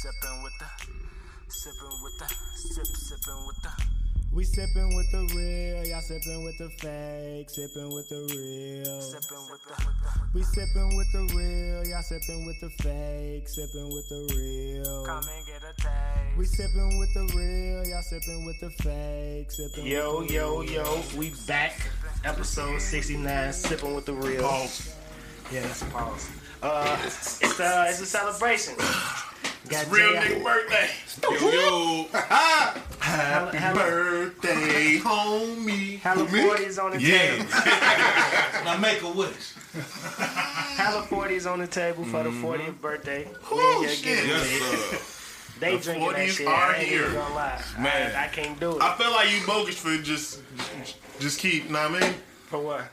Sipping with the, sipping with the, sip, sipping with the. We sipping with the real, y'all sipping with the fake, sipping with the real. Sipping with the, We sipping with the real, y'all sipping with the fake, sipping with the real. come and get a taste. We sipping with the real, y'all sipping with the fake, sipping Yo, with the yo, real. yo, we back. Episode 69, sipping with the real. Pause. Yeah, that's a pause. Uh, it's, it's, uh, it's a celebration. Got Real J- nigga birthday. Yo, yo. Happy birthday, homie. Hella 40s on the table. Now make a wish. Hella 40s on the table for the mm-hmm. 40th birthday. We Oh, shit. Yes, They The drinking that 40s shit. are I ain't here. even gonna lie. Man. I, I can't do it. I feel like you bogus for just, just keep, know what I mean? For what?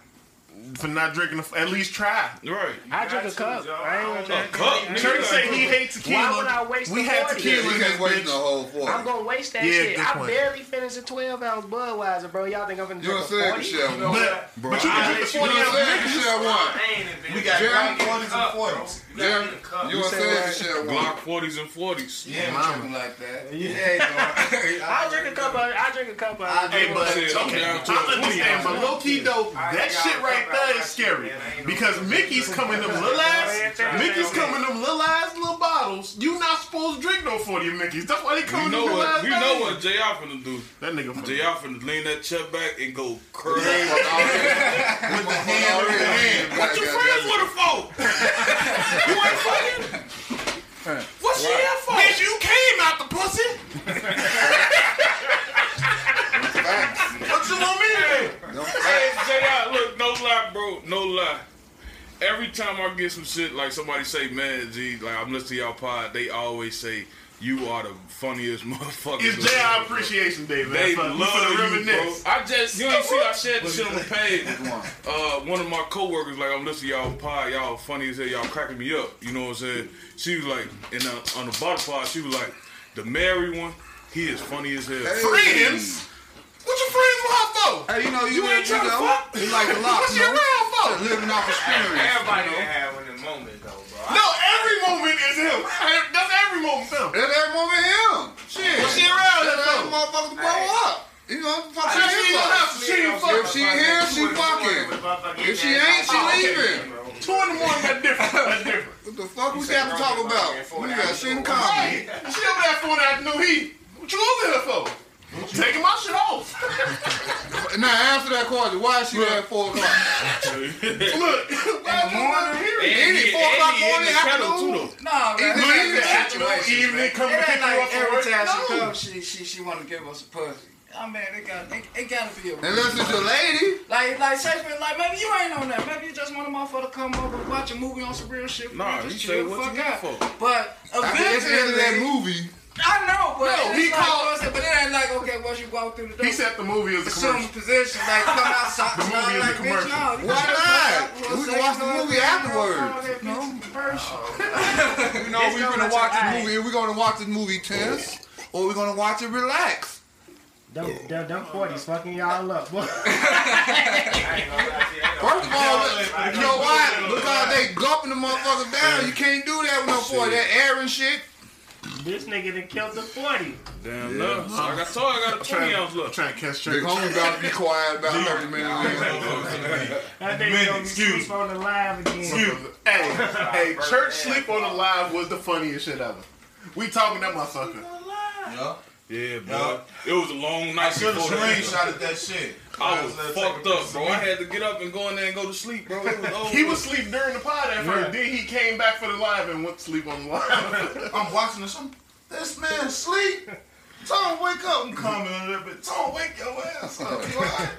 For not drinking, the, at least try. Right. I drink a cup. I ain't gonna A cup? I Church gonna- say he hates tequila. Why would I waste we had tequila You can't waste the whole 40. I'm gonna waste that Yeah, shit. I point. barely finished a 12 ounce Budweiser, bro. Y'all think I'm gonna You drink don't a say 40? you share. But, Bro, but you can drink the You 40 don't ounce say liquor. you share one. We got Jeremy, Glock 40s and 40s. Jeremy, you don't say say what? you share one. Glock 40s and 40s. Yeah, Mama. something like that. Yeah, I'll drink a cup of I drink a cup of I Hey, but Shit, I'm okay, down to I a 20 understand, but ounce. low key though, that shit right there is scary because Mickey's coming them little ass, Mickey's coming them little ass little bottles. You not supposed to drink no forty Mickey's. That's why they We come know them little what ass. we know things. what JR finna do. that nigga. From JR finna lean that check back and go crazy. With the hand in the hand. What you friends with her for? you ain't fucking. What's she here for? Bitch, you came out the pussy. what you want me to do? Hey, JR, look, no lie, bro, no lie. Every time I get some shit, like somebody say, man, G, like I'm listening to y'all pod, they always say, you are the funniest motherfucker. It's JR Appreciation Day, man. They for, love for the you, bro. reminisce. I just, you ain't see I shared the shit on the page. Uh, one of my coworkers, like, I'm listening to y'all pod, y'all funny as hell, y'all cracking me up. You know what I'm saying? She was like, and uh, on the bottom part, she was like, the Mary one, he is funny as hell. Friends? What your friends want for? Hey, you know, you, You ain't you tryna know, fuck? You like a lot, What's you your know? around for? Living off experience. Everybody you know? can have one in the moment, though, bro. No, every moment is him. That's every moment him. That's every moment him. Shit. What's she around That's that every for? motherfucker to grow up. You know, fuck She her ain't him gonna have to. She ain't If she here, she fucking. If she ain't, she oh, leaving. Two in the morning, that's different. That's different. What the fuck we got to talk about? We got shit in common. She over there for that new heat. What you over here for? Taking my shit off. Now answer that question. Why is she there at 4 o'clock? Look, why you over here? Any four o'clock morning, afternoon? too, though. No, man. Even Look, if it's it's afternoon, evening, coming It to pick ain't you like up every work. time she comes, she she she want to give us a pussy. I mean, it got it, it gotta be a Unless it's your lady. like like say for like maybe you ain't on that. Maybe you just want a motherfucker to come over and watch a movie on some real shit. Nah, just you say chill the what fuck you here out. for. But At the end of that movie, I know, but No, it's he like, called- but it okay, once you walk through the door. He said the movie is a assume commercial. position, like come outside. The movie is a like, bitch, commercial. no, Why not? fuck out, We can watch the movie afterwards. No. bitch first. you know, we're gonna gonna watch let this movie. We're gonna watch this movie tense, or we're gonna watch it relax. Them, them, them 40s fucking y'all up. boy. First of all, you know why? Because they gulping the motherfucker down. You can't do that with no 40. That air and shit. This nigga done killed the 40. Damn, no. Like I told you, I got a 20 ounce I'm left. trying to catch Big straight. homie about to be quiet about 30 minutes in. That nigga gonna be sleep on the live again. Excuse Hey, hey, church sleep on the live was the funniest shit ever. We talking that motherfucker. Yeah. Yeah, bro. It was a long night. Should have before that. screenshotted that shit. I was Let's fucked up, bro. I had to get up and go in there and go to sleep, bro. Was. He was asleep during the pod at first. Then he came back for the live and went to sleep on the live. I'm watching this. I'm, this man sleep. Tom, wake up and comment a little bit. Tom, wake your ass up. You alright?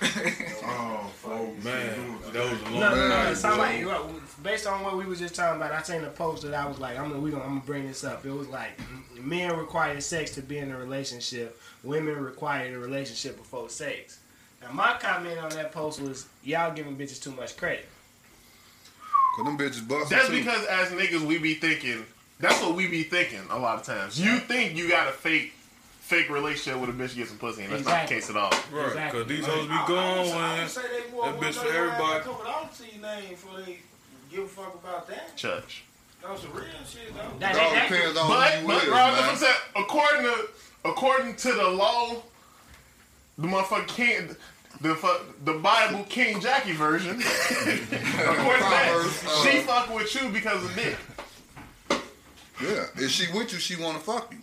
Oh, oh. Man, that was a long No, no, no. night. It's bro. like, well, based on what we was just talking about, I seen a post that I was like, I'm gonna, we gonna, I'm gonna bring this up. It was like, men require sex to be in a relationship. Women require a relationship before sex. Now, my comment on that post was, y'all giving bitches too much credit. Cause them bitches busting That's too. because as niggas we be thinking. That's what we be thinking a lot of times. You think you got a fake, fake relationship with a bitch to get some pussy, and that's not the case at all. Right, Exactly. because these hoes be gone, man. That bitch for everybody. I don't see your name before they give a fuck about that. Church. That was some real shit, though. That, It all that, that, depends on But, who you but with, Rob, man. I'm saying. According to according to the law, the motherfucker can't. The fu- the Bible King Jackie version. according to that, Proverbs, uh, she fuck with you because of dick. Yeah, if she with you, she want to fuck you.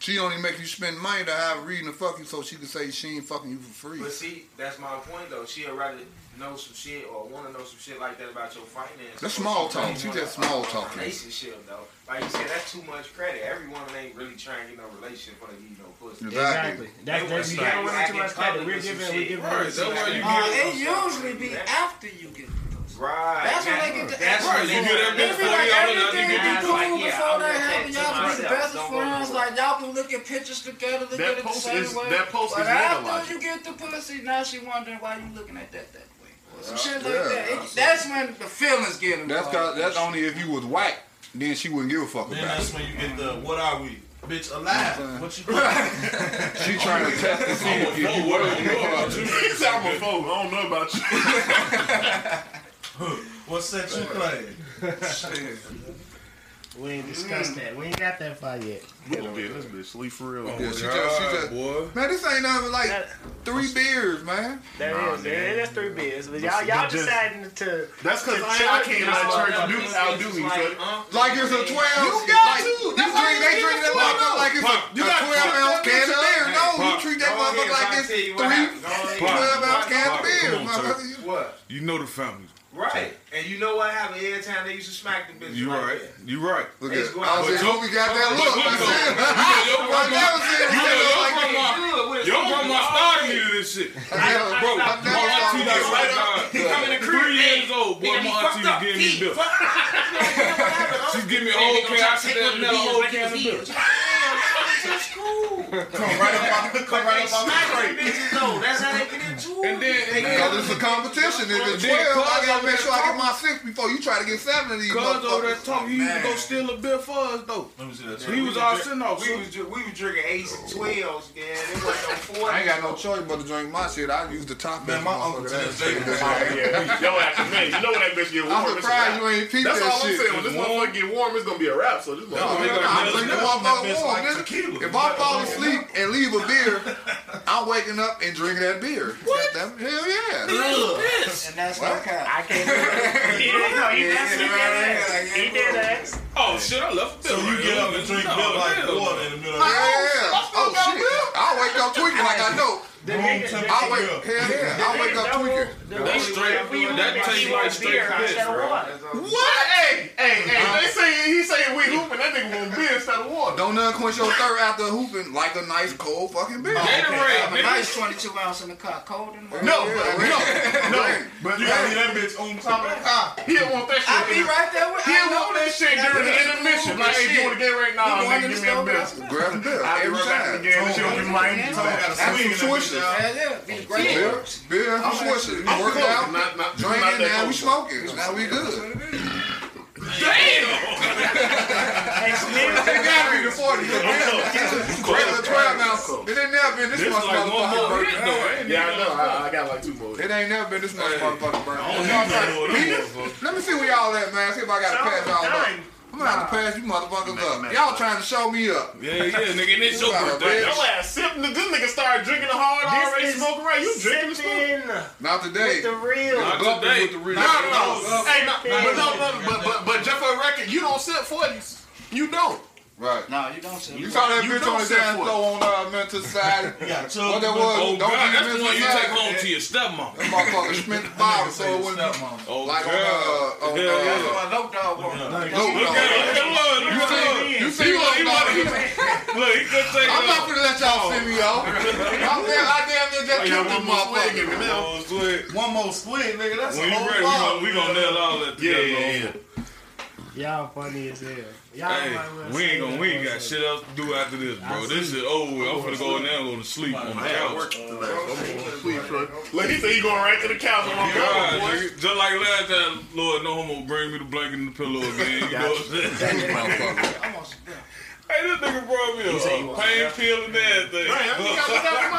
She only make you spend money to have a reason to fuck you, so she can say she ain't fucking you for free. But see, that's my point though. She'd rather know some shit or want to know some shit like that about your finances. That's small talk. You just small talk. Relationship though, like you said, that's too much credit. Every woman ain't really trying to get no relationship for to give you no pussy. exactly. That's, that's, you giving women too much credit. We're giving, we're giving Right, that's why you credit. Uh, it usually be after you get the. Right. That's when they get the That's Right, when you they get that It bitch be like $40 out, you everything get be that cool like, yeah, before I that want happen. that to Y'all be the best Don't of go to friends. Like y'all can look at pictures together, look That it the post same is- way. that post but is mega after you get the pussy, now she wondering why you looking at that that way. Or some shit like that. It, that's when the feelings get involved. That's cause, that's only if you was whack. Then she wouldn't give a fuck Then about that's it. when you get the what are we? Bitch alive. What you doing? She trying to test to see if you what would you know about you? He said, I'm a fool. I don't know about you. What sex you playing? We ain't discussed mm. that. We ain't got that far yet. Little bit. This bitch sleep for real. Oh, yeah, she just, she just, boy. man, this ain't nothing but like three beers, man. There is. There is three beers. But y'all, y'all just- deciding to. That's because I, I can't let church do outdo me. So Like it's a twelve. You got like, to. That's how drink, you they get drink that motherfucker like it's a, you gotta twelve ounce that can of beer. No, you Pop. treat that motherfucker like it's three twelve ounce can of beer, Come on, motherfucker. What? You know the family. Right. And you know what happened every time they used to smack the bitch You right. that. You right. Look at, I was like, we got that look. I said, You know, your grandma- You know, your grandma, started me to this shit. Bro, my auntie that. right up. come in the crib, Three years old, boy, my auntie was giving me bill. She give me a whole can. I sit there and a whole can of bill. That's. Come right up, out- come right up out the Smack crate. them bitches though. That's how they get into it. And then, and Because then, it's a competition. If it's Then 12, I gotta make sure I get my six before you try to get seven of these cuz over there talking, he used to go steal a bill for us though. Let me see that. He was all sitting off. we was we was drinking eights and twelves, man. It wasn't no forty. I ain't got no choice but to drink my shit. I use the top Man, end my uncle to this day was yeah, yo, after man, you know when that bitch get warm. I'm surprised you ain't peeped That's all I'm saying. When this motherfucker get warm, it's gonna be a wrap. So this motherfucker. I'm drinking that motherfucker warm, like nigga. If I fall asleep and leave a beer, I'm waking up and drinking that beer. What? Hell yeah. And that's no cap. I can't. He did. No, he did. He did that. He did that. Oh shit, I left So you get up and drink No, milk like water in the middle of Yeah, the yeah. Oh shit. I'll wake up tweaking like I know. The Room nigga, temperature. I'll wake, up. hell yeah. I'll wake up tweaking. That's straight. That tastes like straight piss, bro. What? Hey, hey, hey! They say he say we hooping. That nigga want beer instead of water. Don't none quench your thirst after hooping like a nice cold fucking beer. Gatorade, Have a nice 22 ounce in the car, cold in the morning. No, Yeah, no, no. But You gotta leave that bitch on top of the car. he don't want that shit. I be right there with He I don't want that shit during the intermission. Like, hey, you want to get right now? You going Nigga, in give the me a store, beer. Grab a beer I'll be every right back time. again. This shit gonna be mine. Tone got a That's swing in some that swishes. bitch. Yeah, yeah. Great Beer, works. beer, I'm swishing. You I'm worked out, Not, not, not drinking, that now we cold. smoking. Now we good. Hey, Slim, It gotta be the 40. Regular 12 ounce. It ain't never been this This much like one more motherfucking hit burger. though. ain't it? Yeah, I know. I, I got like two more. It ain't never been this much motherfucking burger. I don't need no more of them motherfuckers. Let me see where y'all at, man. See if I gotta pass y'all up. I'm gonna pass you motherfuckers up. Y'all trying to show me up. Yeah, yeah, nigga, and it's your Wow, birthday. Your ass sipping. This nigga started drinking hard already This is smoking right. You drinking the stuff? Not today. the real. Not Go today. with the real. No, no, no. Hey, no, Sipping. but no, no, but, but, but just for the record, you don't sip 40s. You don't. Right. No, you don't say You saw that You bitch on the sip dance floor on uh, Mental Society. You got chug. What that was? Oh Don't God, that's the Mental one you take home to your stepmom. That motherfucker spent the bottle so it wouldn't be Oh like on God. uh, on Hell uh, yeah. a low dog one. no, Look at him, look at him, look You at him. see, you see He what want, he want, he, I'm look, he could take not off. gonna let y'all see me, yo. I'm damn, I damn near just killed this motherfucker. Oh, sweet. One more squid, nigga. That's a whole ready, we bottle. gonna, we gonna nail all that Yeah, yeah, yeah. Y'all funny as hell. Y'all Hey, we ain't gonna, we ain't got shit else to do after this, bro. I This is over. I'm finna go in there and go to sleep on the I got work couch. tonight. so I'm gonna sleep, bro. Look, he said he going right to the couch on my God, boy. just like last time, Lord, no homo, bring me the blanket and the pillow again. You know what I'm saying? I'm on some Hey, this nigga nigga brought me say a pain that? pill and everything. Man,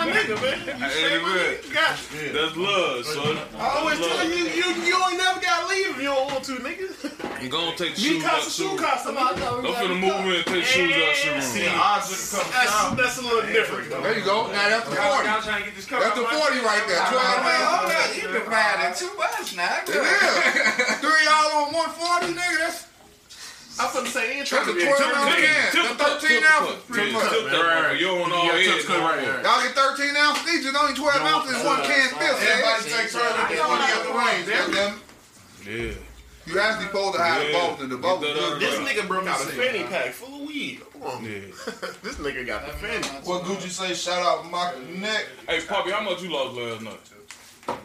you gotta look out for my nigga, man. You Hey, straight with man. You. That's love, son. I always That's tell love. you, you, you ain't never gotta leave if you don't want to, nigga. You gonna take the Me shoes out casa, the shoe room. I thought we I'm was finna move in and take the shoes out the room. See, odds with the That's, cup. that's a little different, though. There you go. Now that's the 40. y'all trying to get this cup That's the 40 right there. 12 Man, rounds. hold up. You divided too much now. It is. Three y'all on 140, nigga. That's, I'm finna say, they that's trying a to be 12 a ounce Tilt- can. the 13 tilt ounces. Pretty much. tilt that motherfucker. You don't want all Yeah, head. tilt the cup right. Y'all get 13 ounces each. It's only 12 ounces in one can fill. Everybody takes turns with the 40 at the range. Goddamn. Yeah. You actually supposed to have the Yeah. both and the both. Get that out This nigga brought out a fanny pack full of weed. Come on. Yeah. this nigga got the fanny. What Gucci say? Shout out my neck. Hey, Poppy, how much you lost last night? Man,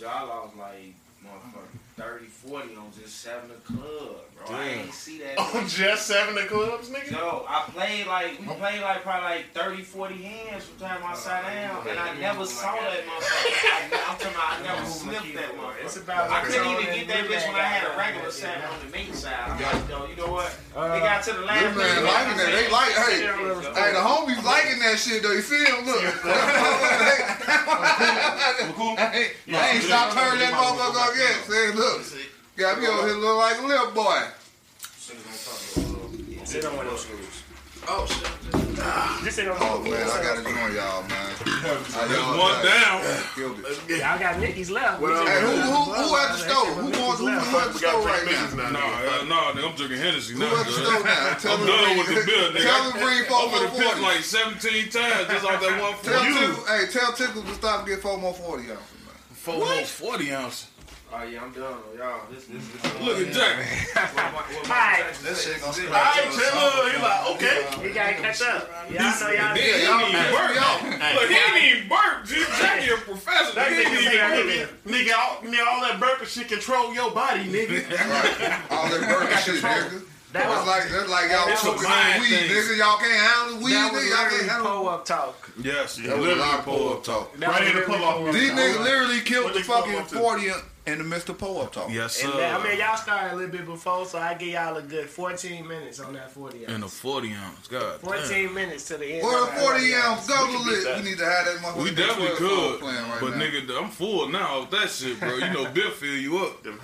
y'all lost like motherfucker 30, 40 on just seven of club, bro. I Damn. ain't see that. Oh, on just seven of clubs, nigga? Yo, I played like, we oh. played like probably like 30, 40 hands from the time I sat down, and I never saw that motherfucker. I, I'm talking about I never sniffed that It's motherfucker. about I couldn't even get that the bitch when I had a regular set on the main side. I'm like, yo, you know what? Uh, they got to the last This man liking that. They like, hey, hey, the homies liking that shit though. You see him? Look. I ain't- I ain't stopped turning that motherfucker up yet. Say, look. Got me over here look like a little boy. Sit on one of those. Oh, shit. Just sit on Oh one. man, I gotta join y'all, man. I There's one down. Killed it. Y'all got Nicky's left. Well, Hey, who, who, who at the store? Who going? Who, who at the We store got right now? Nah, uh, nah, nigga, I'm drinking Hennessy Who now. at the dude. store now? Tell I'm done with the bill, nigga. Tell them bring four I'm more gonna piss forty. like 17 times just off that one for you. Hey, tell Tickle to stop and get four more forty ounces, man. Four more 40 ounces. Oh yeah, I'm done, y'all. This, this, this. Look at Jack. Hi. That shit gonna All right, chill. He like, okay. We gotta catch up. Y'all know y'all He ain't Y'all, even hey, burp. y'all. Look, he ain't even burp. G. Jackie a professor. That He ain't nigga even say I burp. did Nigga, all, nigga, all that burping shit control your body, nigga. Right. All that burger shit, nigga. That was, like that's like y'all It's a on weed, thing. nigga. Y'all can't handle weed, that nigga. Y'all can't handle. pull up talk. Yes, That was a lot of pull up talk. That Right here to pull off pull-up These niggas literally killed the fucking up to? forty in- in the Mr. Pull up talk. Yes, And that, I mean, y'all started a little bit before, so I give y'all a good 14 minutes on that 40 And a 40 ounce. God 14 damn. minutes to the end. Where of the forty 40 ounce guzzle beat lit? We need to have that motherfucker. We definitely could. right but now. nigga, I'm full now off that shit, bro. You know, Bill fill you up. Them,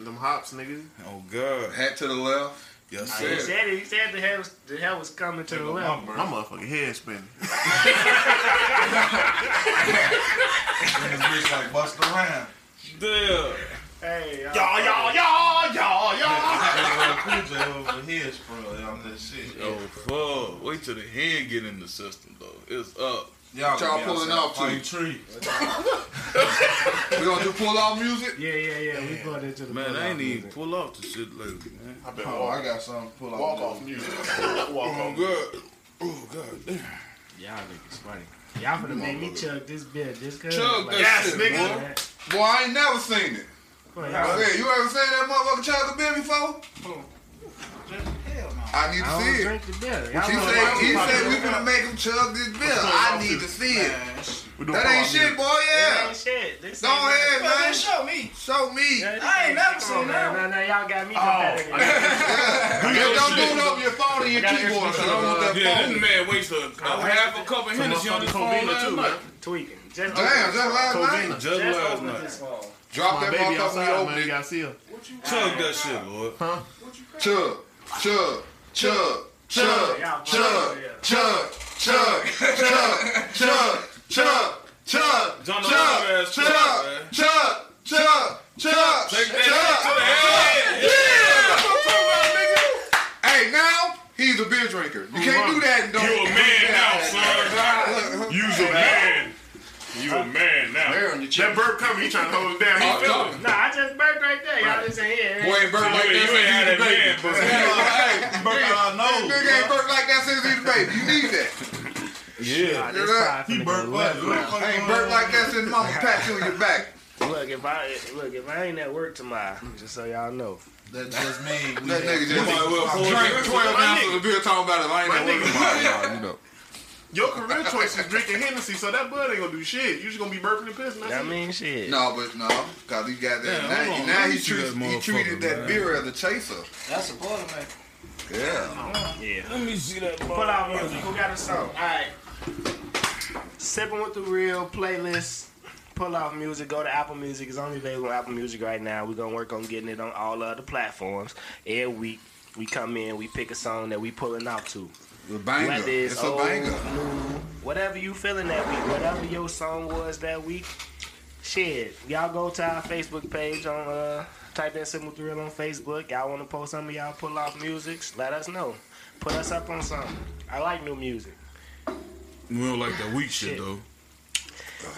them hops, nigga. Oh, God. hat to the left. Yes, sir. He said it. He said the hell was, the hell was coming to the left. My motherfucking head spinning. and This bitch like bust around. Damn. Hey, y'all. Y'all, y'all, y'all, y'all, y'all. Cool J over here, bro. On that shit. Oh, fuck. Wait till the hand get in the system, though. It's up. Y'all, Y'all pulling outside off too. fighting trees. We gonna do pull off music. Yeah, yeah, yeah. We going into the Man, pull-out I ain't even music. pull off the shit lately, man. I been Oh, I got something to pull off. walk off music. Oh, walk Oh, off. God. Oh, God damn. Y'all niggas funny. Y'all finna make me chug this beer just cause. Chug like, that Yes, shit, nigga. Boy. I ain't never seen it. Come I y'all. said, you ever seen that motherfucker chug a beer before? Hell no. I need to don't see it. drink the beer. He Y'all said, know he why- said we finna make him chug this beer. I need to see it. We doing That ain't off shit, music. boy. That Yeah. ain't shit. This Go ain't ahead, Well, then man. show me. Show me. Yeah, I ain't never come seen on, that. man. Now, now y'all got me Oh. competitive. Yeah, don't do it over your phone and your keyboard. 'cause I don't want that Yeah, phone. this man wasted a, a half a cup of Hennessy on his phone Covina last too, night. man. Tweaking. Just Damn, just last night. Covina. Just Just last night. Drop that baby motherfucker when you outside, man. open You gotta see her. Chug that shit, Lord. Chug, chug, chug, chug, Y'all chug, yeah. chug, chug, chug, chug, chug, chug, John chug, chug, chug, chug, chug, chug, Take that chug. to the head. Yeah, that's what I'm talking about, nigga. Hey, now he's a beer drinker. You can't do that and don't. You a man now, son. You's a man. You a man now. That burp coming, he trying to hold it down. He Oh, it. Nah, I just burped right there. Y'all just ain't here. Boy ain't burnt like that ain't- you ain't had since that he's a baby. Hey, Burp out our nose, Nigga ain't burnt like that since he's a baby. You need that. Yeah. Nah, this Yeah. five He finna burnt go what? left What. Ain't burnt like that since mama pat you on your back. Look, if I look, if I ain't at work tomorrow, just so y'all know. That just means we That nigga just might well pull drank it. 12 ounces of beer talking about it. I ain't My never nigga. working you know. Your career choice is drinking Hennessy, so that bud ain't gonna do shit. You just gonna be burping and pissing. That's I mean, shit. No, but no, cause he got that. Yeah, now on, now he, treats, that he treated that man. beer as a chaser. That's a Boilermaker. Yeah. Yeah. Let me see that. Pull out music. Who got a song? All right. Sipping with the real playlist. Pull off music. Go to Apple Music. It's only available on Apple Music right now. We're gonna work on getting it on all other platforms. Every week we come in, we pick a song that we pulling out to. The banger. Whether it's, It's a old, banger. new, whatever you feeling that week, whatever your song was that week, shit. Y'all go to our Facebook page on uh type in Simple Thrill on Facebook. Y'all wanna post some of y'all pull off musics, let us know. Put us up on something. I like new music. We don't like that weak shit Shit. though.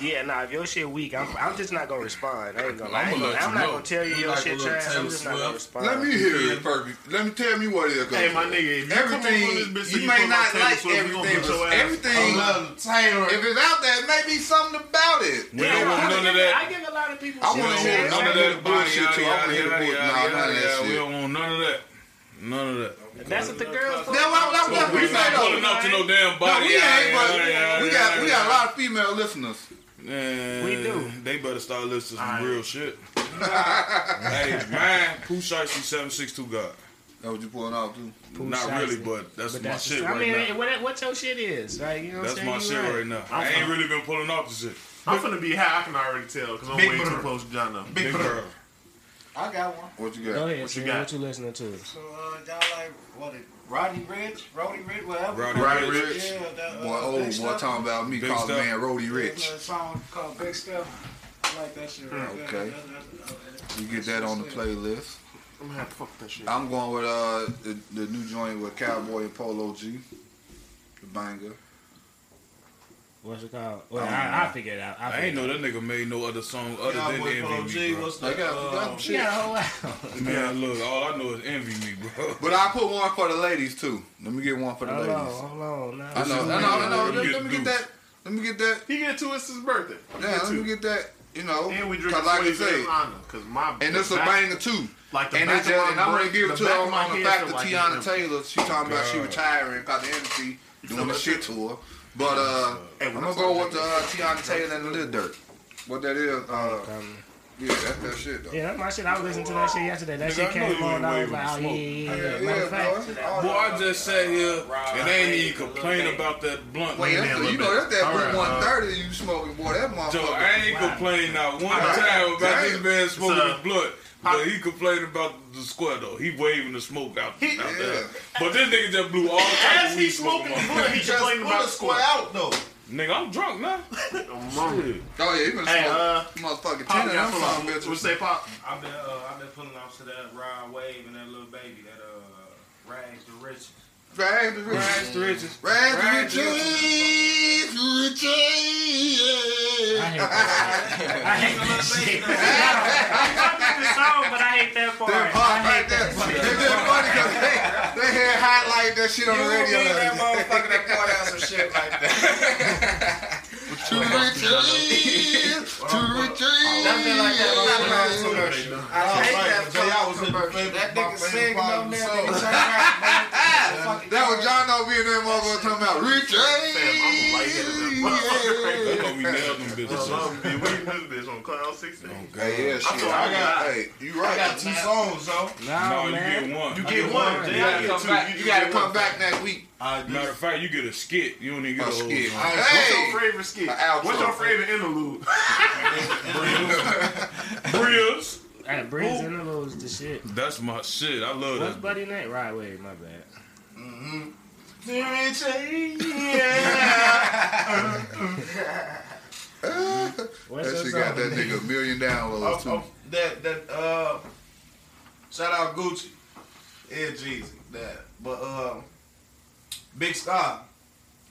Yeah, nah, if your shit weak, I'm, I'm just not gonna respond. I ain't gonna. I I'ma let you I'm not gonna tell you We your like shit trash. I'm just not gonna respond. Let me hear it, perfect. Let me tell me what it is. 'cause Hey, my nigga, if Everything come on this bitch, you may not like Swift, everything, but everything. Love Taylor. If it's out there, maybe something about it. We don't want none of that. I give a lot of people I wanna hear don't it. want none of that bullshit bullshit. I wanna hear the bull- nah, none of that We don't want none of that. None of that. That's what the girls. Then what, what, what we We say not though? pulling up to no damn No, body. we ain't, but yeah, yeah, we got we got a lot of female listeners. Man, We do. They better start listening to some real shit. hey, man, Pooh Shiesty 762 God. That what you pulling out too? Pooh Not Shiesty. really, but that's But my that's shit I right mean, now. what, what your shit is, right? You know what That's I'm my saying? shit You right now. I ain't really been pulling off the shit. I'm gonna be high. I can already tell because I'm Big way too close to John. Now. Big Big Brother. girl. I got one. What you Go got? ahead. What you What got? What you listening to? So uh, y'all like what? It, Roddy Ricch, Roddy Ricch, whatever. Roddy Roddy Ricch. Rich. Yeah, that, uh, Boy, old boy Step. talking about me Big calling Step. man Rody There's Rich. a song called Big Stuff. I like that shit. Right. Okay. That- that- that- You get that on the playlist. I'm gonna have to fuck with that shit. I'm going with uh the, the new joint with Calboy and Polo G, the banger. What's it called? Well, I don't I, I figured it out. I ain't know that nigga made no other song other Y'all than boy Polo Envy Me, bro. what's They the, got, they uh, shit. Yeah, whole lot. Man, look, all I know is Envy Me, bro. But I put one for the ladies too. Let me get one for the Hold ladies. on, hold on. Nah. I know, I know, I know. Let, let me get that. Let me get that. He get two. It's his birthday. Yeah, let me get that. You know, And we drink cause like I Swayze say. Cause my and it's a back- banger too. Like the And back it's of just, my and I'm gonna give it to her of on the fact that like Teyana Taylor, she talking about she retiring, got the MC doing the shit to her. But uh, Hey, I'm gonna go with the uh, Teyana Taylor and the Lil Dirt. What that is, uh, yeah, that's that shit though. yeah, that's my shit. I was listening to that shit yesterday. That Nigga, shit I know came you on. I was like, oh, the yeah, yeah, yeah. Yeah, Matter of fact. Boy, I just sat here and they ain't even complain about that blunt. Wait, no that's the, you bit. know that's that All right, Blue uh, 130 you smoking, boy. That Joe, motherfucker. I ain't complained not one time about this man smoking So, the blunt. But he complained about the square though. He waving the smoke out, out there. But this nigga just blew all type As of he weed smoke. smoking on the my- he Just just about a square out though. Nigga, I'm drunk now. Shit. Oh yeah, you been Hey, uh, motherfucking Pop, ten y'all of pull them up. son What bitches. say, Pop? I've been uh, I've been pulling off to that Rod Wave and that little baby, that uh Rags the Riches. Rags to riches. Rags to riches. Rags to riches. Riches. I hate that. I hate that shit. I fuck with the song, but I hate that part. That I part hate right there. that part. It's just funny because they, they had highlight that shit on the radio. that motherfucker that poured out some shit like that. To riches. To riches. That been like that Lebanon commercial. I hate right, that I was fucking in the commercial. That nigga favorite singing part on of the there, song. nigga turn around, man. Fucking That was John O being that motherfucker talking about riches. That's how we nailed them bitches. We in this bitch on Cloud 16. Hey, yeah, shit. I got- Hey, you I got two songs, though. No, No, you get one. You get one. You gotta come two. back. You gotta come back next week. I Matter of fact, you get a skit. You don't even get A a whole skit. song. What's your favorite skit? An outro. What's your favorite interlude? Brills. Hey, Breeze Interludes the shit. That's my shit. I love What's that. Buddy name? Right, wait, my bad. What's That your shit got song? that nigga a million downloads Oh, too. oh, that that uh shout out Gucci and Jeezy that but um Big Sky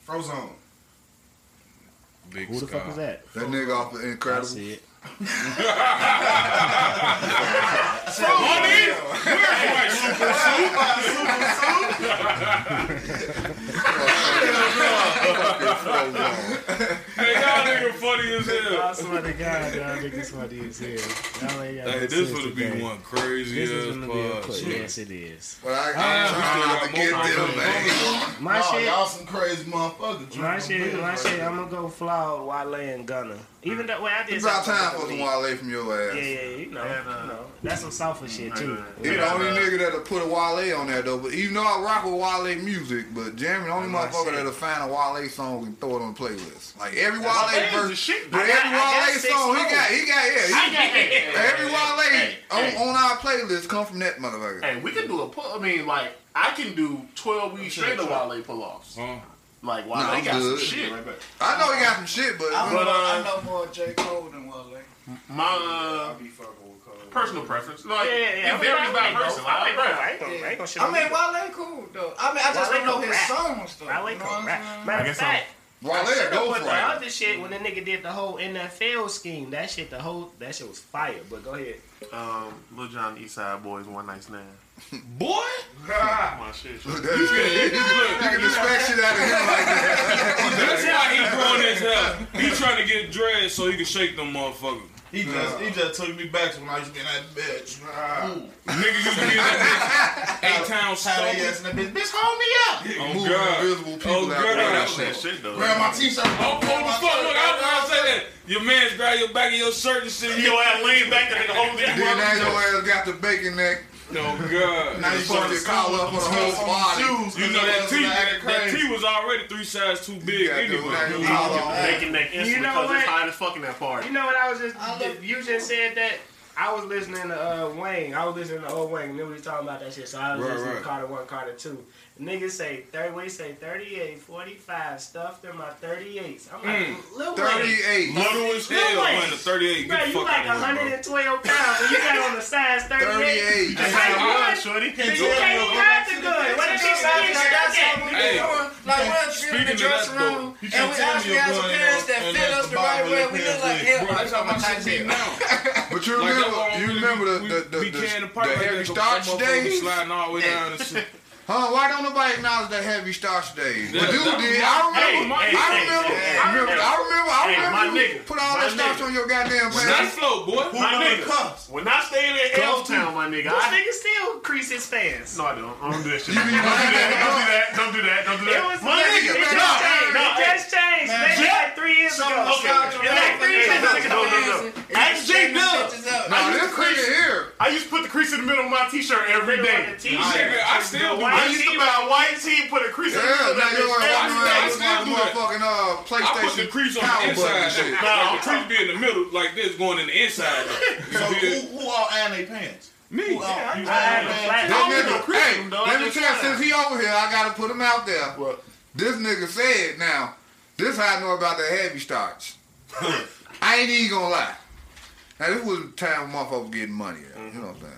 Frozone Big Who the fuck is Sky. that? That nigga off of I Incredible. see it. Hey, y'all nigga funny as hell. I swear to God, y'all niggas funny as hell. Y'all Hey, this would be one crazy This is gonna be a. Yes, it is. But I, Ah, I'm trying to get them, man. My shit. y'all some crazy motherfuckers. My shit, my shit, I'm gonna go flawed Wale and Gunna. Even though, well, I did time for some Wale from your ass. Yeah, yeah, you know, And, uh, you know. That's some software shit too. He the only nigga that'll put a Wale on there though. But even though I rock with Wale music, but the only motherfucker shit. that'll find a Wale song and throw it on the playlist. Like every Wale Wale's verse, shit, but every got- Wale song he got, he got yeah. He, I got, hey, hey, every hey, Wale hey, on, hey. on our playlist come from that motherfucker. Hey, we can do a pull. I mean, like I can do twelve weeks straight of Wale pull-offs. Huh? Like Wale Nah, I'm got good. some shit right back. I know he got some shit, but I, But, know, I uh, know more J. Cole than Wale. My uh, personal preference, like Yeah, yeah, yeah. it varies I by person. I Like, ain't bro, gonna- I ain't gonna- I ain't gonna shit I mean. Wale cool though. I mean, I just Wale don't know his rap. songs though. Wale You know can rap. Matter of fact, Wale I a should've put the other shit when the nigga did the whole NFL scheme. That shit, the whole that shit was fire. But go ahead. um, Lil Jon East Side Boys, One Night Stand. Boy, My shit. you can expect shit out of him like that. that's why he growing his hair. He trying to get dreads so he can shake them motherfuckers. He just he just took me back to when I used to be in that bitch. Nigga used to be in that bitch. A-Town How they Stomp. ass in that bitch. Bitch, hold me up. Oh, Moving God. invisible people Oh, out God. there. That That was that shit. shit though. Grab my t-shirt. Oh, oh, the oh, fuck, look, I was gonna say that. Your man's grab your back of your shirt and shit. Your ass lean back, that nigga holding it. Then now your ass got the bacon neck. Oh, God. Now you Fuck put your collar up on the whole body. Shoes, You know that T, that, that T was already three sizes too big got anyway. now your You collar get on. the bacon neck instantly You know because it's what? hot as fuck in that party. You know what I was just I love- you just said that. I was listening to uh, Wayne. I was listening to old Wayne. Knew he was talking about that shit. So I was Right, listening right. to Carter One, Carter Two. Niggas say thirty. We say 38, 45 stuffed in my thirty eights. I'm like, Mm. Lil 38. Little as Lil hell, Wayne. man. 38. Bro, you like out of here, bro. 112 pounds and you got on the size 38. 38. That's Hey, how what, you shorty? You can't even hide the gun. What if she skinny stuck Hey, Like we're in speaking the dressing room, and we tell me actually your have some parents that fit us the the right way. We look like leg. hell. Bro, that's how my shit be now. But you Like, remember, that's why you we- remember the we- the the, we the, can the, apart like heavy that, starch some motherfuckers days? sliding all the way down and shit. Huh? Why don't nobody acknowledge that heavy starch days? Yeah, But dude that was did. my- I remember. Hey, I remember. hey, I remember. I remember. I remember. my you nigga, Put all that starch on your goddamn Not pants. flow, boy. My nigga, cuffs? when I stayed in L-Town, my nigga, This I... nigga still crease his pants. No, I don't. I don't do that shit. Don't do that. Don't do that. Don't do that. Don't do It that. was My it nigga, just no, changed. no, it just changed. Man, Maybe like three years ago. Okay. It like three years ago. no, no, no. Ask J Dub. Nah, this nigga here. I used to put the crease in the middle of my t-shirt every day. T-shirt. I still do I that. used to buy a white tee, put a crease in the Yeah, middle of now that you're bitch walking every around day. with still like a do that. motherfucking uh, I put the crease on the inside. shit. though. The crease be in the middle, like this, going in the inside. So who, who all iron their pants? Me. Who all I iron had a their flat- This I nigga, know hey, let me tell you, since he over here, I gotta put him out there. What? This nigga said now, this how I know about the heavy starch. I ain't even gonna lie. Now this was the time when motherfuckers getting money. Out, You know what I'm saying?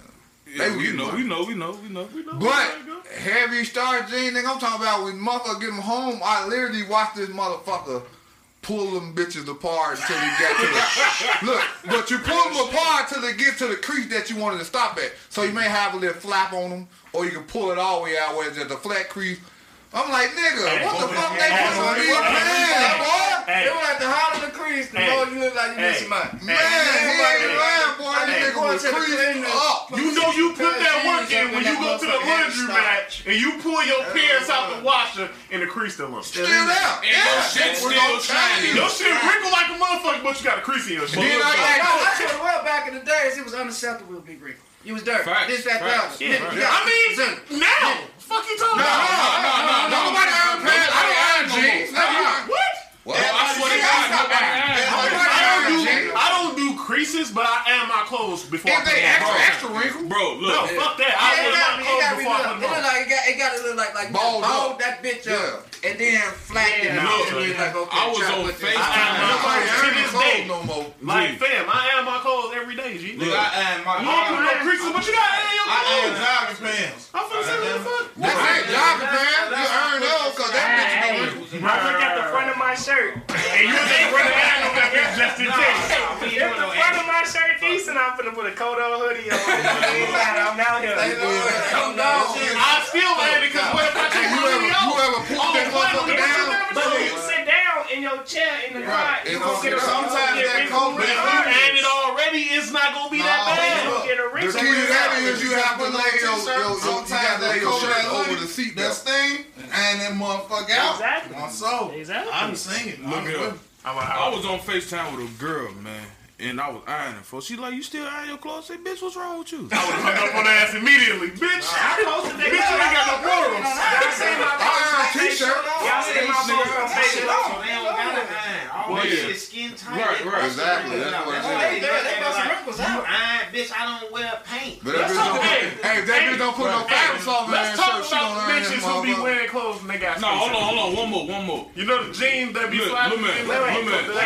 Yeah, They we know, money. we know, we know, we know, we know. But heavy jeans, nigga, I'm talking about when motherfucker get them home. I literally watched this motherfucker pull them bitches apart until he got to the look. But you pull them apart till they get to the crease that you wanted to stop at. So you may have a little flap on them, or you can pull it all the way out where it's at the flat crease. I'm like, nigga, Hey, what the fuck they put on hey, these pants, boy? Hey, It was like the hotter the crease, the Hey. more you look like you Hey. missing money. Man, he ain't lying, boy. Hey. This nigga was Hey. creased up. you know you put that work in when you go to the laundry mat and you pull your pants out the washer and the crease still on. Still there. And your shit We're still gonna shiny. Your shit wrinkled like a motherfucker, but you got a crease in your shit. Then I No, got I tell you what, back in the days, it was unacceptable to be Greek. You was dirt. Facts, This, that, facts. that. Yeah, I mean, now, fuck you talking No, about? no, no, no, nobody iron pants. I don't iron jeans. What? What? I swear to God, nobody I iron don't, do, jeans. I don't do creases, but I iron my clothes before I If put they them extra, on. extra wrinkle. Bro, No, look. fuck that. I Yeah, it wear gotta my it clothes gotta be before I look, put it them look on. like it got, it got to look like like Balled balled up. that bitch Yeah. up and then flatten it Yeah, out. look, and be like, okay, I was try to on put this- FaceTime. Nobody To iron this clothes day. no more. Like, fam, I iron my clothes every day, G. Nigga, I iron my You don't put no creases, but you got to iron your iron jogging pants. I'm finna say, what the fuck? That's it, jogging pants. You earn those because that bitch is Hey, gonna wrinkle. I look at the front of my shirt. And you just run the iron on that bitch just in case. If the front of my shirt decent, I'm finna put a coat on hoodie on. I'm out here. Like, oh. I still iron it because what if I take You my ever, hoodie you ever pull Oh, that motherfucker don't you down? in your chair in the right. car, you gonna get a sometimes get that cold If you it already, it's not gonna be nah, that bad. You get a. The key to that is you have to lay your, your, your, sometimes you lay shirt over the seat. That thing and that motherfucker out. Exactly. So. Exactly. I'm singing. Look it up. I was on FaceTime with a girl, man and I was ironing for. She like, you still iron your clothes? I say, bitch, what's wrong with you? I would have hung up on her ass immediately, bitch. I posted that. Bitch, you ain't got no problems. Y'all a t-shirt. Y'all seen my post on Facebook, so they don't gotta iron. All that shit skin tight. Right, right, exactly. That's what it is. They got some wrinkles out. Bitch. I don't wear paint. Hey, that bitch don't put no fabrics on her ass shirt. She don't bitches who be wearing clothes and they got No, hold on, hold on. One more, one more. You know the jeans that be flying? Look, look, look, look.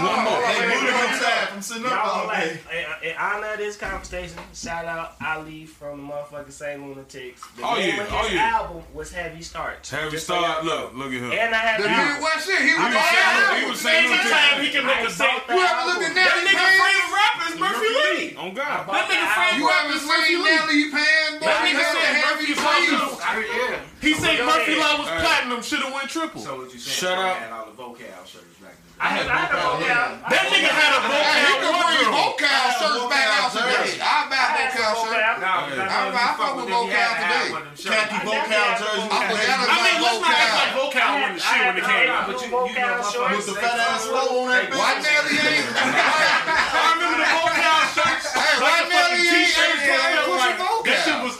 One more. They booty been from sitting up all day. In honor of this conversation, shout out Ali from the motherfucking St. Lunatics. Oh, yeah, oh, yeah. album was Heavy Starch. Heavy Starch, look, look at him. And I had that. Well, shit, he was saying He was saying Anytime he can make a song. You ever look at that? That nigga favorite rapper is Murphy Lee. Oh God. That nigga favorite rapper is Murphy Lee. You ever seen Nelly Pan? That nigga had a heavy face. Yeah. He so said Murphy Law was right. platinum, should have won triple. So what you saying? Shut up. Had all the Vokal shirts back in. I had, I had a Vokal. Yeah. That nigga had a Vokal. He could bring Vokal shirts back out today. I buy Vokal shirts. I fuck with Vokal today. Khaki Vokal jerseys. I forgot about Vokal. I mean, let's not act like Vokal wasn't the shit when it came out. With the fat ass flow on that bitch. White Nelly ain't. I remember the Vokal shirts. White Nelly ain't. T-shirts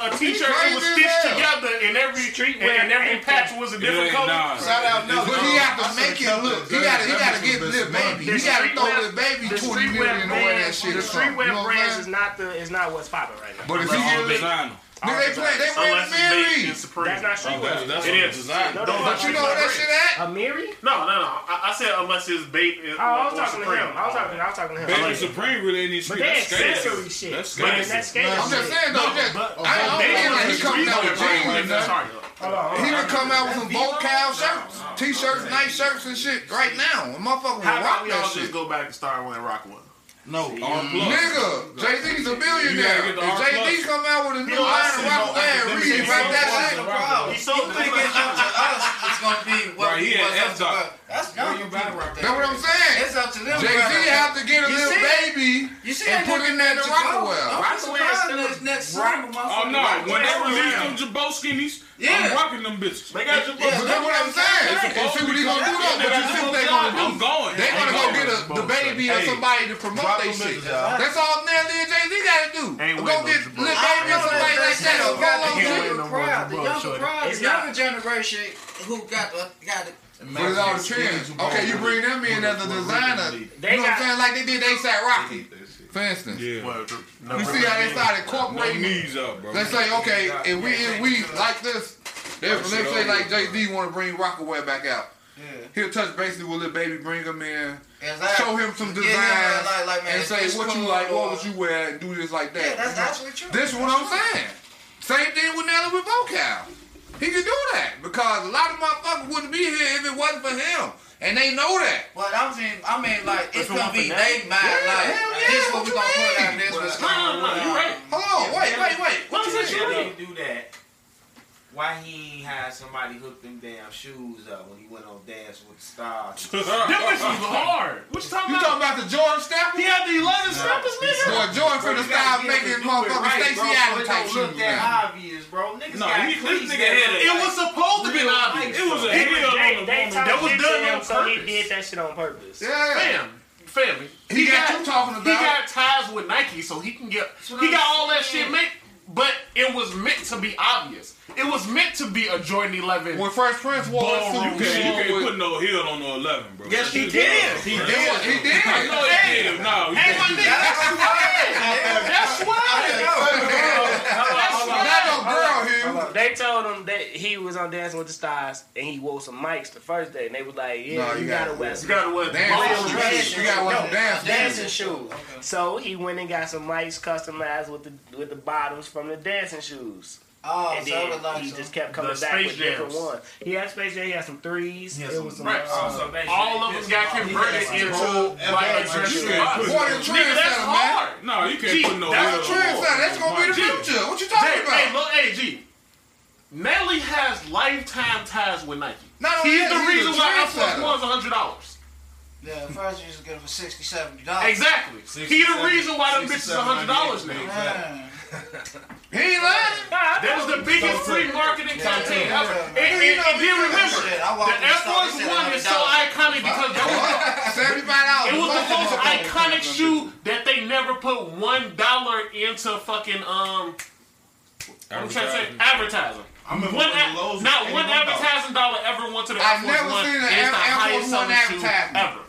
a T-shirt that was stitched together, and every treatment and every patch was a different color. Shout out, no, but he got to make it look. He got to, he got to get this baby. He got to throw this baby twenty million on that shit. The streetwear brands is not the is not what's popping right now. But if you get Nigga, they play. They Unless married Mary. That's not streetwear. Oh, that's, that's it is. Design. No, no, but you know where that shit at? A Mary? No, no, no. I, I said unless his babe is. Oh, I was talking to him. I was talking. I was talking to him. Babe like, Supreme really ain't street. But that's accessory shit. That's scary. That's scary. I'm just saying though. Just, I don't mean like he coming out with jeans and nothing. He would come out with some bolt cow shirts, t-shirts, nice shirts and shit right now. A motherfucker would rock that shit. How about we all just go back and start wearing rock ones? No, Nigga, Jay Z's a billionaire. If Jay Z come out with a new line of Rock and Reed, right? That's it. He's so big it's up to us. It's gonna be what sorry, he had F Dot. That's y'all you right there. That's what I'm saying. It's up to them. Jay Z have to get a little baby and put in that in Rockwell. Rockwell next rock. Oh no, when they release them Jaboskinis. I'm rocking them bitches. They got Jabo. But that's what I'm saying. And see what he gonna do though. But you see what they gonna do? I'm going. They gonna go get the baby or somebody to promote their shit. That's all Nelly and Jay Z gotta do. Go get Lil Baby or somebody like that. Go the younger crowd, the younger generation who got got but it's all. Okay, you bring them in as a designer. They you know what I'm saying? Like they did, they sat Rocky. For instance, yeah. You see how they started incorporating. No up, bro. They say, okay, if we if we like this, let's say like Jay Z want to bring Rocawear back out. Yeah. He'll touch basically with Lil Baby, bring him in, exactly. show him some designs, yeah, like, like, man, and say what you like, what would you wear, and do this like that. Yeah, that's actually true. This is what I'm saying. Same thing with Nelly with Vokal. He can do that because a lot of motherfuckers wouldn't be here if it wasn't for him. And they know that. But I'm saying, I mean, like, it's gonna be they mad, Yeah, like, yeah, this what, what we gonna put out. This what's going on. You right? Hold on, wait, wait, wait. What you mean? do that? Why he ain't had somebody hook them damn shoes up when he went on Dance with the Stars? them bitches was hard. What you talking you about? You talking about the Jordan step? He had the 11 Staffers, nigga? Boy, Jordan for the Stars making motherfucking right, Stacy Allen type shoes. look that obvious, bro. Niggas no, got he, this nigga had a, It was supposed to be obvious. It was a hit on the woman. That was done on purpose. He did that shit on purpose. Yeah. Bam family. He, he got, got, you talking about. He got ties with Nike, so he can get. He got all that shit made but it was meant to be obvious. It was meant to be a Jordan 11. When Fresh Prince wore ballroom you can't, you can't put no heel on no 11, bro. Yes, he, did. He did. He did. I know he did. No, he hey, did. That's why. That's why. That's why. They told him that he was on Dancing with the Stars and he wore some mics the first day, and they was like, "Yeah, no, you, you gotta, gotta wear, you gotta wear dancing shoes. You gotta wear dancing, dancing shoes." So he went and got some mics customized with the with the bottoms from the dancing shoes. Oh, and then he just kept coming back with Jams. different ones. He had Space Jam. He had some threes. He it was some, right. uh, all of them got converted into like a transformer. That's hard. No, you can't G, put no. That's a transformer. That's gonna be the future. What you talking about? Hey, look, AG. G. Nelly has lifetime ties with Nike. Not he's the reason why Air Force One's hundred dollars. Yeah, first you just get it for sixty, seventy dollars. Exactly. He's the reason why them bitches hundred dollars now. Man. He ain't lying. That was the biggest free marketing campaign ever. And, and, and then remember, Shit, the walked in Air store, Force One is so iconic because that was the Seventy-five dollars. It was the most iconic shoe that they never put one dollar into fucking um. I'm trying to say advertising. I remember One when ad- Lowe's not one advertising dollar ever went to the Air I've never One. seen an and it's Air- the Force highest One advertisement. ever.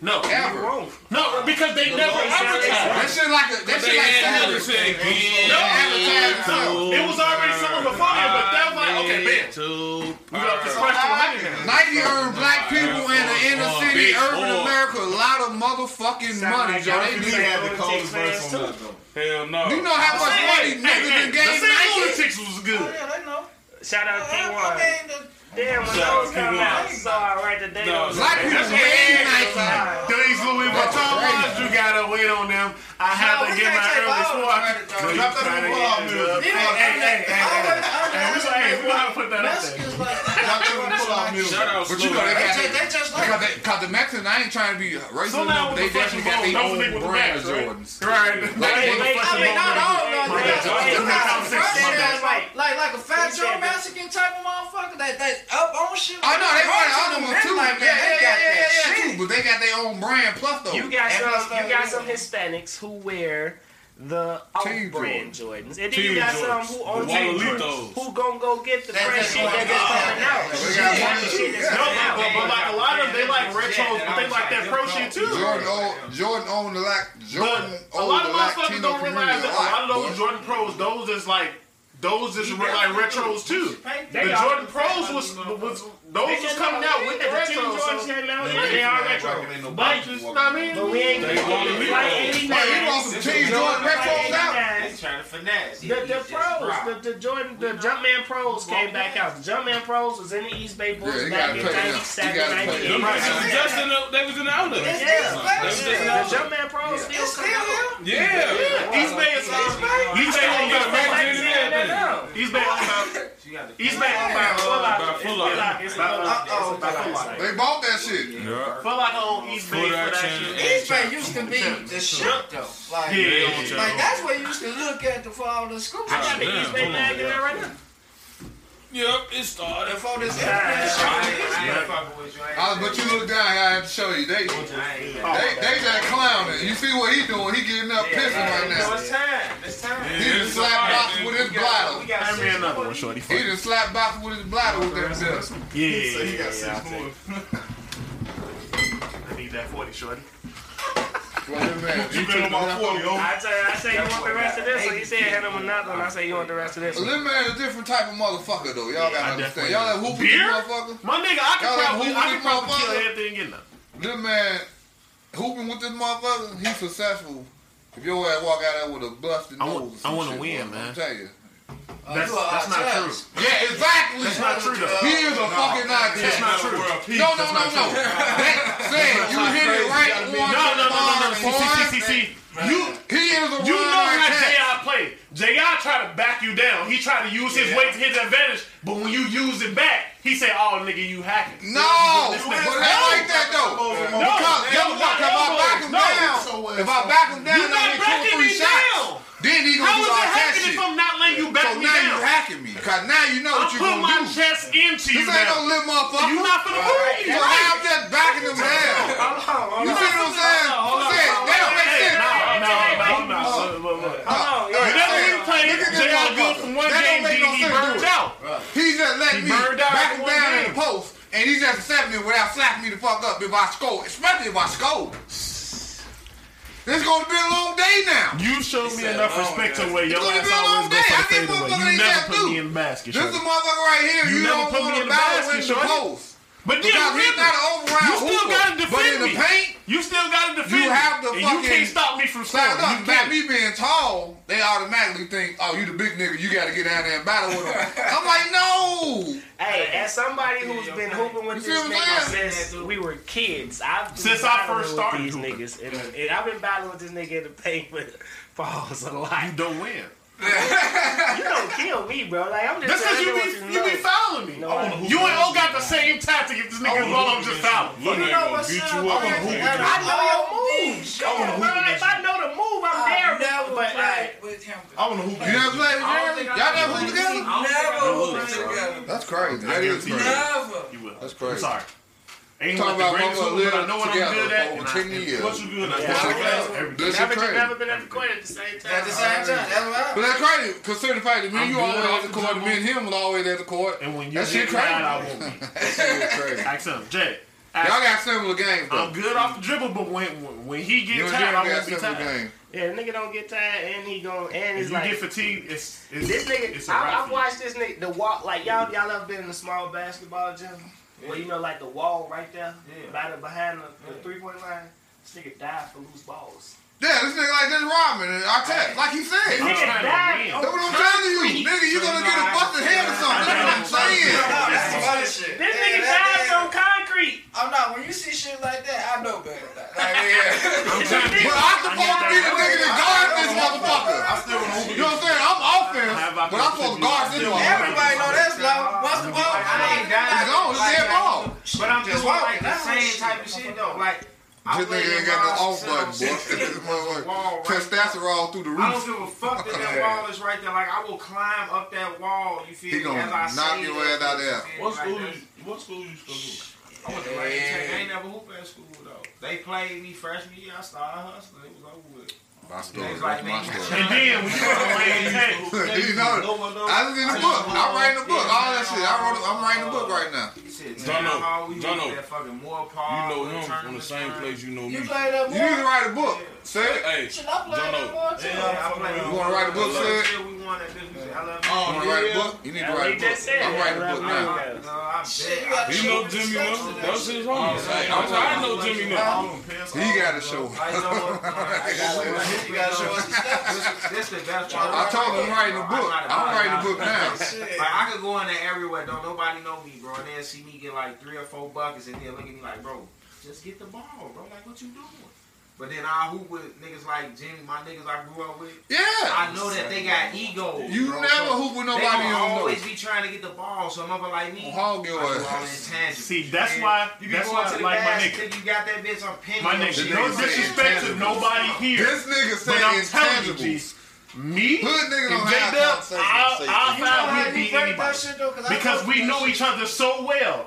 No, Ever. no, because they never advertised. That shit like a, that shit like celebrity. No, Advertising something. it was already selling before then, but that was like okay, man, Two. we got this fresh to money now. Nike earned black people in the inner city, Big urban. America a lot of motherfucking money, Joe. They He do. have the coldest verse on that though. Hell no. You know how much money Hey, niggas hey, in the game St. Nike? Lunatics was good. Oh, yeah, they know. Shout out I K1. Mean, the, Damn, when Shout out those come out, so I write the date No, Black people That's made what- Nike. These Louis Vuitton ones, you gotta wait on them. I have No, to get my early all the swap. credit, though. No, Drop that trying to pull-out get music. it up. You Hey, hey, hey, hey, I always- I hey. Hey, we gonna- gonna put that up there. Mexicans like, Drop that pull-out music. But you know they they got just, they just like, Because, the Mexicans, I ain't trying to be uh, racist, So but they the definitely got their own think with the brand max, right? Jordans. Right. Like, Wait, they- wait, I mean, not all, no, My they got some of wait, fresh ass, like, like, like a fat He Joe Mexican type of motherfucker that, that up on shit. Oh, I know they run other ones too. Like, Yeah, man, yeah, they yeah, got yeah, that yeah, shit. too. But they got their own brand plus though. You got And some. You got some Hispanics who wear the Team off-brand Jordans, and then Team you got Jordans. some who own The Team Wallalitos. Jordans who gon' go get the That- fresh shit that just coming out. Yeah, we Shit, got that one, shit that's No, but, but, but like a lot of they like retros, but they like that pro shit too. Jordan owned, Jordan owned the lac, Jordan But a lot of motherfuckers don't realize that a lot of those. Jordan Pros, those is like, those is re- like retros too. The Jordan Pros was was those was coming out with the retros. So, yeah, they are retro. But you know what I mean? But we ain't They getting want to it. leave Like those. Hey, 89. you want some Team Jordan retros out? He's trying to finesse. The, the pros, the, the Jordan, the Jumpman Pros came back out. The Jumpman Pros was in the East Bay Bulls Yeah, back in pay 97, 98. they was just in the, they was in the outlet. It's Yeah. these They was flags. just in The the. Jumpman Pros still come out. here. Yeah. East Bay is East Bay owned by Mac- East Bay owned by You East Bay owned by Foot Locker. By Foot Locker. Foot Locker. It's By- Foot Locker. uh-oh, It's a Foot Locker site. They bought that shit. Yeah. Foot Locker owned East Bay Foot for that shit. East Bay used to be the shit though. Like, Yeah. like that's where you used to look at the, for all the schools. I got the Damn, East Bay hold bag in there right now. Yep, it started. Before this I internet shit. I ain't fucking with you. I ain't Uh, but you look down, I have to show you. They, they, I they just clowning. You see what he doing? He getting up pissing right No, now. it's time. It's time. He just slapped box with his bladder. Hand me another one, shorty. He just slapped box with his bladder with that belt. Yeah, He got yeah, six I'll take more. it. I need that 40, shorty. Well, man, You been on my 40, oh. I tell you, I say you want the rest of this, so he said hand him another one. I say you want the rest of this. Well, one. Lil man is a different type of motherfucker though. Y'all gotta I understand. definitely Y'all that am. whooping motherfucker. My nigga, I Y'all probably, like I moving could probably kill everything and get nothing. Lil man hooping with this motherfucker, he's successful. If your ass walk out there with a busted I nose, want- or I wanna shit, win, I'm tell you. Uh, that's, you that's not true. Yeah, exactly. That's not true though. He is a fucking artist. That's not true. No, no, no, no. That said, you hit it right on No, no, no, no, no. See, see, see, see, see. You, He is a you know how artist. J.I. played. J.I. tried to back you down. He tried to use his weight to his advantage, but when you use it back, he said, "Oh, nigga, you hacking." No, This but nigga- it ain't like that though. No, Because no, guess no, what? If I back him no. down, if I back him down, You're I not hit two or backing me shots. down. Then he gonna is do it all that hacking if I'm not letting you back So me now you down? hacking me. Cause now you know I'm what you putting gonna do. I put my chest into you This ain't no now. little motherfucker. You not finna move me. So how I'm just backing him down. You see what I'm saying? Hold on, hold on. that don't make sense. No, no, no, no. You yeah. played Look at this J.I. good from one game, he burned out. He just letting He me back him down in the post, and he just accepting me without slapping me the fuck up if I score, especially if I score. This gonna be a long day now. You showed me enough respect to where your gonna ass be a long always go day. for I the think fadeaway. You never put me in the basket, This is a motherfucker right here. You You, never don't put me want in to the battle basket, in the shorty. post. But then Because he's not an all-around you still gotta But defend in the me. paint, You still gotta defend You have to and you fucking can't stop me from Sign scoring. up. You By can't. me being tall, they automatically think, oh, you the big nigga, you gotta get down there and battle with him. I'm like, no. Hey, as somebody who's been hooping with You this see what I'm nigga saying? since we were kids, I've been Since I battling first with started these hooping. niggas, and, and I've been battling with this nigga in the paint for falls a lot. You don't win you don't kill me, bro. Like I'm just. That's because you be you, be following me. No, you and O got the same tactic. If this nigga I'm just following. You know what's beat up? I know your moves. bro. If I know the move, I'm there. Never but played with him. I wanna hoop. You never played with Jeremy? Y'all never hooped together? Never hooped together. That's crazy. That is crazy. Never. You will. That's crazy. I'm sorry ain't talking about greatest hooper, but I know what I'm good at. What you good at? Yeah. That's never, crazy. never been at the court at the same time. At the same time. That's But that's crazy. Considering the fact that me and you always at the court, me and him was always at the court. And when you get shit crazy. I won't be. That's crazy. Ask him, Jay. Y'all got similar games. Though. I'm good off the dribble, but when when he get tired, I won't be tired. Yeah, nigga don't get tired, and he go and it's you get fatigued. It's, it's this nigga. It's I've watched this nigga the walk like y'all y'all ever been in a small basketball gym? Yeah. Well, you know, like the wall right there, yeah. by the behind the, the three point line, this nigga died for loose balls. Yeah, this nigga like this Robin and I tell like he said. Nigga. That's what I'm telling you. Nigga, you gonna get a busted head or something. That's what I'm saying. That's some other shit. This nigga died on concrete. I'm not. When you see shit like that, I know better. Like, yeah. I'm supposed to be the nigga that guards this motherfucker. I still You know what I'm saying? I'm offense, but I'm supposed to guard this motherfucker. Everybody know that's law. Once the ball, I ain't dying. It's gone. It's dead ball. But I'm just like the same type of shit though. Like. This nigga ain't got no off button, boy. Wall right Testosterone through the roof. I don't give a fuck that that wall is right there. Like I will climb up that wall. You feel he me? Gonna as I knock your ass out there. What school? Like you, what school you still? I went to Lane Tech. I ain't never hoop at school though. They played me freshman year. I started hustling. It was over with. My story. Like, my story. And then when you know, I was in the book. I'm writing the book. All that shit. I wrote. I'm writing the book right now. Jono, Jono, you know him from the same place you know me. You. You need to write a book. Say it. Hey, Jono, you want to write a book? Say it one that did. I love oh, music. Oh, you write a book? You need to write a book. Oh, I'm writing a book now. No, I bet. You know Jimmy Miller? That's his homie. I know Jimmy now. He got to show. I know. Got to show I told him writing a book. I'm writing a book now. Like, I could go in there everywhere. Don't nobody know me, bro. And they'll see me get like three or four buckets and they'll look at me like, bro, just get the ball, bro. Like, what you doing? But then I hoop with niggas like Jimmy, my niggas I grew up with. Yeah. I know that they got egos. You bro, never so hoop with nobody they on always be trying to get the ball, so mother like me. Hog your ass. See, that's and why you that's why, to the like my nigga. you got that bitch on penny. My nigga, no disrespect to nobody here. This nigga saying intangibles. me Hood nigga and J Dub, I'll find we'd beat anybody. Though, because we know each other so well.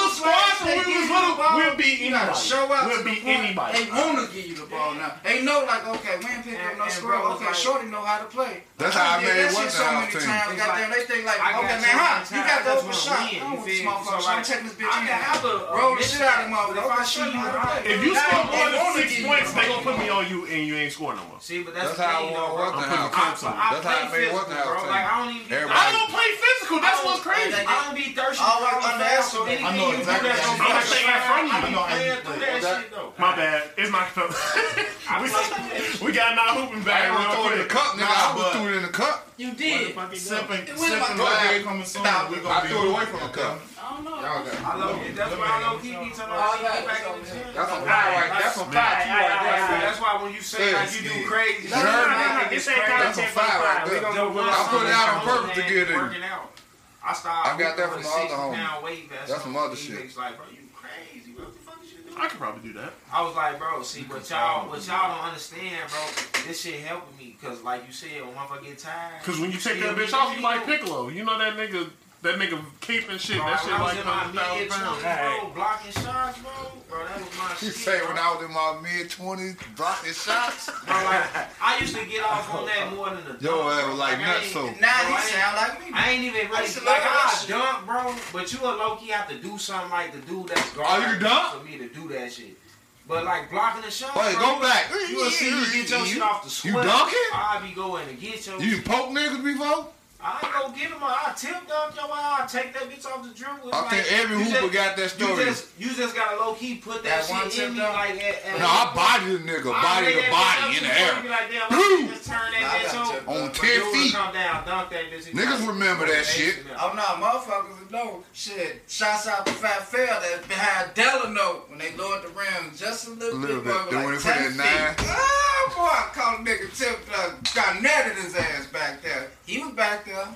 squads when we was little, we'll be anybody. Show up we'll be anybody. They gonna give you the ball now. They know like, okay, we ain't picking up no squad. Okay, Shorty know how to play. That's how I made one so many times. Goddamn, they think like, okay, man, huh? You got the open shot. I don't want this motherfucker. I'm taking this bitch in. Roll the shit out of motherfucker. If you score more than six points, they gonna put me on you and you ain't scoring no more. See, but that's how I want Westinghouse. That's how I made Westinghouse. Like I don't even. I don't play physical. That's what's crazy. I don't be thirsty. I don't underestimate. I know exactly that gonna I'm from you. My bad. It's my cup. we, we got my hooping bag real it in the cup, nigga. I was threw it in the cup. You did. Sipping, sipping live coming soon. I threw it away from the cup. I don't know. Y'all got I love you. That's why I love keep each other. That's a fire right That's a fire right there. That's why when you say like you do crazy. That's a fire right there. I put it out on purpose to get it. I. I got that from my other homie. Weight vest That's some other shit. Like, bro, you crazy? What the fuck is you doing? I could probably do that. I was like, bro, see, what y'all, but y'all don't understand, bro. This shit helping me because, like you said, when motherfucker get tired. Because when you take that bitch off, you like Piccolo. You know that nigga that nigga cape and shit. Bro, that shit like hundred thousand pounds. Bro, blocking shots, bro. Bro, that was my shit. You say when I was in my mid twenties, blocking shots. Bro, like, I used to get off on that more than the. Yo, dunk, that was like, like nuts. So now bro, he sound like me. I ain't even ready I like I dunk, bro. But you a low key have to do something like the dude that's guarding. Oh, you dunk? For me to do that shit. But like blocking the shot. Wait, bro, go back. You will see you, get your shit off the sweat. You dunking? I be going to get your. You poke niggas before? I ain't gonna get him. I tip dunk your eye. I take that bitch off the dribble. It's I think every hooper just- got that story. You just, you just gotta low key put that, That one shit in tip me dunk? like at, at No, I body the nigga, body lay the body in the air. you, like, damn, Boom! Just turn that bitch got over. On But 10 feet. Come down, dunk that bitch. Niggas remember that shit. Oh no, motherfuckers know. Shit, Shots out to Fat Fair that's behind Delano when they lowered the rim just a little, Little bit. bit. boy, Then like they put 10 that feet. Oh boy, I caught a nigga tip, uh, got netted his ass back there. He was back there.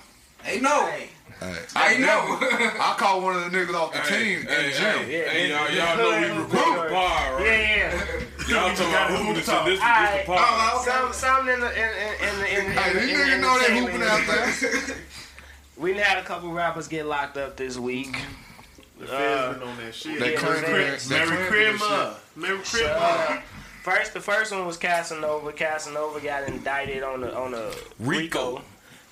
They know. Hey, Hey, I know. I caught one of the niggas off the Hey, team hey, in gym. hey, hey, y'all, y'all know we record the pod, right? Yeah, yeah. Y'all talking about hooping and shit. This is Alright. the pod. Some, something in the in in in the in, Hey, in, these in, niggas in know they entertainment hooping out there. We done had a couple rappers get locked up this week. The Uh, been on that shit. They Yeah, claim they- that- they Merry claim Christmas. Merry So, Christmas. first, the first one was Casanova. Casanova got indicted on a on a Rico.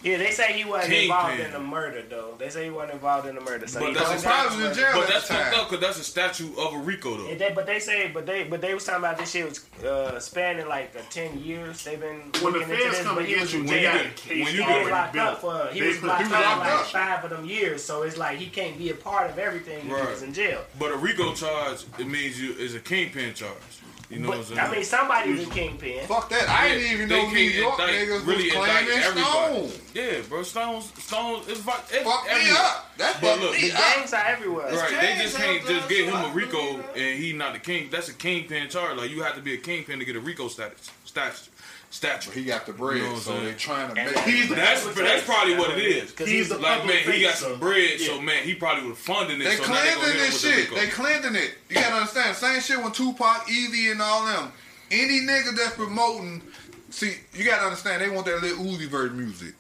Yeah, they say he wasn't Kingpin. involved in the murder though. They say he wasn't involved in the murder. So But that's a Probably was in jail But that's fucked up because that's a statue of a Rico though. And they, but they say, but they, but they was talking about this shit was uh, spanning like uh, ten years. They've been When the looking into this, come but he was you, in when you jail. get a case When you He get was locked built, up for he they was put- locked up like five of them years. So it's like he can't be a part of everything. He was in jail. But a Rico charge, it means you is a kingpin charge. You know what I'm But, saying? I mean, somebody's a kingpin. Fuck that. I didn't even know New York indict- niggas really was indict claiming everybody. Stone. Yeah, bro. Stones, Stones, it's fuck, it's Fuck me up. That But fucked look, me The up. gangs are everywhere. Right, they just can't just get him a Rico and he not the king. That's a kingpin charge. Like you have to be a kingpin to get a Rico status. Status. Stature. He got the bread, You know so saying? they trying to And make. He's the That's that's probably what it is. Because He's he's the Like man, he got face, some bread, yeah. so man, he probably would have funded it. They so now they cleansing this with the shit. Rico. They cleansing it. You gotta understand. Same shit with Tupac, Eazy, and all them. Any nigga that's promoting, see, you gotta understand. They want that little Uzi Vert music.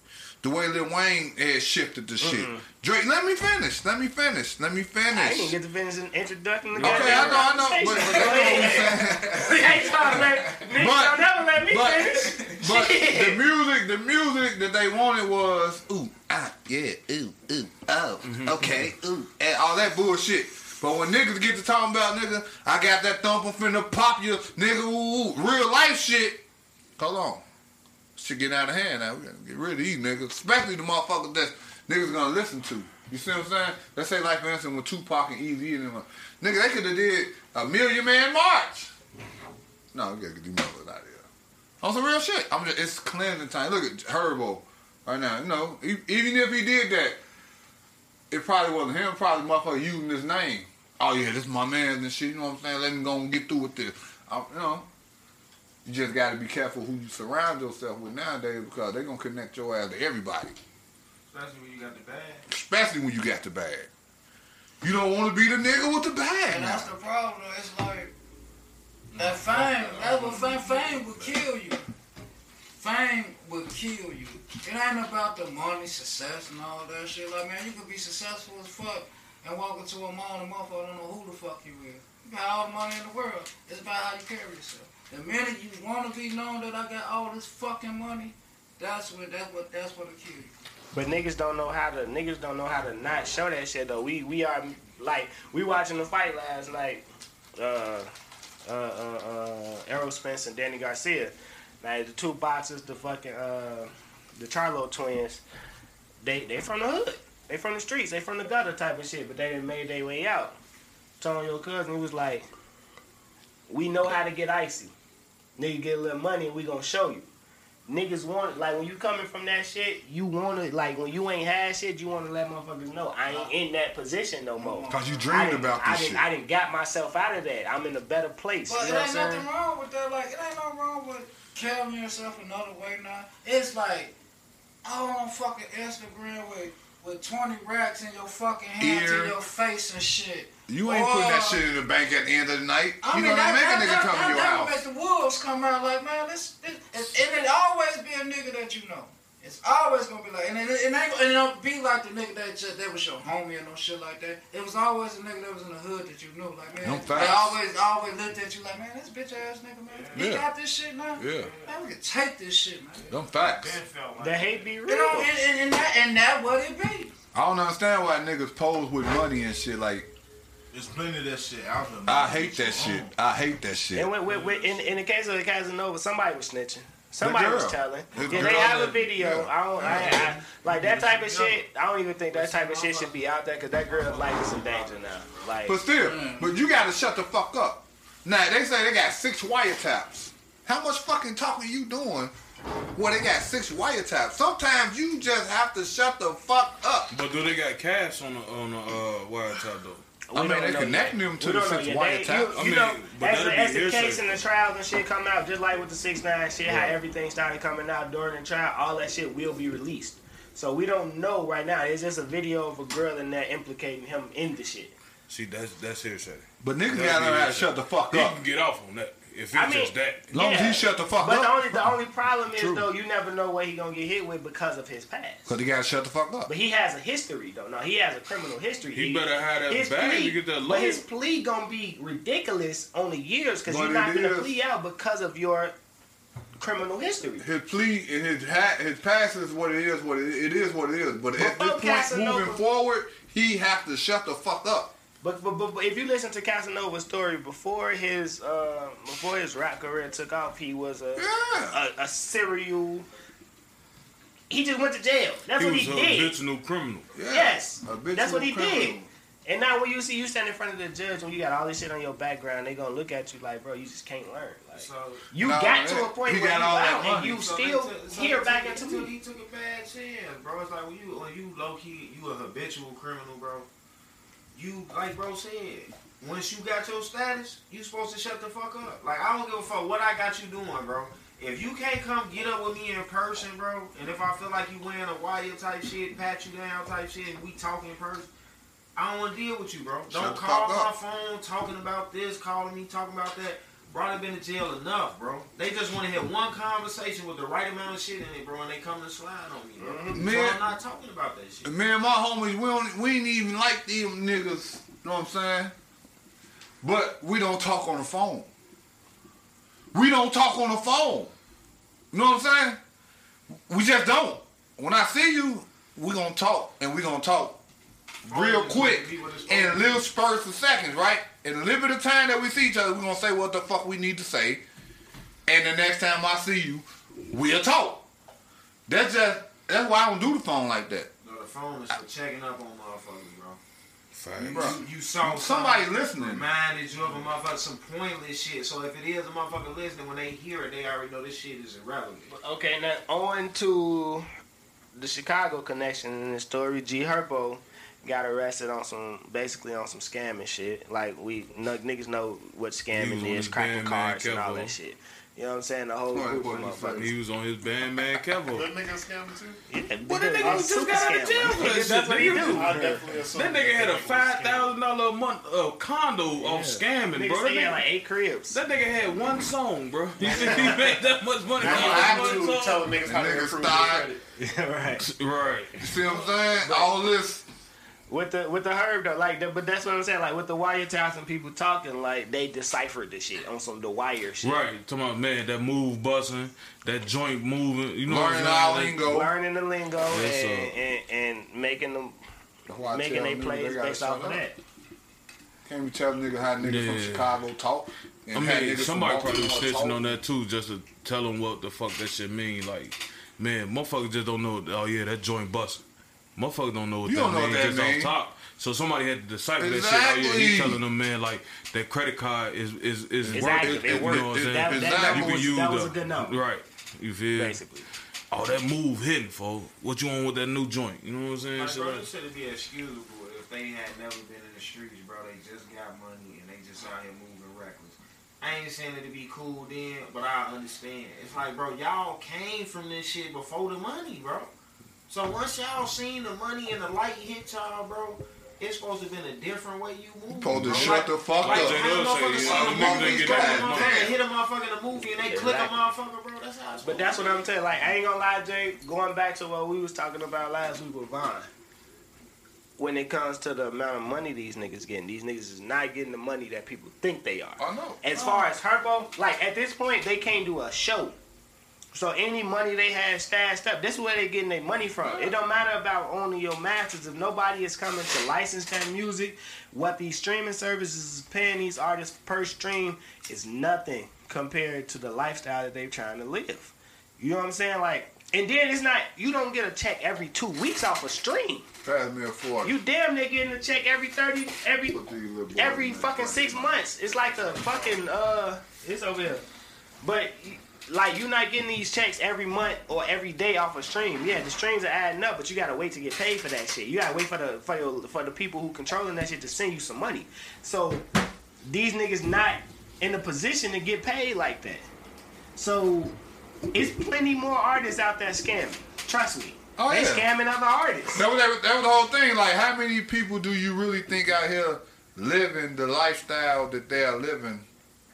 The way Lil Wayne had shifted the shit. Drake, let me finish. Let me finish. Let me finish. I didn't get to finish an introduction. Okay, I know, I know, but, but that's what I'm saying. Hey, Tom, let, niggas But- don't never let me but- finish. But the music, the music that they wanted was ooh, ah, yeah, ooh, ooh, oh, okay, ooh, and all that bullshit. But when niggas get to talking about nigga, I got that thumper finna pop you, nigga, ooh, ooh, real life shit. Hold on, shit getting out of hand now. We gotta get rid of these niggas, especially the motherfuckers that niggas gonna listen to. You see what I'm saying? Let's say like for instance with Tupac and Eazy and them, uh, nigga, they could have did a Million Man March. No, we gotta get these motherfuckers out of here. On some real shit. I'm just, it's cleansing time. Look at Herbo right now. You know, even if he did that, it probably wasn't him. Probably motherfucker using his name. Oh yeah, this is my man and shit. You know what I'm saying? Let me go and get through with this. I, you know, you just got to be careful who you surround yourself with nowadays because they're gonna connect your ass to everybody, Especially when you got the bag. especially when you got the bag. You don't want to be the nigga with the bag And now. that's the problem. though. It's like that fame. That's what fame. Fame will kill you. Fame will kill you. It ain't about the money, success, and all that shit. Like man, you could be successful as fuck and walk into a mall and motherfucker don't know who the fuck you is. You got all the money in the world. It's about how you carry yourself. The minute you want to be known that I got all this fucking money, that's what that's what that's what'll kill you. But niggas don't know how to niggas don't know how to not show that shit though. We we are like we watching the fight last night. Uh, uh, uh, uh, Errol Spence and Danny Garcia. Like the two boxers, the fucking uh, the Charlo twins. They they from the hood. They from the streets. They from the gutter type of shit. But they didn't made their way out. Telling your cousin, he was like, "We know how to get icy. Nigga, get a little money, and we gonna show you." niggas want like when you coming from that shit, you wanna like when you ain't had shit, you wanna let motherfuckers know I ain't in that position no more. Cause you dreamed didn't- about I this didn't, shit. I didn't got myself out of that. I'm in a better place. But you it know what ain't I'm nothing wrong with that. Like, it ain't nothing wrong with carrying yourself another way now. It's like, I don't fucking Instagram with, with 20 racks in your fucking hand Ear. to your face and shit. You ain't putting that shit in the bank at the end of the night. I you mean, gonna that, make a nigga come that, to your that house. make the wolves come out like, man, this, this and it always be a nigga that you know. It's always gonna be like, and it, it, ain't, and it don't be like the nigga that just, that was your homie or no shit like that. It was always a nigga that was in the hood that you knew, like man. Them They always, always looked at you like, man, this bitch ass nigga, man, he got this shit now. Yeah, Man, we can take this shit, man. them facts. The hate be You real. know, and, and, and that, and that what it be. I don't understand why niggas pose with money and shit. Like, There's plenty of that shit out there. I hate that shit. I hate that shit. And with, with, with, in, in the case of the Casanova, somebody was snitching. Somebody was telling. The Yeah, they have a video. yeah. I don't. I, I, like that type of shit. I don't even think that type of shit should be out there because that girl's life is in danger now. Like, But still, but you gotta shut the fuck up. Now they say they got six wiretaps. How much fucking talking you doing? Well, they got six wiretaps. Sometimes you just have to shut the fuck up. But do they got cash on the on the uh, wiretap though? We I mean, they know connecting them to We the six yet. wiretaps. They- You, I mean, know, but as, the- be as the case and the trials and shit come out, just like with the six nine shit, how everything started coming out during the trial, all that shit will be released. So we don't know right now. It's just a video of a girl in there implicating him in the shit. See, that's that's hearsay. But niggas gotta be how to shut the fuck He up. can get off on that if it's I mean, just that. As long as he shut the fuck up. But the only the only problem is True. though you never know what he gonna get hit with because of his past. Cause he gotta shut the fuck up. But he has a history though. No, he has a criminal history. He better have that his bag plea, to get that But his plea gonna be ridiculous on the years because But you're not gonna is. plea out because of your criminal history. His plea and his ha- his past is what it is. What it, it is. What it is. But at this point, Casanova- moving forward, he have to shut the fuck up. But, but, but, but if you listen to Casanova's story before his uh, before his rap career took off, he was a Yeah. a, a serial. He just went to jail. That's he what he a did. habitual criminal. Yeah. Yes, Habitual that's what he criminal. did. And now when you see you stand in front of the judge when you got all this shit on your background, they gonna look at you like, bro, you just can't learn. Like So you No, got to a point where you all that out and you So still they took- so here back took- into he took, he took a bad chance, bro. It's like when you when you low key you a habitual criminal, bro. You like bro said, once you got your status, you supposed to shut the fuck up. Like I don't give a fuck what I got you doing, bro. If you can't come get up with me in person, bro, and if I feel like you wearing a wire type shit, pat you down type shit, and we talking in person, I don't want to deal with you, bro. Don't call my phone talking about this, calling me talking about that. Bro, I've been to jail enough, bro. They just want to have one conversation with the right amount of shit in it, bro, and they come to slide on me, bro. Uh-huh. So Man. I'm not talking about that shit. Man, my homies, we don't, we ain't even like them niggas. You know what I'm saying? But we don't talk on the phone. We don't talk on the phone. You know what I'm saying? We just don't. When I see you, we gonna talk and we gonna talk real quick in little spurts of seconds, right? In a little bit of time that we see each other, we're gonna say what the fuck we need to say. And the next time I see you, we'll talk. That's just that's why I don't do the phone like that. No, the phone is for checking up on motherfuckers, bro. Facts. Bro, You, you saw somebody something, listening. reminded you of a motherfucker, some pointless shit. So if it is a motherfucker listening, when they hear it, they already know this shit is irrelevant. Okay, now on to the Chicago connection in the story. G Herbo got arrested on some basically on some scamming shit. Like we no, niggas know what scamming was is, his cracking cards man, and all that shit. You know what I'm saying? The whole group of motherfuckers. He was on his band man Kevo. That nigga scamming too? Yeah, Well, that nigga was just got out of jail for that shit. That's what he nigga. do. I definitely assume That nigga had a five thousand dollar a month uh, condo off scamming, Niggas bro. That he had nigga, like eight cribs. that nigga had one song, bro. You think he made that much money? Now off he one had to song? tell niggas how to improve credit. right. Right. You see what I'm saying? All this. With the with the herb though, like, the, but that's what I'm saying. Like with the wiretaps and people talking, like they deciphered the shit on some the wire shit. Right. Talking about man, that move busting, that joint moving. You know Learning what our I'm saying? lingo. Learning the lingo Yes, and, and and making them Why I making tell they plays they based off shut of that. Can't be telling nigga how niggas from Yeah. Chicago talk. I mean, somebody probably was snitching talk. on that too, just to tell them what the fuck that shit mean. Like, man, motherfuckers just don't know. Oh yeah, that joint busting. Motherfuckers don't know what You that don't know what that just mean. off top. So somebody had to decipher that shit. Oh yeah, Exactly. he telling them man like that credit card is is is It's working. active. It You know works. what I'm saying? That, that, Exactly. You can was, use that was the- a good number, Right. You feel? basically. Oh, that move hitting, folks. What you on with that new joint? You know what I'm saying? Like, Shit bro, like- this should be excusable if they had never been in the streets, bro. They just got money and they just out here moving reckless. I ain't saying it'd be cool then, but I understand. It's like, bro, y'all came from this shit before the money, bro. So once y'all seen the money and the light hit y'all, bro, it's supposed to have been a different way you move. Supposed to bro. shut like, the fuck like, up. J. how Dub say, you see know, the them niggas movies, ain't go get the motherfucker, hit a motherfucker in the movie and they click a motherfucker, bro. That's how it's But that's what I'm saying. Like I ain't gonna lie, Jay. Going back to what we was talking about last week with Vaughn. When it comes to the amount of money these niggas getting, these niggas is not getting the money that people think they are. Oh, I know. As far as Herbo, like at this point, they can't do a show. So any money they have stashed up, this is where they getting their money from. It don't matter about owning your masters if nobody is coming to license that music. What these streaming services is paying these artists per stream is nothing compared to the lifestyle that they're trying to live. You know what I'm saying? Like, and then it's not you don't get a check every two weeks off a stream. Pass me a forty. You damn near getting a check every thirty every Put these little boys every fucking fucking six months. It's like a fucking uh, it's over here. But like you're not getting these checks every month or every day off a stream. Yeah, the streams are adding up, but you gotta wait to get paid for that shit. You gotta wait for the for your, for the people who controlling that shit to send you some money. So these niggas not in a position to get paid like that. So it's plenty more artists out there scamming. Trust me. Oh, they yeah. scamming other artists. That, was, that was the whole thing. Like, how many people do you really think out here living the lifestyle that they are living,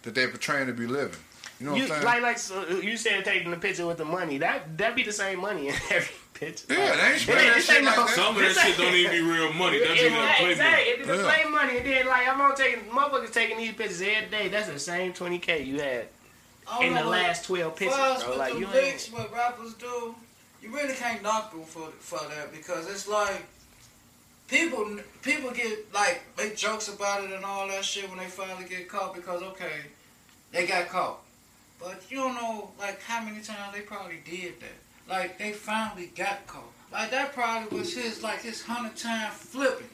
that they're portraying to be living? You know what You, I'm saying? like like so uh, you said taking the picture with the money. That that be the same money in every picture. Yeah, they ain't It spending that shit ain't like no- that. Some of that shit don't even be real money. That be It- play exactly, money. it the Yeah. same money. And then like I'm gonna take motherfuckers taking these pictures every day. That's the same 20k you had I in the what- last 12 pictures, For us, bro. with Like the you licks, ain't. what rappers do, you really can't knock them for for that because it's like people people get like make jokes about it and all that shit when they finally get caught because okay, they got caught, but you don't know like how many times they probably did that. Like they finally got caught. Like that probably was his like his hundred time flipping.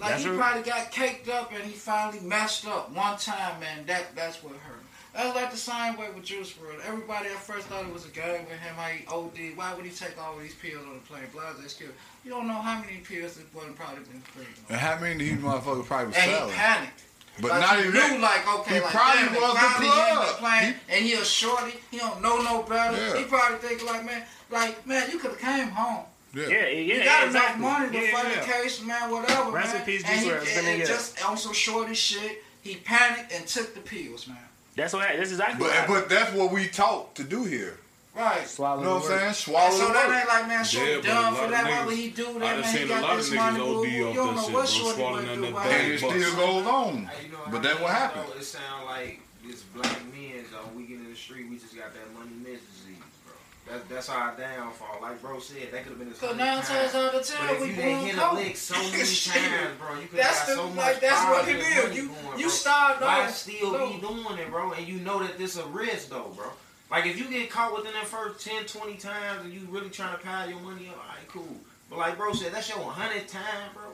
Like That's he true. probably got caked up and he finally messed up one time, man. That that's what hurt. him. That's like the same way with Juice WRLD. Everybody at first thought it was a game with him. He OD. Why would he take all these pills on the plane? Blase skill. You don't know how many pills this boy probably been taking. and how many of these motherfuckers probably was And he panicked. But like not he even knew, that. like, okay, He like, probably damn, they was the finally getting plug. the plane, and he a shorty. He don't know no better. Yeah. He probably think like, man, like, man, you could have came home. Yeah. Yeah, yeah, You yeah. got exactly. enough money to yeah, fight yeah. the case, man, whatever, Rest man. in peace, and Juice he, WRLD. It's been a and year. just on some shorty shit, he panicked and took the pills, man. That's what. That's exactly. But, what but that's what we taught to do here. Right. Swallow You know what I'm word. saying? Swallow so that ain't like, man, shorty Yeah, a dumb lot for of that. Why niggas- would he do that, I done man? He seen a got lot this of money, niggas boo, boo. OD You off don't that know shit, what bro. shorty Swallowing would that do. nut And it still goes on. Hey, you know, But I that what think, happened. It sound like this black men though. We get in the street, we just got that money miss disease, bro. That, that's our downfall. Like bro said, that could have been his Cause hundred nine times. times out of But ten, if we you didn't going hit a coke. lick so many times, bro, you could That's got the so much like. That's what it positive is. money You going, you bro. started Why still low. be doing it, bro? And you know that this a risk, though, bro. Like if you get caught within that first 10, 20 times, and you really trying to pile your money up, all right, cool. But like bro said, that's your 100 time, bro.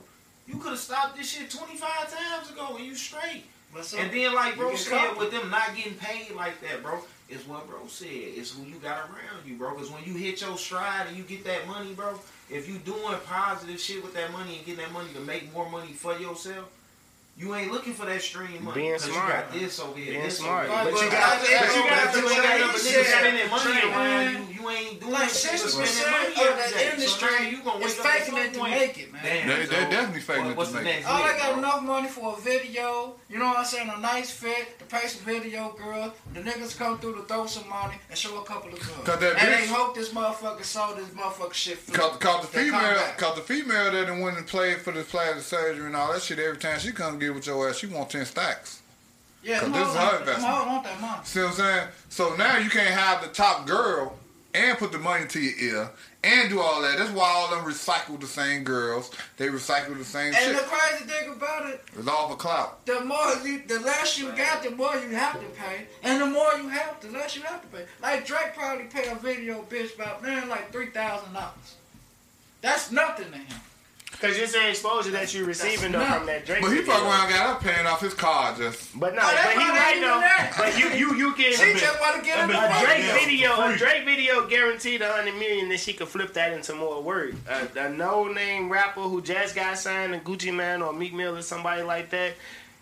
You could have stopped this shit 25 times ago, and you straight. So- And then, like bro said, with them not getting paid like that, bro, it's what bro said. It's who you got around you, bro. Because when you hit your stride and you get that money, bro, if you doing positive shit with that money and getting that money to make more money for yourself, you ain't looking for that stream money. Being 'cause smart. You got this over here, Being this smart. over here. But Right, you but got, I- but you got, but but you ain't got no shit, niggas spending money shit, around man. you. You ain't doing Like shit sixty percent money of every day. the So now industry you gonna is wake up faking some it to make it, man. Damn, They- they so definitely faking what- it what's to the make it. next All I got enough money for a video, you know what I'm saying, a nice fit, to pay some video girl. The niggas come through to throw some money and show a couple of guns. Cause that and bitch- they hope this motherfucker saw this motherfucker shit flip. Cause, cause the female, back. cause the female that done went and played for the plastic surgery and all that shit. Every time she come get with your ass, she want ten stacks. Yeah, 'cause this is her investment. hoes want that money. See what I'm saying? So now you can't have the top girl and put the money to your ear and do all that. That's why all them recycle the same girls. They recycle the same And shit. the crazy thing about it, It's all for clout. the more you, the less you got, the more you have to pay, and the more you have, the less you have to pay. Like Drake probably paid a video bitch about man like three thousand dollars. That's nothing to him. Cause it's the exposure that you're receiving though That's from that Drake. But he video. fuck around got up paying off his car just. But no, Oh, but he probably right ain't though. that. But you you you can. She just want to get in the A Drake money. video, a Drake video guaranteed a hundred million, then she could flip that into more work. A, a no-name rapper who just got signed to Gucci Mane or Meek Mill or somebody like that,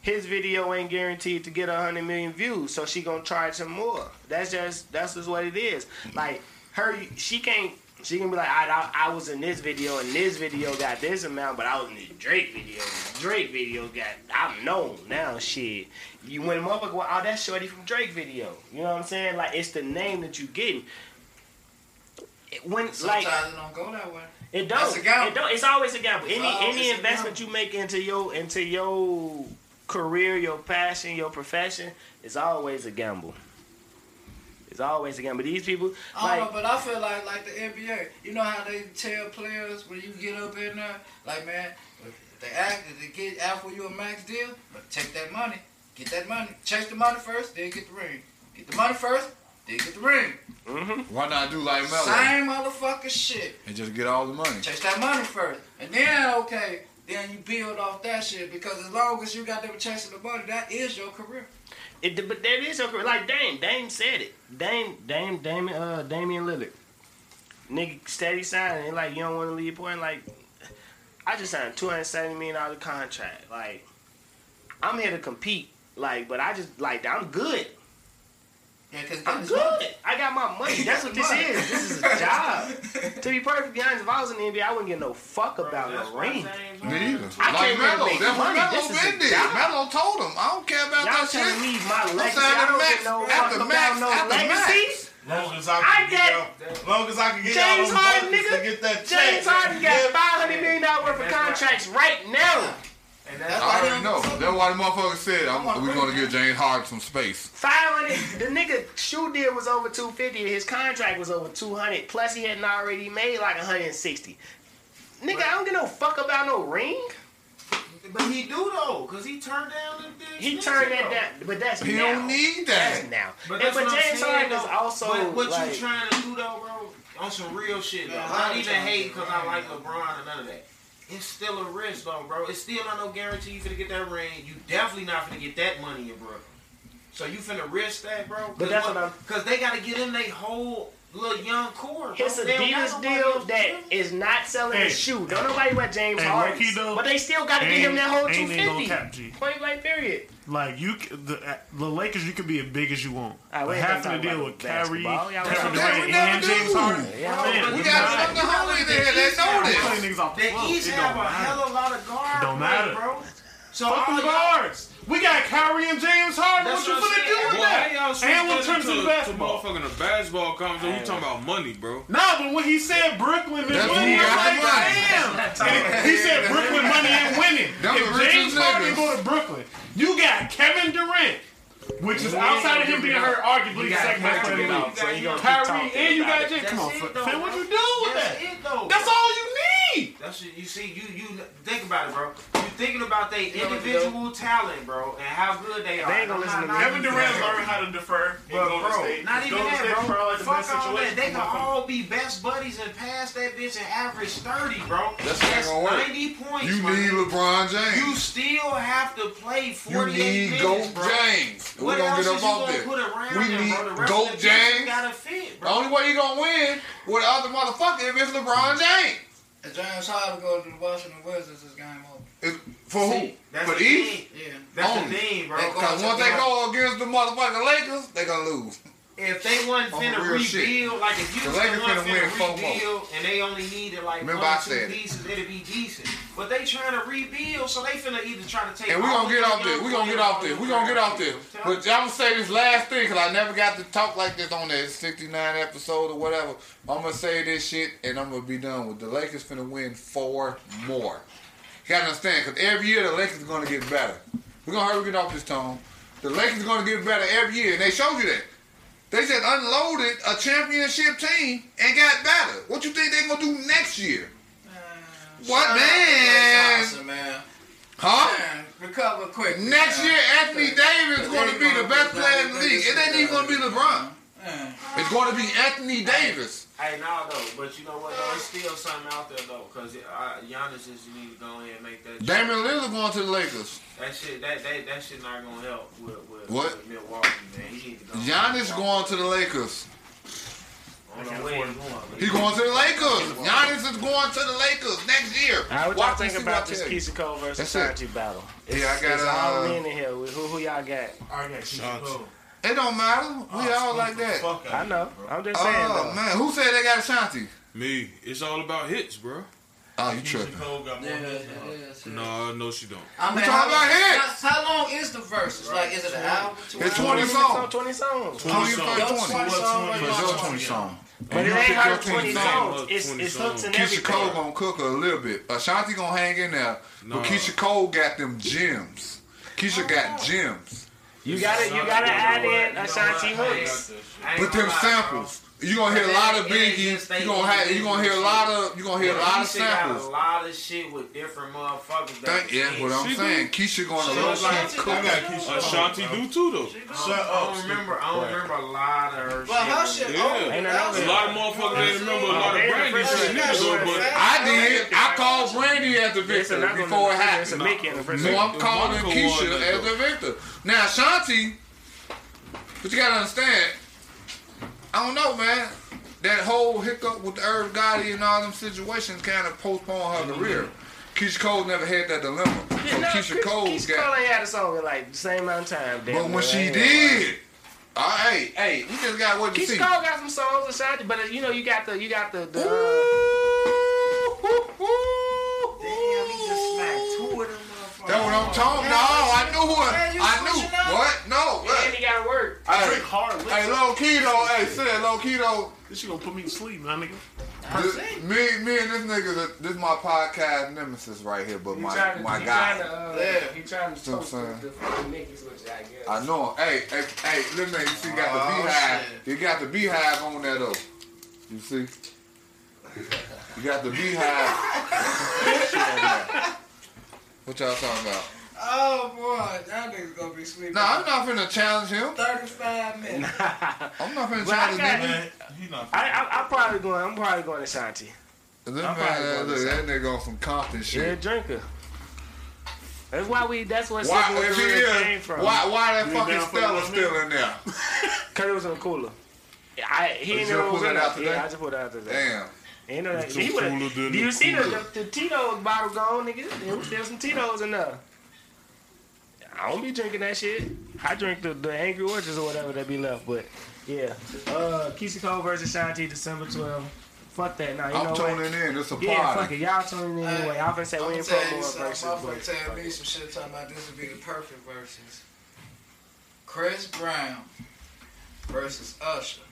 his video ain't guaranteed to get a hundred million views, so she gonna charge him more. That's just that's just what it is. Like her, she can't. She can be like, I, I, I was in this video, and this video got this amount, but I was in the Drake video. Drake video got, I'm known now. Shit, you when motherfucker, well, oh, that's Shorty from Drake video. You know what I'm saying? Like it's the name that you getting. It- When Sometimes like it don't go that way. it don't. It don't. It's always a gamble. Any any investment you make into your into your career, your passion, your profession, it's always a gamble. It's always a gamble. These people, I don't like, know, but I feel like like the NBA. You know how they tell players when you get up in there, like man, they act, if they get offer you a max deal, but take that money, get that money, chase the money first, then get the ring. Get the money first, then get the ring. Mm-hmm. Why not do like Melo Same motherfucking shit. and just get all the money? Chase that money first. And then, okay, then you build off that shit because as long as you got them chasing the money, that is your career. It, but that is your. Like Dame, Dame said it. Dame, Dame, Dame, uh, Damian Lillard. Nigga steady signing. Like you don't want to leave point. Like I just signed two hundred seventy million dollar contract. Like I'm here to compete. Like, but I just like I'm good. Yeah, because I'm good. I got my money. That's what this is. This is a job. to be perfectly honest, if I was in the NBA, I wouldn't give no fuck about That's no ring. Me either. I Like came here to Melo. make That's what money. Melo This is a been did. job. Melo told him, I don't care about Y'all that telling shit. me my I'm legacy? I the don't max, get no fuck about max, no at the legacy. max. Long as I I get, get- long as I can get James y'all them Harden, nigga. to get that check. James Harden got five hundred million dollars worth of contracts right now. And That's that's why I he already don't know. fuck That's why the motherfucker said, I'm, wanna we're going to give James Harden some space. Five hundred. The nigga shoe deal was over two fifty. His contract was over two hundred. Plus he hadn't already made like one hundred and sixty. Nigga, I don't give no fuck about no ring. But he do though, cause he turned down the. the He turned that down, but that's He now. don't need That's that. now. But And- that's but what I'm James saying, Harden is also But what like, you trying to do though, bro? On some real shit though. Yeah, Not I'm not even trying hate because I like. LeBron and none of that. It's still a risk though, bro. It's still not no guarantee you finna get that ring. You definitely not finna get that money in Brooklyn. So you finna risk that, bro? But that's what I'm- Because they got to get in their whole little young core. Bro. his They don't got Adidas deal else to that do it. is not selling Hey. his shoe. Don't nobody wear James Hey, Harden. But they still got to get him that whole two ain't, ain't gonna cap G. Point blank period. Like you, the, uh, the Lakers, you can be as big as you want. We but ain't having gonna deal with Kyrie, basketball. Y'all Kevin Durant, and do. James Harden. Yeah, Bro, Man, We we got not- some the homies there that know The this. putting niggas off the The floor. East have a matter. hell of a lot of guard Don't play, matter. bro. So Fuck all them guards. We got Kyrie and James Harden. That's what you what I'm do with Boy, how that? y'all switch And when that it turns to to basketball. motherfucking a basketball conversation? We talking about money, bro. Nah, but when he said Brooklyn is That's winning, I'm like, damn. And he said Brooklyn money and winning. If James Harden niggas. go to Brooklyn, you got Kevin Durant, which is outside of him being hurt, arguably the second best player in the league. So you gonna Kyrie and you got. James. Come on, Finn, what you do with that? That's all you need. That's it. You see, you you think about it, bro. You thinking about their individual talent, bro, and how good they are. They ain't gonna listen to Not- me. Kevin even Durant that. learned how to defer. But Golden bro, State. not even Golden that, State bro. probably like the Fuck best all that. They for can all be best buddies and pass that bitch and average thirty, bro. That's not gonna work. ninety points. You my need LeBron James. You still have to play You forty-eight need minutes, Goat bro. James. We're What gonna else get is up you gonna there. put around We him, need bro? The rest Goat of the James. Gotta fit, The only way you gonna win with the other motherfucker if it's LeBron James. If James Harden go to the Washington Wizards, it's game over. It's- For who? That's For the the East? thing. Yeah. That's Only. the thing, bro. Because once they go against the motherfucking Lakers, they gonna lose. if they wasn't On finna real rebuild, shit. like if you The was Lakers the finna win finna four more. rebuild and they only needed like Remember one I or two said it. pieces, it'd be decent. But they trying to rebuild, so they finna either try to take. And we gonna get off this. We gonna get off this. We gonna get off this. But I'm gonna say this last thing because I never got to talk like this on that 69 episode or whatever. I'm gonna say this shit and I'm gonna be done with. The Lakers finna win four more. You gotta understand because every year the Lakers gonna get better. We're gonna hurry get off this tone. The Lakers gonna get better every year, and they showed you that. They just unloaded a championship team and got better. What you think they gonna do next year? What Shout out to man? Klay man. Huh? Man, recover quick. Next year, Anthony Davis is going to be the best player in the league. It ain't even going to be LeBron. Man. It's going to be Anthony Davis. Hey, now though. But you know what? Though, it's still something out there though, because uh, Giannis is you need to go ahead and make that. Damian Lillard going to the Lakers. That shit, that that, that shit not gonna help with, with, What? with Milwaukee, man. He need to go. Giannis going to the Lakers. I don't know where he's going. but He going to the Lakers. Giannis is going to the Lakers next year. All right, what y'all think about this tell you. Keyshia versus That's it. Santi battle? Yeah, I got, it's all uh, men in here. Who, who y'all got? I got Keyshia It don't matter. We all like that. I know. bro. I'm just saying Oh though. man, who said they got Ashanti? Me, it's all about hits, bro. Oh, you Keyshia tripping? Cole got more Yeah, hits it than her. No, no, she don't. I mean, talking how, about hits. How, how long is the verses? Like, is it an album? Two It's albums? 20 songs. 20 songs. 20 songs. for Your 20. 20 songs, For your your 20 20 song. But it you ain't pick her your 20 songs. songs. It's, 20 it's hooks songs. and Keyshia everything. Cole gonna cook her a little bit. Ashanti gonna hang in there, No. but Keyshia Cole got them gems. Keyshia got oh. gems. You gotta, you gotta add in Ashanti hooks. But them lie, samples, You gonna hear a lot of Biggie. You gonna have. You gonna hear a lot of. You gonna hear a lot of Keyshia got samples. a lot of shit with different motherfuckers. that Thank, yeah, what I'm She saying. Keyshia going to She low was like- key I cook. got Keyshia. Ashanti do too though. Shut I up. don't remember. I don't remember a lot of her But her shit. shit Yeah. old. Ain't That was- A lot of motherfuckers ain't remember a lot of Brandy first shit one niggas though, but I did. I called Brandy as the It's victor another before it one. It's a happened. Mickey and the first So. I'm calling Monica Keyshia as that, the victor. Now Shanti, but you gotta understand. I don't know, man. That whole hiccup with the Irv Gotti and all them situations kind of postponed her career. Keyshia Cole never had that dilemma. So no, Keyshia Cole Keyshia got. Cole ain't had a song in like the same amount of time. damn But when near. she Ain't gonna lie. did, uh, hey, hey, we just got what to Keyshia see. Cole got some songs, Ashanti, but uh, you know you got the you got the, the uh, Damn, he just smacked two of them motherfuckers. That's what I'm talking. No, I knew who. Man, you I knew switching up? what? No. and What? he got to work. I drink hard liquor. Hey, low key though. Hey, say low key though. This shit gonna put me to sleep, my nigga. This, me, me and this nigga, this is my podcast nemesis right here, but He my to, my he guy. Trying to, uh, Yeah. he trying to See what I'm saying? the, the fucking Nickies, which I guess. I know. him. Hey, hey, hey, look, man, you see, got the Oh, beehive. shit. You got the beehive on there though. You see? You got the beehive. Shit on there. What y'all talking about? Oh boy, that nigga's gonna be sleeping. Nah, I'm not finna challenge him. 35 minutes. I'm not finna But challenge him. Man, he not. I, I, I'm probably going. I'm probably going to Shanti. This I'm man, going look, to that nigga on some Compton Yeah, shit. He's a drinker. That's why we. That's what Why, Sippin' if he the is, came from. why, why that You fucking down Stella still in there? Cause it was in the cooler. I, he Oh, ain't you know just it put that out today? Yeah, I just put it out today. Damn. Ain't know that. It's He so would've- cooler than do the you see the, cooler. the, the Tito's bottle gone, nigga? There was still some Tito's in there. I don't be drinking that shit. I drink the, the Angry Orchards or whatever that be left, but yeah. Uh, Keyshia Cole versus Shanti, December 12th. Fuck that. Now you I'm know tuning what? in. It's a party. Yeah, fuck party. it. Y'all tuning in anyway. Y'all finna say we I'm ain't tell put you more something. verses. Motherfucker but tell fuck me some shit talking about this would be the perfect verses. Chris Brown versus Usher.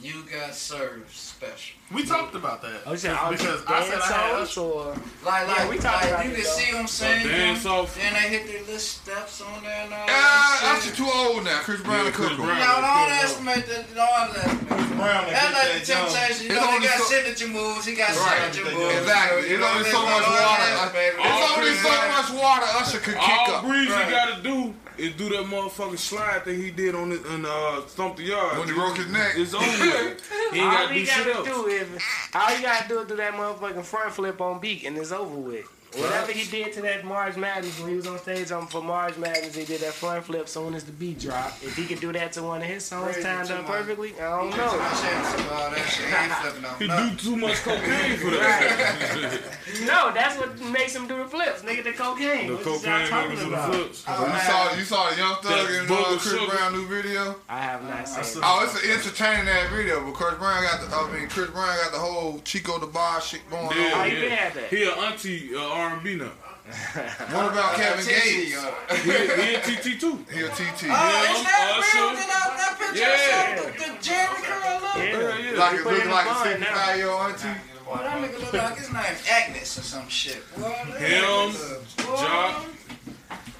The You Got Served special. We talked about that. Oh, you said because I said I had songs or Like, Yeah, like, we talked like about you it, can though. see them singing. dance off. Then they hit their little steps on there and all Ah, that Usher shit. too old now. Chris Brown Yeah, to Chris cook him. Brown. Y'all don't underestimate that. Don't underestimate. Brown and That's get like the that young. You know, only got so- signature moves. He got Right. signature moves. Exactly. It's only so much water. It's only so much water Usher could kick All up. Breezy Right. gotta do is do that motherfucking slide that he did on it in uh Stomp the Yard. When he broke his neck. It's over with. He ain't all gotta you do shit gotta else. do is all you gotta do is do that motherfucking front flip on beat and it's over with. Whatever he did to that March Madness when he was on stage on for March Madness, he did that front flip soon as the beat dropped. If he could do that to one of his songs Crazy timed too up perfectly, I don't know. chance of all that shit. He ain't flipping off He nothing. do too much cocaine for that. No, that's what makes him do the flips, nigga. The cocaine. the What y'all cocaine talking niggas to the flips. So you saw you saw the Young Thug That and uh, Chris sugar. Brown new video. I have not seen. it. Oh, it's an entertaining that video, but Chris Brown got the I mean Chris Brown got the whole Chico DeBarge shit going Yeah, Oh, on. you yeah. had that. He a auntie uh, R&B now. What about Kevin TT, Gates? uh, He, he a TT too. He a TT. Oh, is that Usher. real? That, that picture Yeah. of the, the Jheri curl up? Yeah. Yeah, yeah. Like He it put look like a bun now. 65 year old auntie. Boy, that nigga look like his name Agnes or some shit. Boy, that Him. Jock,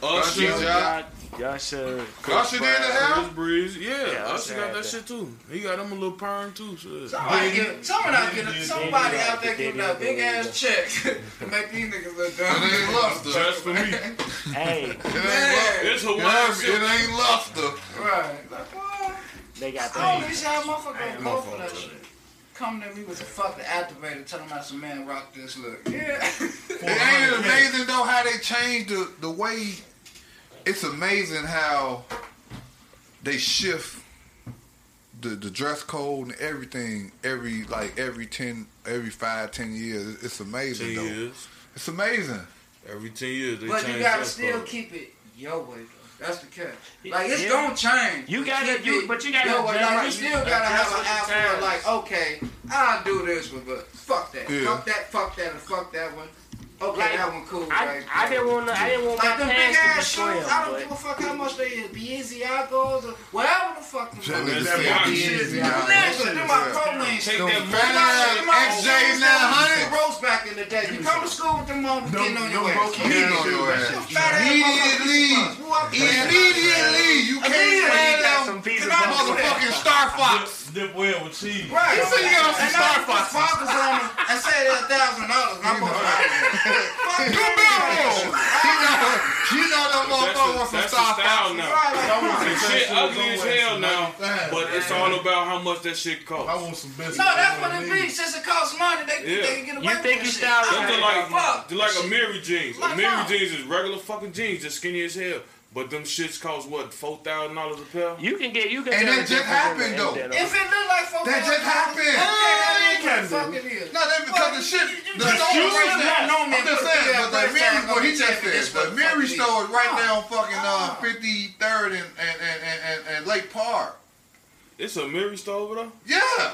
Usher, Usher, Jock. Y'all should. Usher did the hair? Breeze. Yeah, Yeah, Usher Usher got that that. shit too. He got him a little perm too. Shit. Somebody, give, someone out get a, somebody Diddy, out there give Diddy, a big ass Diddy. check to make these niggas look It dumb. ain't luster. Just for me. Hey, It ain't luster. It's It Hawaiian ain't, silk. it ain't luster. Right. Like, boy. they got I that. don't wish y'all motherfuckers go for that shit. Come to me with a fucking activator telling about some man rock this look. Yeah. It ain't it amazing though how they changed the the way. It's amazing how they shift the the dress code and everything every like every ten every five ten years. It's amazing Ten though. years. It's amazing. Every ten years they But change you gotta dress still code. keep it your way though. That's the catch. Like it's Yeah. gonna change. You gotta- keep you- it but you gotta your way. adjust- Like, you still gotta have an with the like, okay, I'll do this one, but fuck that. Yeah. Fuck that, fuck that, and fuck that one. Okay, like, that one cool. I, right I, I didn't want to. I didn't want like my them big ass shoes. Slim, I don't but... give a fuck how much they is. Balenciagos or whatever the fuck. The fuck is that Balenciagos. Listen, them my Coleman shit. Them XJ 900 rose back in the day. You come to school with them on, getting on your ass. Immediately, immediately, you can't wear them. Motherfucking Star Fox dip well with cheese. Right. You said you got some Star Fox. Focus on me and say a thousand dollars. I'm going to buy it. Fuck You know. You know that motherfucker wants some Star Fox. now. Right, shit ugly as hell now, but it's all about how much that shit costs. I want some business. No, that's what it means. Since it costs money, they, they can get away You think you style like, like a Mary jeans. A Mary jeans is regular fucking jeans, just skinny as hell. But them shits cost what four thousand dollars a pair. You can get you can. And that just happened though. If it look like four thousand, that just happened. Not even ain't No, that because the shit, the, the shoes right there. I'm just saying, but the Mary, what he just said, but Mary store is right ah, on fucking uh, ah. 53rd and and, and, and, and Lake Park. It's a Mary store over there. Yeah.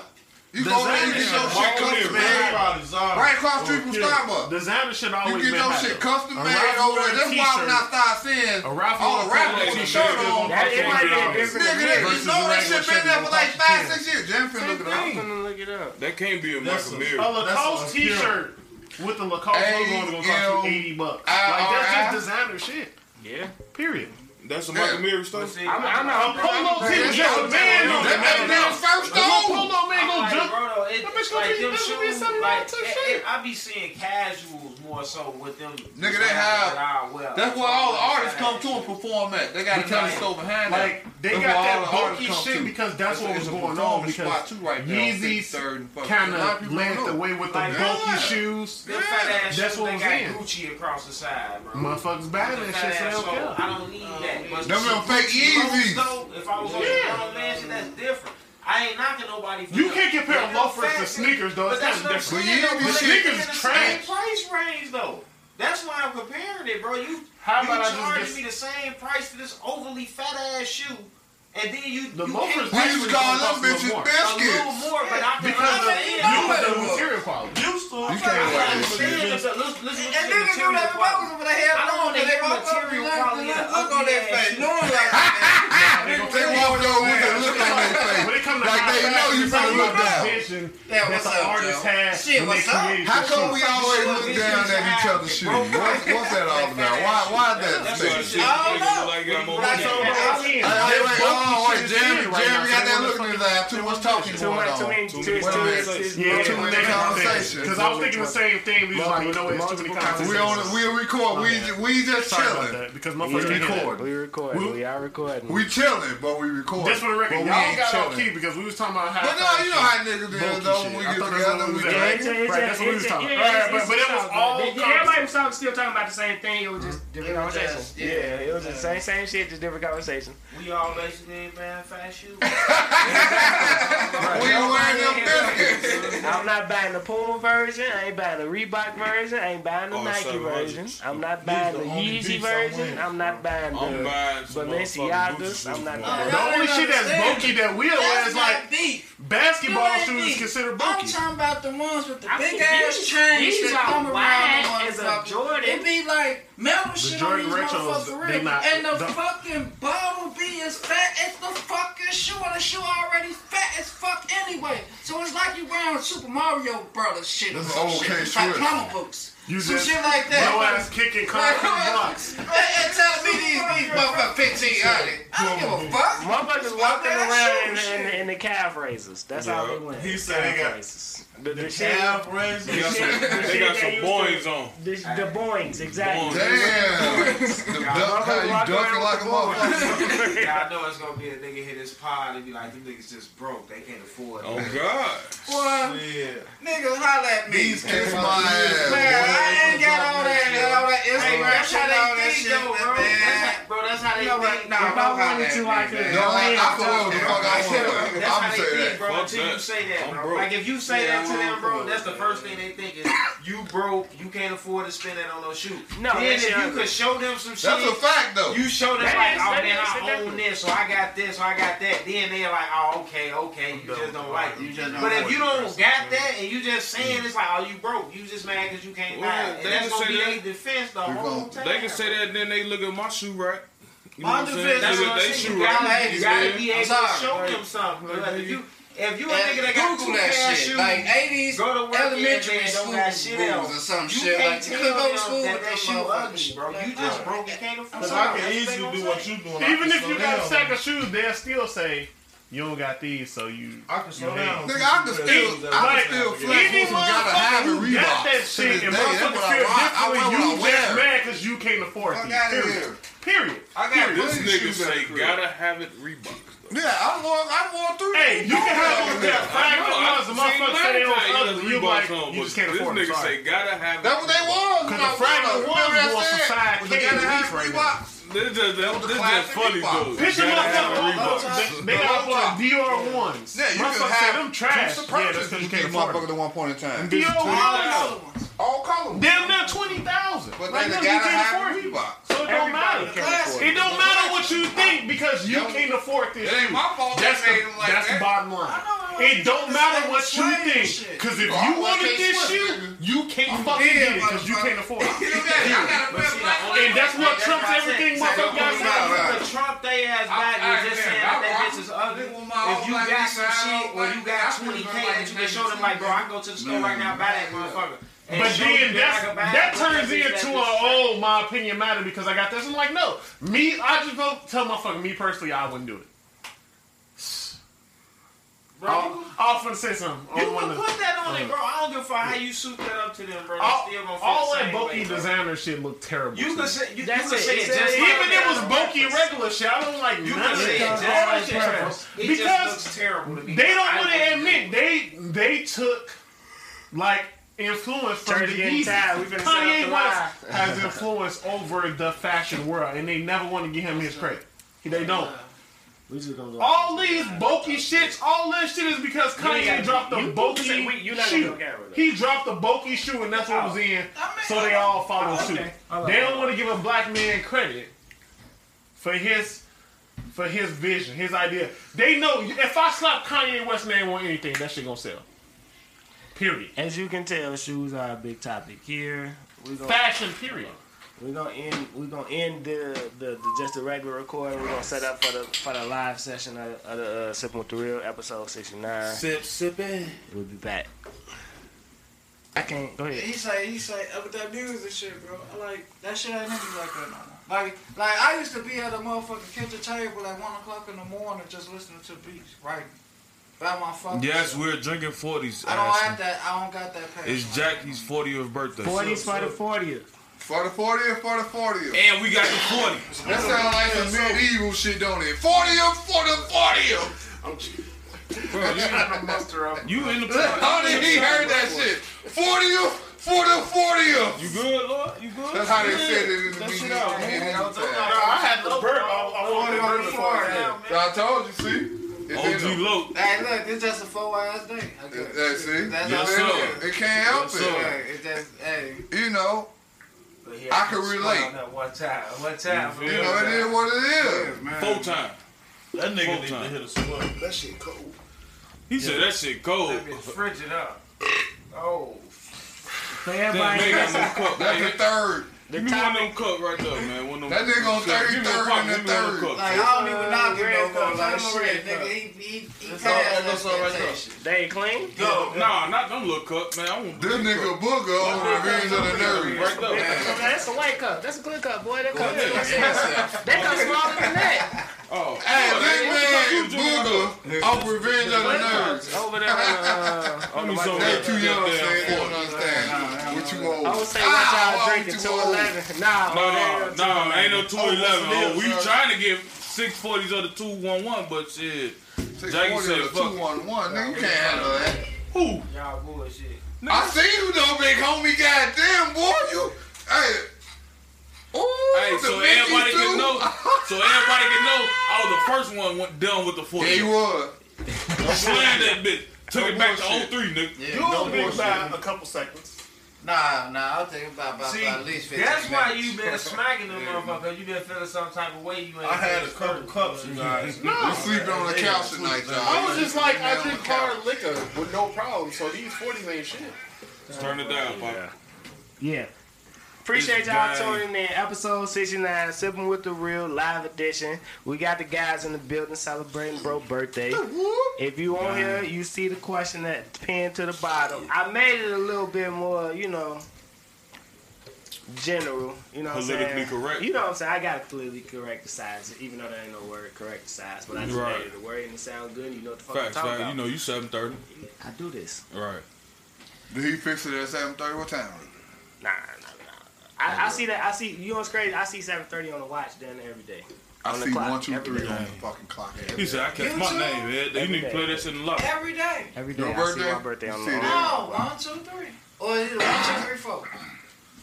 You go there, you get your shit custom made. Right across the street from oh, Starbucks. Designer shit always You get your shit custom made over there. That's why when I start seeing all the rappers with a shirt on. It might be a different Nigga, you know that shit been there for like five, six years. Jim finna look it up. I'm finna look it up. That can't be a Michael Mirror. A Lacoste t-shirt with the Lacoste logo on it gonna cost you 80 bucks. Like, that's just designer shit. Yeah. Period. That's a Michael Mary stuff. I'm, I'm. I'm Polo team, just a man on that. That man first though. Polo man gonna jump. That bitch gonna be something like I be seeing casual more so with them. Nigga, they have. Well. That's where all the artists come to and perform at. They got because, a nice show behind like, Like they got that bulky shit to. because that's, what was going on. Because too right kind of led the way with the like, bulky yeah. shoes. Yeah. That's shoes, what was in. Gucci across the side, bro. Motherfuckers battling shit. So I don't need that. Them fake Yeezys. If I was on the man, that's different. I ain't knocking nobody. you them. can't compare yeah, loafers to sneakers though. It's kind of different. Yeah, the sneakers trash. Price range though. That's why I'm comparing it, bro. You How you about charging just... me the same price for this overly fat ass shoe. And then you the you loafers we just to call them bitches baskets. A little more, but I can because understand. You know the material quality. You saw. You can't wear this. Listen, listen, listen. And niggas knew that over the head. I don't want to hear material quality. Look on that face. No one like that. They walk over with a look on their face. Like they know you finna look down. That what's up, artist has Shit, what's up? How come we always look down at each other's shoes? What's, that all about? Why? Why that thing? I don't know. Like, I'm over like, hey, wait, oh, wait, oh, wait, Jeremy, Jeremy got that look in his eye. Too much talking going on. Too many, too many, too many conversations. Because I was thinking the same thing. We was like, no, it's too many conversations. We on, we record. We we just chilling. Because motherfuckers record. We record. We are recording. We chilling, but we record. Just for the record, y'all got on key because we was talking about how. But no, you know how niggas do though. When we get together, we drink. Right, that's what we was talking about. Right, but it was all. Everybody was still talking about the same thing. It was just mm. different conversations. Yeah, it was the same same shit, just different conversation. We all Mexican man, fast shoes. We wearing them biscuits. I'm not buying the Puma version. I ain't buying the Reebok version. I ain't buying the Nike version. I'm not buying the Yeezy version. I'm not buying the Balenciagas. I'm not. The only shit that's bulky that we wear. wearing is like deep. basketball shoes deep. considered bulky. I'm talking about the ones with the I big ass these, chains these that come around the motherfucker. Jordan. It be like metal the shit Jordan on these Retros, motherfuckers' not, And the don't. fucking ball will be as fat as the fucking shoe, and the shoe already fat as fuck anyway. So it's like you wearing Super Mario Brothers shit. This is shit. It's like plumber books. You Some just, shit like that. No ass kicking concrete blocks. And tell me these motherfuckers these motherfuckers fifteen hundred. I don't give a fuck. Motherfuckers walking around in, in, in, the calf races. That's yeah. how they win. He said calf they got. Races. The, the, the calf raises. They got some, they got some boings on. The, the boings, exactly. Damn. the duck, how you ducking like a motherfucker. Y'all know it's going to be a nigga hit his pod and be like, them niggas just broke. They can't afford it. Oh, God. What? Yeah. Nigga, holla at me. These kiss my ass. Man, I ain't got all that, all that Instagram that's shit, all that shit, man. Bro, that's how they think. Nah, if I wanted to, I could. No, I could. That's how they think, bro. Until you say that, bro. Like, if you say that, to them, bro, that's the first thing they think is you broke, you can't afford to spend that on those shoes. No, then if you could show them some shit, that's a fact though. You show them that like, is, oh man, I own this, so I got this, so I got that. Then they're like, oh okay, okay, you just don't like it. You just don't but if you don't got that and you just saying it's like, oh you broke, you just mad because you can't buy it. And that's gonna be their defense the whole time. They can say that, then they look at my shoe right. You know my defense, is what they shoe right. You gotta be able to show them something. If you a And nigga that got Google two that pair shit. shoes, Like 80s go to work elementary and school don't got shit rules else. or some You shit. can't Like, you tell couldn't go to school with that them shoe ugly, bro. You just broke. You can't afford. Because. I can easily do what say. you doing. Even if you got a down. stack of shoes, they'll still say you don't got these, so you. I can slow you down. Nigga, I can still, I Like, can still flex any with some gotta have a motherfucker who got that shit and day, that's motherfuckers what I feel differently, you just mad because you can't afford Fuck these. Period. here. Period. I got Period. This plenty nigga shoes say gotta have it Reeboks. Yeah, I wore, I wore three. Hey, you can have Yeah. them that five I know, dollars. The I say they Black don't Tie, ugly. he You got like, Reeboks you but just can't this afford them. nigga say gotta have it. That's what they want. Because No, the fragment remember ones that was some said? side Was they K gotta have least right now. Reeboks? This just, this, this just funny Reebok. though. Picture Gotta have motherfuckers. Reeboks. They got one Dior ones. Yeah, you can Motherfuckers say have them trash. Yeah, that's because you you can't these afford motherfuckers them. at one point in time. Dior All ones. color ones. All colors. Damn near twenty thousand. But Like, they you gotta have afford it. Reebok. So it don't matter. It don't matter what you think because you Yo, can't afford this. It ain't my fault That's the, like that's the bottom line. It don't matter what you think. Because if you I wanted this sweat, shit, nigga. you can't fucking get it because you can't afford it. You know that? I gotta But wear see, black the only- And that's what that's trumps everything motherfucker got said. The Trump they ass I- back I- was just saying that that bitch is ugly. If you got some shit or you got 20k like that you can show them like, bro, I can go to the store right now buy that motherfucker. And But then that that's, I that turns into that a bitch oh my opinion matter because I got this. I'm like no, me I just go tell motherfucker me personally I wouldn't do it. Bro, I'll, I'll finna say something. You can wanna- put that on it, bro. I don't give a fuck how you suit that up to them, bro. They all, still gonna all that same bulky way, bro. designer shit looked terrible. You to can me. say you, you That's can it. say it It's- just even like if it was that. bulky regular shit, I don't like You none can of say it that. just All that like shit that, trash. bro. It just Because looks terrible to me. they don't want to admit they they took like influence from Turn the it getting Yeezys. tired. We finna set up Kanye West has influence over the fashion world, and they never want to give him his credit. They don't. We just gonna go. All these bulky shits, all this shit is because You Kanye gotta- dropped the you- bulky you we- you shoe. go camera, though. He dropped the bulky shoe, and that's what was oh. in. So they all follow Oh, suit. okay. Hold They don't want to give a black man credit for his for his vision, his idea. They know if I slap Kanye West name on anything, that shit gonna sell. Period. As you can tell, shoes are a big topic here. We gonna, Fashion. Period. We're gonna end. We're gonna end the, the, the just the regular recording. We're gonna set up for the for the live session of, of the uh, sipping with the real episode sixty nine. Sip, sipping. We'll be back. I can't go ahead. He say, he say, uh, with that music shit, bro. I like that shit ain't niggas like that no more. Like, like I used to be at a motherfucking kitchen table at one o'clock in the morning just listening to beats, writing. By my fucking Yes, self. we're drinking 40s. I don't Ashton. have that. I don't got that. Passion. It's Jackie's 40th birthday. Forties for the fortieth. For the 40th, for the 40th. And we got the 40s. That sounds like some medieval shit, don't it? 40th for the 40th. Bro, you, in the muster up. you in the How did he heard that shit? 40th for the 40th. You good, Lord? You good? That's how they said it in the That shit beginning. out. I had the burp. I, I wanted to burp before I. I told you, see? It's in OG them. low. Hey, look, it's just a four ass day. I guess. Yeah, see? That's Yes, It's in sir. It can't help Yes, it. sir. Hey, it just, hey. You know, But I can relate. squat on that One time, one time. You you know, it is what it is. Four time. That nigga Full need to hit a squat. That shit cold. He said that shit cold. That bitch frigid up. Oh. For Damn, everybody, they got some cup. That's the third. Give me one of them cup right there, man. One of them. That nigga on Give me 33rd and the give me one of them third. cups. Like, I don't even knock it Red no more. cup, Like, tell him a shit, nigga, he, he, he That's passed all- that's all right there. they ain't clean. Go. Nah, not them little cup, man. I want This nigga Booger on Revenge of the Nerds. right there. Okay, that's a white cup. That's a good cup, boy. That cup, ahead. that cup smaller than that. Oh, Hey, this hey, man the fuck Booger off Revenge of the Nerds. Over there on the, uh, on the me some white They of too young, Damn saying they don't forty. understand. What you old? I would say what Ah, y'all oh, drinking, you too old. 211. Nah, No, they no, ain't ain't no 211. Oh, Oh, we trying to get 640s or the 211, but shit. Jackie said, fuck. Two one one. Nigga, you can't handle that. Who? Y'all bullshit. I see you though, big homie. Goddamn, boy, you. Hey. Ooh, Hey, so Mickey everybody too. can know. So everybody can know. I was the first one went done with the 40. Yeah, you was. Slammed that bitch. Took No it back to bullshit. 03, nigga. Yeah. You No was big bullshit. by a couple seconds. Nah, nah, I'll take about, about, See, about at least 15 that's why minutes. you been smacking them motherfuckers. You been feeling some type of way. You ain't. I had a couple cups, you guys. You sleeping on the couch tonight, y'all. I was just like, I drink on the couch. hard liquor with no problem. So these 40s ain't shit. Turn it down, Pop. Yeah. Appreciate y'all gang. tuning in. Episode 69, Sipping with the Real live edition. We got the guys in the building celebrating bro birthday. If you on here, you see the question that pinned to the bottom. I made it a little bit more, you know, general. You know what I'm Politically saying? correct. You know what I'm saying? I got to politically correct the size, even though there ain't no word correct the size. But I just Right. made it a word and it sound good. You know what the fuck Facts, I'm talking facts. about. You know, you 730. I do this. Right. Did he fix it at 7:30? What time? Nah, nah, nah. I, I see that. I see. You know what's crazy? I see 7:30 on the watch down there every day. I On see clock, one, two, every three day. on the fucking clock. He said, I catch my name, man. You Every need to play that shit in the locker. Every day. Every day Your I see my birthday on the see on that? No, one, two, three. Or is it one, two, three, four?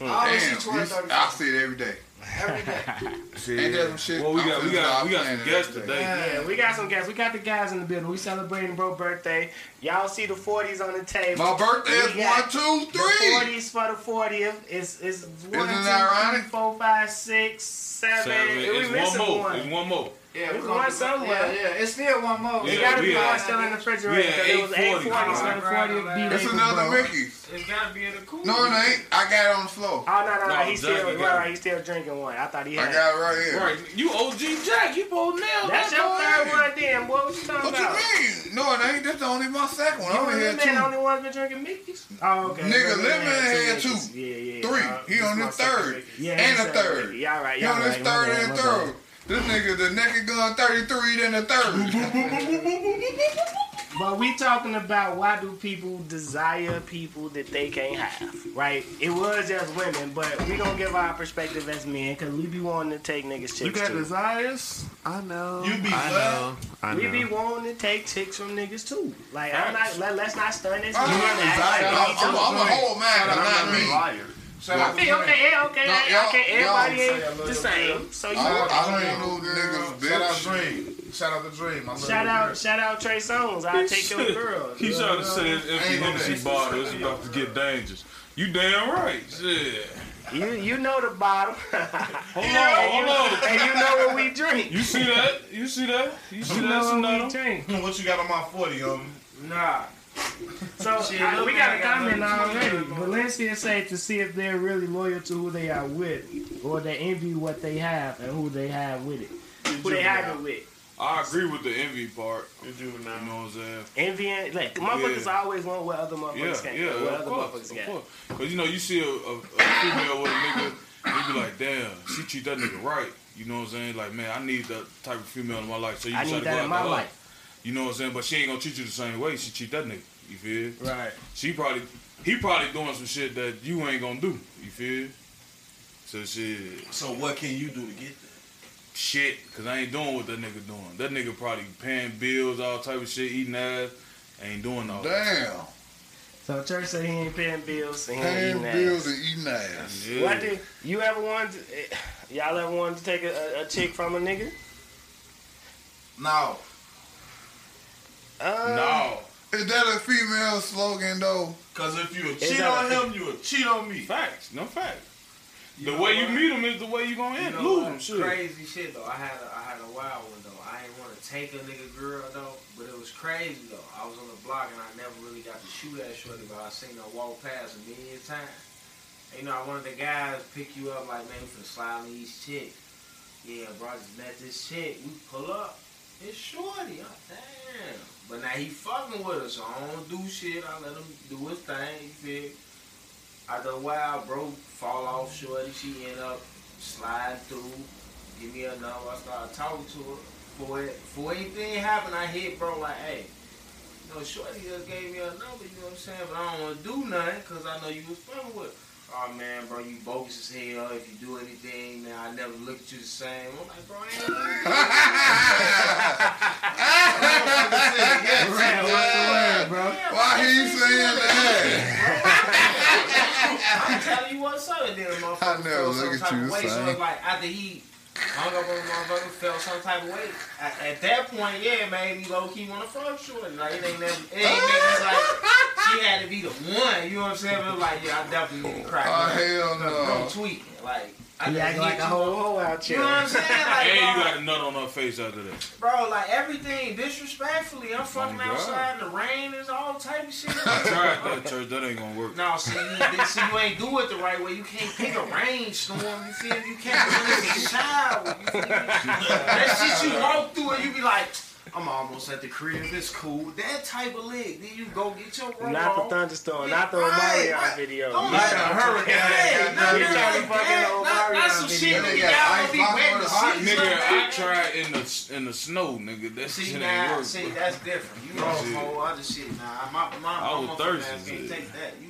I always Damn, see twelve you- thirty. I see it every day. Every day. Ain't that some shit? Well, we got, we got, we got some guests today. Yeah, we got some guests. We got the guys in the building. We celebrating bro birthday. Y'all see the 40s on the table. My birthday is We got one, The 40s for the 40th. It's it's one, Isn't two, that ironic? three, four, five, six, seven. Seven. We It's one more. one. It's one more. Yeah, There's we're one gonna somewhere. Yeah, yeah. It's still one more. It gotta we be one still in the refrigerator. we had 'cause it was 840s. 840s for the Right, 40th right, beat. right. It's another bro. Mickey's. It's gotta be in the cool. No, it ain't. I got it on the floor. Oh no no no! No, He's still right, right. it. He's still drinking one. I thought he had I got it right here. Right. You OG Jack. You both nailed That's that. your boy. third one, then. Boy, what you talking What you mean? No, it ain't. That's the only my second one. You I only and had Lemon the only two. ones been drinking Mickey's? Oh, okay. Nigga, Lemon Lemon had two. Yeah, yeah. Three. He on my his third. Yeah, And he's a third. Yeah, Y'all right, He on right. his third and my third. Bad. This nigga, the naked gun 33, then the third. But we talking about why do people desire people that they can't have, right? It was just women, but we gonna give our perspective as men because we be wanting to take niggas chicks. You got too. desires? I know. You be I know. I We know. be wanting to take chicks from niggas too. Like I'm not. Let, let's not stun this. I'm, We I'm, wanna act like we I'm, don't. I'm a whole man, I'm not me. Liar. Shout I out to mean, okay, yeah, okay, No, okay. Everybody ain't say I love the your same. So you. I, know. I don't know niggas, Shout out bitch. Dream. Shout out to Dream. I love Shout out, girl. shout out Trey Songz. I take your girl. He You trying know? to say his empty Ain't no Hennessy bottle. It's about to get dangerous. You damn right. Shit. You you know the bottom. Hold and, on, you, hold on. and you know what we drink. You see that? You see that? You see You that, know what we drink. What you got on my 40, homie? Nah. So I- we got a comment another already. 20 on Valencia said to see if they're really loyal to who they are with, or they envy what they have and who they have with it. Who they have it with. I agree with the envy part. You juvenile. You know what I'm saying? Envying, like motherfuckers Yeah. always want what other motherfuckers Yeah, got. yeah, what of other course, motherfuckers of got. course. Cause you know you see a, a, a female with a nigga, you be like, damn, she treat that nigga right. You know what I'm saying? Like, man, I need that type of female in my life. So you I need to that go in my after her. life. You know what I'm saying? But she ain't gonna treat you the same way she treat that nigga. You feel? Right. She probably, he probably doing some shit that you ain't gonna do. You feel? So shit, So what can you do to get that? shit, cause I ain't doing what that nigga doing. That nigga probably paying bills, all type of shit, eating ass, ain't doing all that. Damn. So church said he ain't paying bills and he ain't Paying eating bills ass. and eating ass. Yeah. What did you ever wanted? To, eh, y'all ever wanted to take a, a, a chick from a nigga? No. Uh, No. Is that a female slogan though? Cause if you cheat on a- him, you will cheat on me. Facts, no facts. The way you what? meet him is the way you gonna You end, know lose him. Shit. Crazy shit though. I had a, I had a wild one though. I didn't want to take a nigga girl though, but it was crazy though. I was on the block and I never really got to shoot at shorty, but I seen her walk past a million times. And, you know, one of the guys pick you up like, man, we finna slide on these chicks. Yeah, bro, I just met this chick. We pull up. It's shorty. Oh, damn. But now he fucking with us, so I don't do shit. I let him do his thing. You feel? After a while, bro, fall off shorty. She end up sliding through. Give me a number. I start talking to her. For it, for anything happened, I hit bro like, hey, you know, shorty just gave me a number. You know what I'm saying? But I don't want to do nothing because I know you was fucking with. her. Oh man, bro, you bogus as hell. If you do anything, man, I never look at you the same. I'm like, bro, I ain't Right, what's the word, bro? Why he saying that? I'm telling you what's up. And then the motherfucker I never look at you the way. So it's like after he hung up on the motherfucker, felt some type of way. At, at that point, yeah, it made me low key want to fuck short. Like it ain't never, it ain't make me like she had to be the one. You know what I'm saying? But like, yeah, I definitely need to crack. Oh her. hell no. tweaking like. I He just act like a you whole up. hoe out You here. know what I'm saying? Like, And you got a nut on her face after that. Bro, like everything disrespectfully. I'm fucking Oh, outside in the rain. There's all type of shit. I tried that church. That ain't gonna work. No, see, you, see, you ain't do it the right way. You can't pick a rainstorm. You feel me? You can't run in the shower. You feel? That shit you walk through and you be like, I'm almost at the crib. It's cool. That type of leg. Then you go get your roll Not the thunderstorm, Yeah, not the right, Omarion right. video. Don't You let trying a to hurricane. fucking- not You that, trying to fucking not- not some video. shit, nigga. Y'all gonna be wetting the seats Nigga, I tried in the in the snow, nigga. That See shit ain't now, work. see that's different. You Shit. know whole other shit now. My my I was my thirsty, motherfucking ass can't shit. take that. You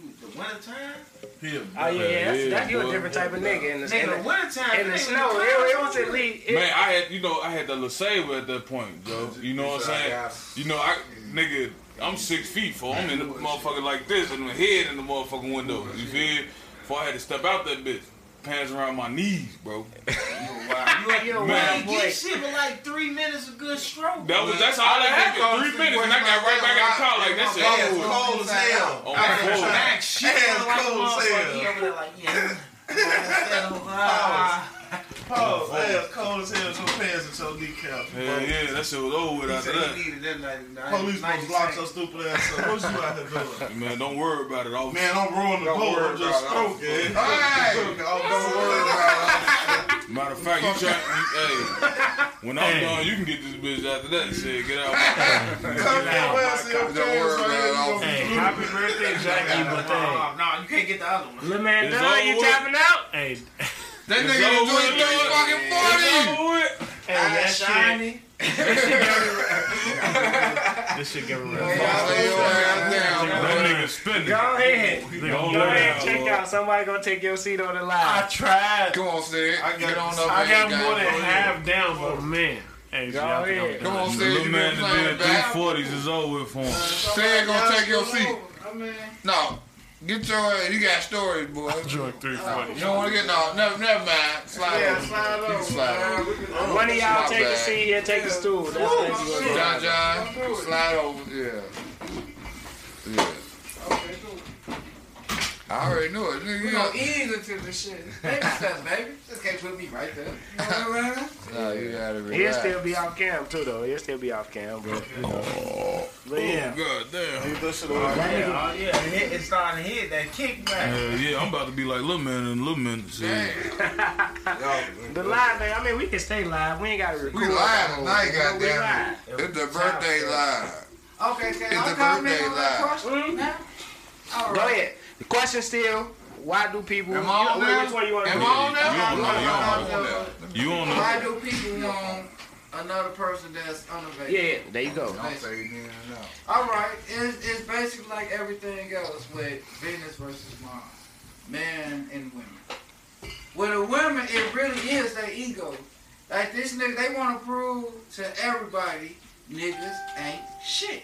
the wintertime? Oh yeah, yeah, that's, that's you a different type of nigga in the, Nigga, in the, wintertime, in the snow. It, it was at least. It, Man, I had you know I had the LeSabre at that point, Joe. You know what I'm saying? You know I nigga, I'm six feet four. I'm in the motherfucker like this, and my head in the motherfucking window. You feel? Before I had to step out that bitch, pants around my knees, bro. You, you Man. man, get shit with like three minutes of good stroke. That was that's all I had. Three minutes, and I got right back in the car like that shit. Ass over with. cold as hell. Oh, my Ass God. Back shit Ass like a cold as hell. He over there like, yeah. Oh, Pause. Ass cold as hell. Your pants and your kneecaps. Hell yeah, that shit was over with He after said that. he needed that night. night- Police night supposed to lock same. your stupid ass up. What you out here doing? Man, don't worry about it. I'll, Man, I'm rolling the Don't boat. I'm just about it. stroking. Hey! Oh, don't worry about it. Matter of fact, you try. You, hey, when I'm Hey. done, you can get this bitch after that. Shit, get out. Come here, well, see your Don't worry pants right here. about You it. gonna Hey, happy birthday, Jackie. But hey, No, no, you can't get the other one. Little man, It's done, you tapping out? hey, That nigga over enjoyed with, his fucking It's party. over with. hey, ah, that shit, shiny. this shit get around. Y'all lay your ass down, That boy. nigga spinning. Go ahead. They Go ahead, check out. Somebody gonna take your seat on the line. I tried. Come on, Sid. I got- Get on up I got more than half down, but man. Hey, Go y'all think I'm ahead. Come on, Sid. little man been that playing did back. 340s is over with for him. Sid gonna take your seat. I mean, No. Get your. You got stories, boy. Joint 340. You don't want to get no. Never, never mind. Slide yeah, over. slide You can over. slide man. over. We One of y'all My take a bad. seat here, take a stool. That's what you gonna. John John, slide over. Yeah. Yeah. Okay, cool. I already knew it. Nigga, We you gonna know. ease into the shit. Baby steps, baby. Just can't put me right there. You know what I mean? Nah, you gotta He'll still be off cam too, though. He'll still be off cam, oh, but you know. But yeah. God damn. Oh, yeah, oh, yeah. It It's starting to hit that kickback. Hell yeah, I'm about to be like little man in a little minute. Shit. The live, man. I mean, we can stay live. We ain't gotta record. We live tonight, We goddamn live. it. It's the birthday live. Okay, can It's I the comment birthday on that live. question mm-hmm. now? All Go ahead. The question still: Why do people? Am I on Which- there? Which one you want to Am do? I on there? You on I'm there, you on on there. there. You on Why the do people want another person that's unavailable? Yeah, there you go. Don't say it in. All right, it's, it's basically like everything else with Venus versus Mars, men and women. With a woman, it really is their ego. Like this nigga, they want to prove to everybody niggas ain't shit.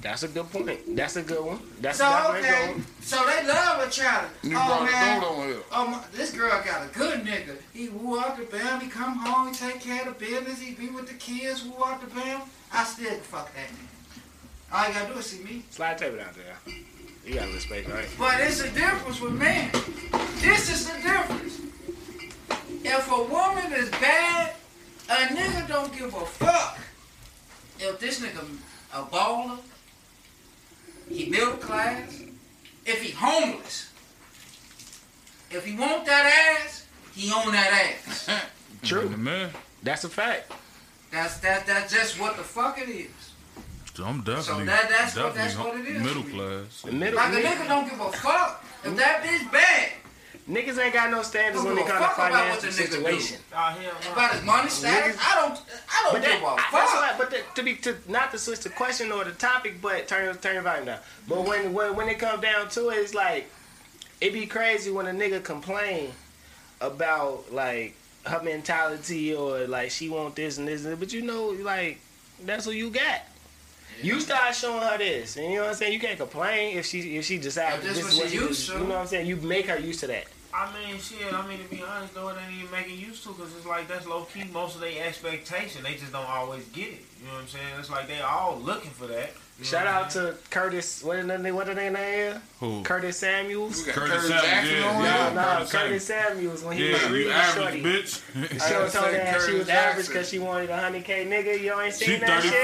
That's a good point. That's a good one. That's So definitely a good okay, one. so they love a child. You Oh man, the on here. oh my, this girl got a good nigga. He woo out the bam, he come home, he take care of the business, he be with the kids, woo out the bam. I still can fuck that nigga. All you gotta do is see me. Slide the table down there. You gotta respect, right? But it's a difference with men. This is the difference. If a woman is bad, a nigga don't give a fuck. If this nigga a baller, he middle class, if he homeless, if he want that ass, he own that ass. True. man. That's a fact. That's that. That's just what the fuck it is. I'm definitely, that- that's what- definitely that's what it is middle class. Middle Like a nigga- nigga don't give a fuck. If that bitch bad, Niggas ain't got no standards when it give a comes to fuck about what financial the situation. About his money status, I don't. I don't But give that, a I- fuck. that's why, but the, to be to not to switch the question or the topic, but turn turn your volume down. But when when when it comes down to it, it's like it be crazy when a nigga complain about like her mentality or like she want this and this, and but you know like that's what you got. You start showing her this, and you know what I'm saying. You can't complain if she if she decides this this what is what she she used to. You know what I'm saying. You make her used to that. I mean, shit. I mean, to be honest, though, it ain't even making use to because it's like that's low key most of their expectation. They just don't always get it. You know what I'm saying? It's like they all looking for that. You Shout out to Curtis. What is name? What is their name? Who? Curtis Samuels. Curtis, Curtis Samuels. Yeah, yeah, no, no, Curtis, Samuels. When he yeah, was shorty, bitch. She told that she was average because she wanted a hundred k nigga. You ain't seen she that 35. shit.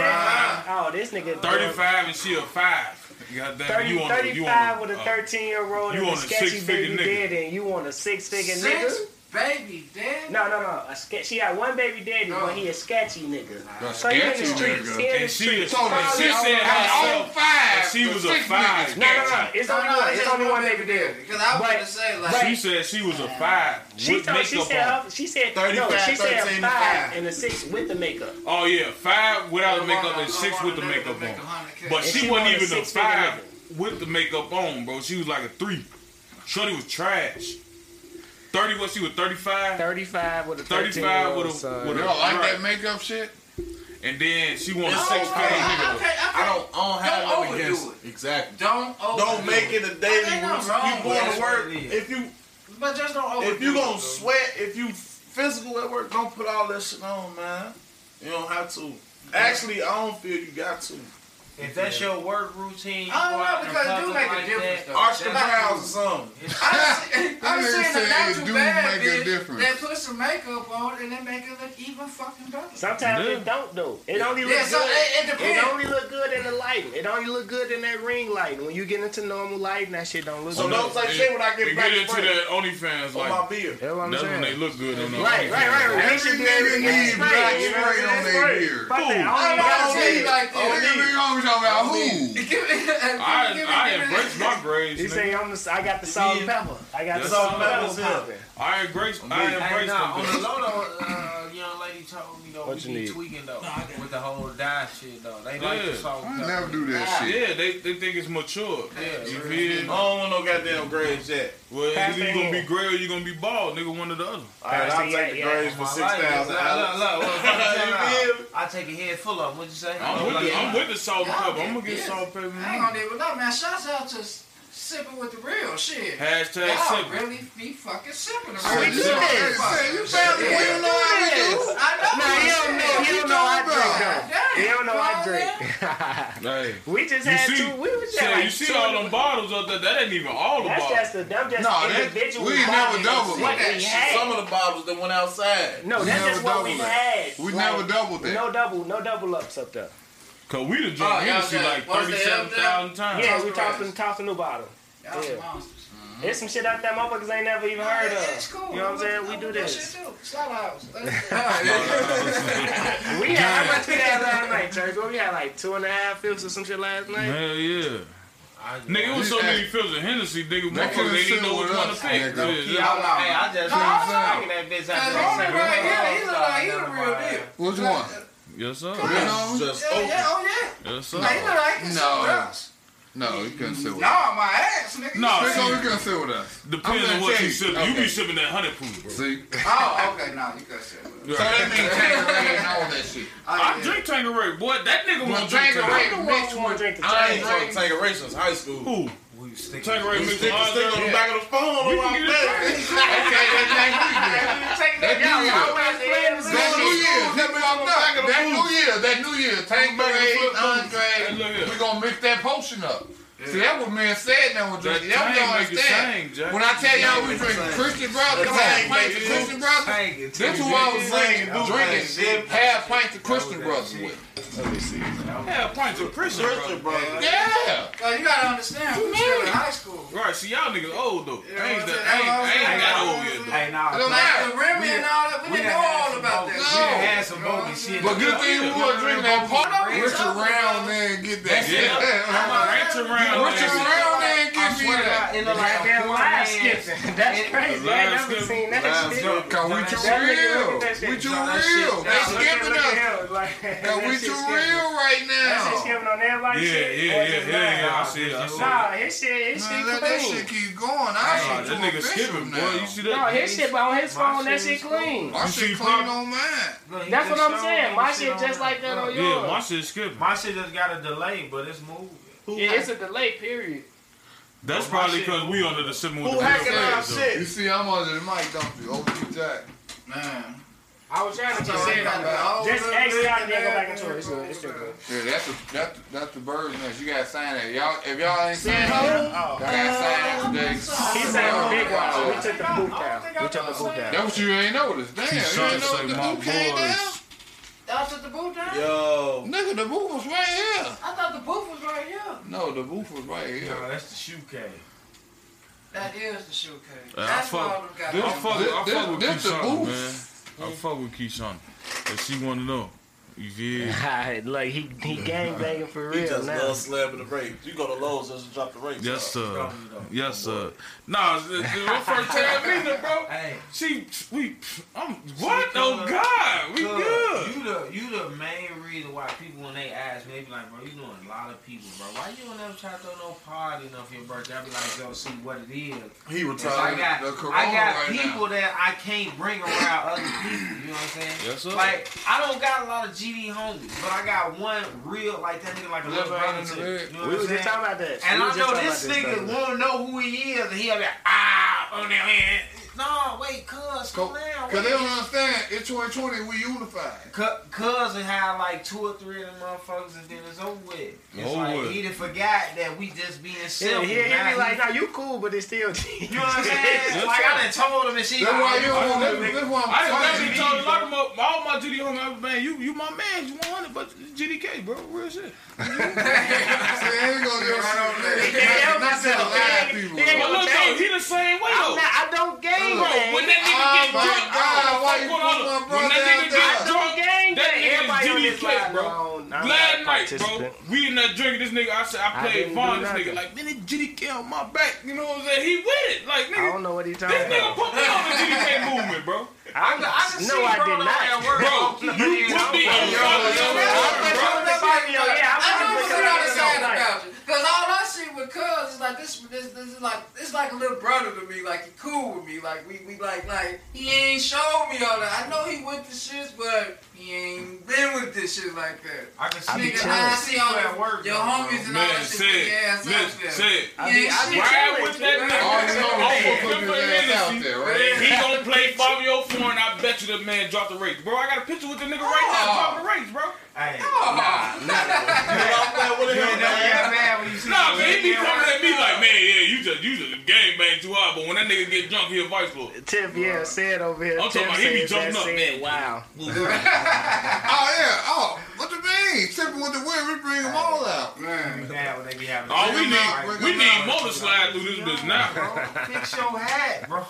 Oh, this nigga. Thirty five and she a five. Goddamn, 30, you on 35 a, you on a, with a uh, 13 year old and a sketchy baby nigga. daddy, and you want a six figure nigga? baby daddy? No, no, no. A ske- she got one baby daddy, no. but he a sketchy nigga. A so sketchy he in the streets. He in the streets. She, said she said a five she was a five. No, no, no. It's no, only no, one. It's, only one baby daddy. Because I was going to say like she said she was a five. She told, she said she said no. She said five and a six with the makeup. Oh yeah, five without the makeup and six with the makeup on. But she wasn't even a five with the makeup on, bro. She was like a three. Shorty was trash. Thirty? What she was? Thirty five. Thirty five with a thirty five with a. Son. With a, Y'all like that makeup shit? And then she wants no, six pack. Okay, okay, I don't, I don't have don't overdo against. it. Exactly. Don't overdo don't make it, it a daily routine. You going to work if you, but just don't overdo If you gonna it, sweat, if you physical at work, don't put all that shit on, man. You don't have to. Actually, I don't feel you got to. If that's your work routine, I don't know because dude make a difference. Arch the brows or something. I'm saying the natural bad bitch. Difference. They put some makeup on and they make it look even fucking better. Sometimes yeah. it don't though. It only look yeah, so good. It, it, depends. it only look good in the lighting. It only look good in that ring lighting. When you get into normal lighting, that shit don't look. So good. So don't say shit when I get back. Get into the OnlyFans like on my beard. That's what I'm that's saying. when they look good on the Right, right, right. right. Every nigga needs black spray on their beard. I don't need like. Oh, around who? I, I embrace my braids. He say I'm the, I got the salt and pepper. I got the salt and pepper. I embrace. I embrace hey, nah, them. On the low uh, young lady told me though what we be tweaking though with the whole die shit though. They yeah. like the song. I never do that shit. Yeah, they, they think it's mature. Yeah, you feel? I don't want no goddamn grades yet. Well, Pass either you gonna be gray or you gonna be bald, nigga. One or the other. All right, I'll take the grades for six thousand. I take a head full of. What you say? I'm with the salt and. I'm gonna get salt and pepper. I ain't gonna do. No man, shouts out to sipping with the real shit. Hashtag Y'all sipping. really be fucking sipping. Are we do this? You family, you don't know how we do. I know. No, he don't know. He don't know I drink though. You don't know I drink. We just had two. We was just so like you see all them bottles up there. That ain't even all the that's bottles. That's just the them just individual. bottles. we never doubled that. Some of the bottles that went outside. No, that's just what we had. We never doubled that. No double, no double ups up there. Cause we the drunk. Oh, like thirty-seven thousand times. Yeah, we tossing topping the bottom. Y'all yeah. monsters. Mm-hmm. There's some shit out there motherfuckers ain't never even oh, heard of. It's cool. You know what I'm saying? We do this. Slaughterhouse. we had how much we had last night, church? We had like two and a half fills or some shit last night. Hell yeah. I, nigga, it was so many fills of Hennessy, nigga. because they didn't know which one to pick. Yeah, yeah. yeah. I, hey, I just no, I was that bitch out there. Homie right here, he look like he the real deal. Which one? Yes, sir. You know? Just yeah, open. yeah, oh yeah. Yes, sir. No, no. Like no. No, you couldn't sit with us. No, my ass, nigga. No, nah, so you couldn't sit with us. Depends on what you sip. Okay. You be sipping that honey proof, bro. See? oh, okay, no, you couldn't sit with us. So that means Tangerade and all that shit. Oh, I drink Tanqueray, boy. That nigga won't drink Tangerade. I ain't drunk Tanqueray since high school. Who? you stick. Take right, Stick, stick on the back of the phone. Okay, that's. That New Year. That New Year. That New Year. That New Year. Tank Andre. We gonna mix that potion up. Yeah. See, that what man said now with drinking. Y'all understand. Sing, when I tell y'all we drinking Christian Brothers, come on, pints of Christian Brothers. This is what I was saying. drinking half pints of Christian Brothers with. Let me see. Half pints of Christian Brothers. Yeah. Like, you gotta understand, we still in high school. Right, see, y'all niggas old though. Ain't, that, ain't, ain't got old yet though. Hey, nah. Like the Remy and all that, we didn't know all about that. We had some bogey shit. But good thing we were drinking that part. Rich around, man, get that shit. Rich around around. What you around there and give me that? In the like that line skipping. That's crazy. I ain't never seen that shit. Cause we too real. We too real. They skipping us. Cause we too real right now. That shit skipping on everybody's shit. Yeah, yeah, yeah, yeah. I see it. I see it. Nah, his shit, his shit clean. That shit keep going. I shit too nigga skipping, boy. You see that? No, his shit, on his phone, that shit clean. My shit clean on mine. That's what I'm saying. My shit just like that on yours. Yeah, my shit skipping. My shit just got a delay, but it's moving. Yeah, it's a delay period. That's But my probably because we under the sipping with Who hacking real our though. shit? You see, I'm under the mic, don't you? OG Jack. Man, I was trying to So just say I got the that. whole Just little exit out and then go back into it. It's good. It's still good. Yeah, that's the that's the, that's the bird's nest. You gotta sign that. Y'all, if y'all ain't signed it, that, on. y'all gotta sign that today. He said the big one. We took the boot down. We took the boot down. That's what you ain't noticed. Damn, you Keyshawn ain't know the boot came down. Y'all took the booth down? Yo. Nigga, the booth was right here. I thought the booth was right here. No, the booth was right here. No, that's the shoe case. That is the shoe case. I That's fuck- why all them got I fuck, with- I fuck with this the Keyshawn, booth. man. I fuck with Keyshawn. If she wanna know. You feel? Look, he he gang banging for He real just now. love slamming the rates. You go to Lowe's just to drop the rates. Yes, off. sir. Yes, sir. Nah, it's- it's my first time meeting her, bro. Hey, She, we, I'm, what? She Oh, God. We Cuz, good. You the you the main reason why people when they ask me, they be like, bro, you doing a lot of people, bro. Why you don't ever try to throw no party enough for your birthday? I be like, yo, see what it is. He So I retired got the corona I got right people now. that I can't bring around other people. You know what I'm saying? Yes, sir. Like I don't got a lot of GD homies, but I got one real like that nigga like a little Never brother to in me. the You know We what I'm was just talking about that. And We I know this nigga stuff. wanna know who he is, and he'll be like, ah, on there, man. No, wait, cuz, come down. Cause they don't understand. It's 2020. We unified. Cu- Cousin had like two or three of them motherfuckers, and then it's over with. It's Over like with. he done forgot that we just being Yeah, simple. he, he Now be like, he- nah, you cool, but it's still you know what I'm saying? Yes, like. I done told him, and she That's like, why you don't want. That's why I'm I done fighting. definitely told a lot of my, all my GD homies, man, you, you my man, you 100, but GDK, bro, real shit. See, I ain't gonna just Right on there. He can't help Not himself. lie people. He ain't But gonna look, change though, he the same way, I'm though. not, I don't gang Bro, bang. when that nigga Oh get drunk, God, why you hold on, put my brother when that nigga get drunk, gang that nigga is this GDK, bro. bro. I'm Glad night, bro. We in there drinking. This nigga, I said, I I played didn't Vaughn. This nigga, like, man, this GDK on my back. You know what I'm saying? He with it. Like, nigga. I don't know what he this talking nigga put me on the GDK movement, bro. I, can- I can No, see I bro did not. way. Bro, you you put me on the yo, yo, Bro, the fuck, yo, yeah, I'm I know gonna what look you're at it saying tonight. about you. Cause all I see with Cuz is like this, this, this is like it's like a little brother to me. Like he cool with me. Like we, we like, like he ain't showed me all that. I know he went to shits, but he ain't been with this shit like that. I can see be Nigga. I see all at work, your homies and all Man, that shit. say it. ass out Listen, say it. I be, I be. Ride with that nigga. All you know Off is of put Fifth his ass out Hennessy. there, right? He gonna play Fabio Four, and I bet you the man dropped the race, bro. I got a picture with the nigga right now, Oh. dropping the race, bro. Hey, oh. What you ain't never get mad when you see Nah, man, he be coming at me now. like, man, yeah, you just you just game bang too hard, but when that nigga get drunk, he a vice lord. Tiff, yeah, said over here. I'm Tiff talking about he be said jumping up, man. Wow. Oh yeah. Oh, what you mean? Sipping with the wind, we bring them all out. Man. Mad when they be having. All we Bring 'em out, need, bring we 'em need motor slide through this bitch now. Bro, fix your hat, bro.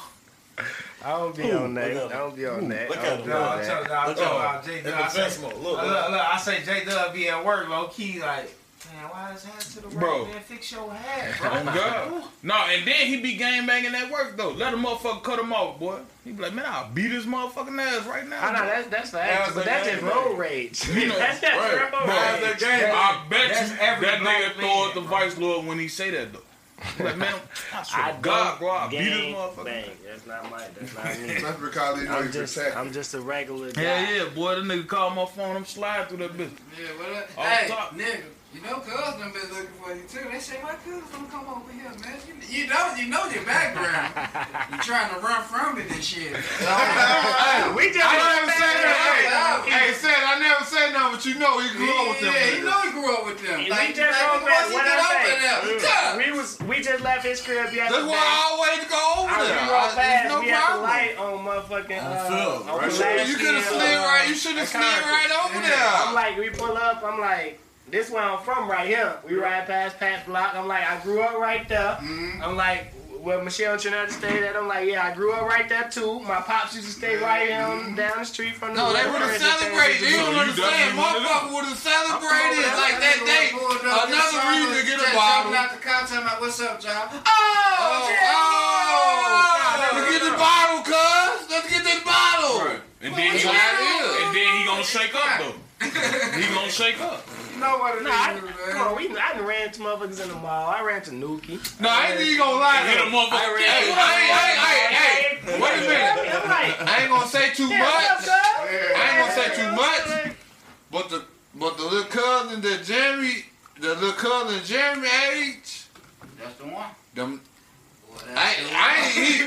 I don't be on that. I don't be on that. Look at him. be No, on I'm telling you, I'm Look talking at about J Dub. the I say, fence mode. look, Look, look, look. I say J Dub be at work, low key, like, man, why his hat to the right, Bro. man? Fix your hat, bro. Oh God. No, and then he be game banging at work though. Let a motherfucker cut him off, boy. He be like, man, I'll beat his motherfucking ass right now. I know that's that's How's facts, but that's just road rage. You know, that's just right. road Bro, rage. that game? I bet That's you every that nigga throw at the bro. vice lord when he say that though. Like, man, I swear I God, bro, I beat his gang motherfucker. bang. That's not my. That's not me. That's because he know I'm just. I'm just a regular guy. Yeah, yeah, boy, the nigga called my phone, I'm sliding through that bitch. Yeah, well, uh, Off hey, top. nigga, you know, cuz them been looking for you too. They say, "My cuz gonna come over here, man." You, you know, you know your background. you trying to run from it and shit. Hey, We just I run never back said there. that. Hey, hey, said I never said nothing, but you know he grew up with them. yeah, you know he grew up with them. We Like, just like, rolled back. What get I over say? there, yeah. We was we just left his crib yesterday. That's why I always go over there. we rolled I- past. There's no we had the light on motherfucking. On uh, film, on right? You could have slid uh, right. You should have slid right over there. I'm like, we pull up. I'm like, this where I'm from right here. We ride past Pat Block. I'm like, I grew up right there. Mm-hmm. I'm like, well, Michelle Trinidad stayed at. I'm like, yeah, I grew up right there too. My pops used to stay right here on, down the street from the. No, they would have celebrated. You don't understand. Motherfucker would have celebrated like that day. Pulled up this Another summer, reason to get a bottle. jumping out the car, talking about, "What's up, John?" Oh, Oh, oh, let's get the bottle, cuz. Let's get this bottle. And then he gonna, how it is. and then he gonna shake up though. He gonna shake up. You know what it Nah, I, is, come man. on, we, I done ran to motherfuckers in the mall. I ran to Nuki. No, I ain't even gonna lie. Hit a though. motherfucker. Hey, hey, hey, hey, hey. Wait a minute. I'm like, I ain't gonna say too yeah, much. up, I ain't gonna say too much. But the but the little cousin that Jeremy, the little cousin Jeremy age, That's the one. them Boy, that's I the ain't I ain't he,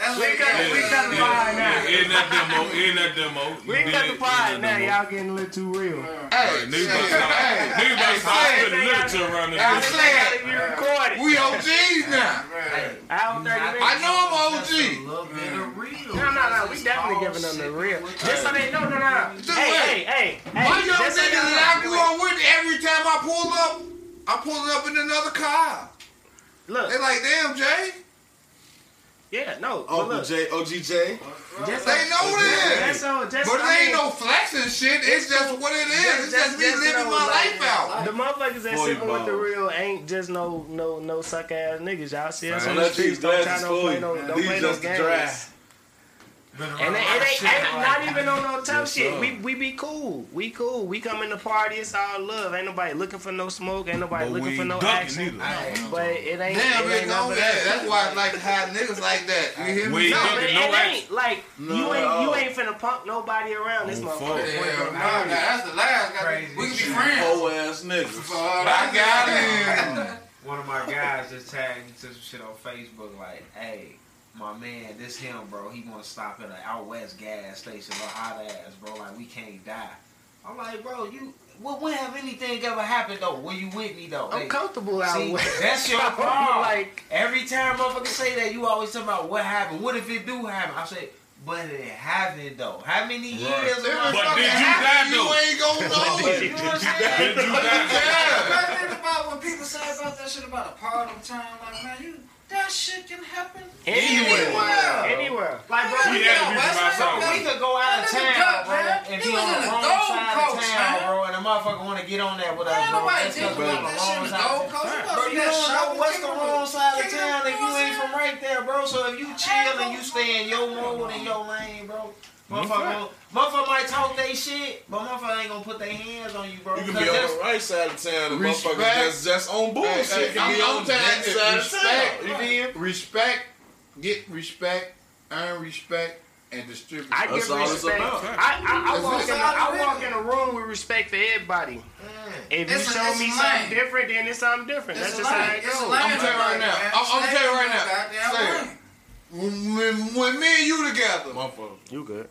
We, got, the pie now. In that demo, in that demo. We got the pie now. Y'all getting a little too real. Hey, New Bucks Hospital literature around this. I'm saying, you recorded. We OGs now. Hour 30 minutes. I know I'm OG. No, no, no. We definitely giving them the real. Just so they know, no, Hey, Hey, hey, hey. My young niggas that I grew up with, every time I pull up, I pull up in another car. Look. They like, damn, Jay yeah, no. But Uncle look, J, OG J. just They know That's that. so, just, But I it ain't mean, no flexing shit. It's just what it is. It's just me living know, my like, life out. The motherfuckers that Boy, sipping with the real ain't just no no no suck ass niggas. Y'all see us Don't on the streets. Don't try glasses no fool play no don't play no just games. Dry. And it, it ain't, ain't not even on no tough shit. We we be cool. We cool. We come in the party. It's all love. Ain't nobody looking for no smoke. Ain't nobody But looking for no ain't ducking action. either. But it ain't. Damn, it big ain't none that. that. That's why I like to have niggas like that. You hear We me? ain't No, But ducking it no ain't action. like you ain't you ain't finna punk nobody around this Oh, motherfucker. fuck. Hell no, nah, that's the last guy. Crazy We can be shit. friends. Whole ass niggas. I got him. One of my guys just tagged me to some shit on Facebook like, hey, my man, this him, bro. He want to stop at an out west gas station, little hot ass, bro. Like, we can't die. I'm like, bro, you, well, when have anything ever happened, though? When you with me, though? I'm Hey, comfortable out See, with. that's your problem. like Every time motherfuckers say that, you always talk about what happened. What if it do happen? I say, but it haven't, though. How many years Right. of If it my But did you happen, die, You ain't gonna know. You know what I'm saying? Did you die? Yeah. But think about when people say about that shit about a part of time, like man, you that shit can happen anywhere, anywhere. Like bro, We we had to be from outside. We could go out of town, duck, bro, man. and He be was on in the the wrong side Coast, of town, man. bro, and a motherfucker want to get on that with us, bro. nobody That's because we on the wrong side. Of town. You Bro, you don't know what's the kick wrong side of kick town if you you ain't from right there, bro. So if you chill and you stay in your mode and your lane, bro, motherfucker, motherfucker might talk they shit, but motherfucker ain't gonna put their hands on you, bro. You can be on the right side of town and Respect. motherfuckers just, just on bullshit. Hey, hey, can be I'm- on the right next you, side of respect. town. You feel? Respect, get respect, earn respect, and distribute. I That's give all it's respect. about. I, I, I walk it. in a, I walk in a room with respect for everybody. Mm. If you It's a- show it's me a something different, then it's something different. It's That's a just how it It's goes. I'm gonna tell you right now. I'm, I'm gonna tell you right now. Say When, when, when me and you together, Motherfucker. You good?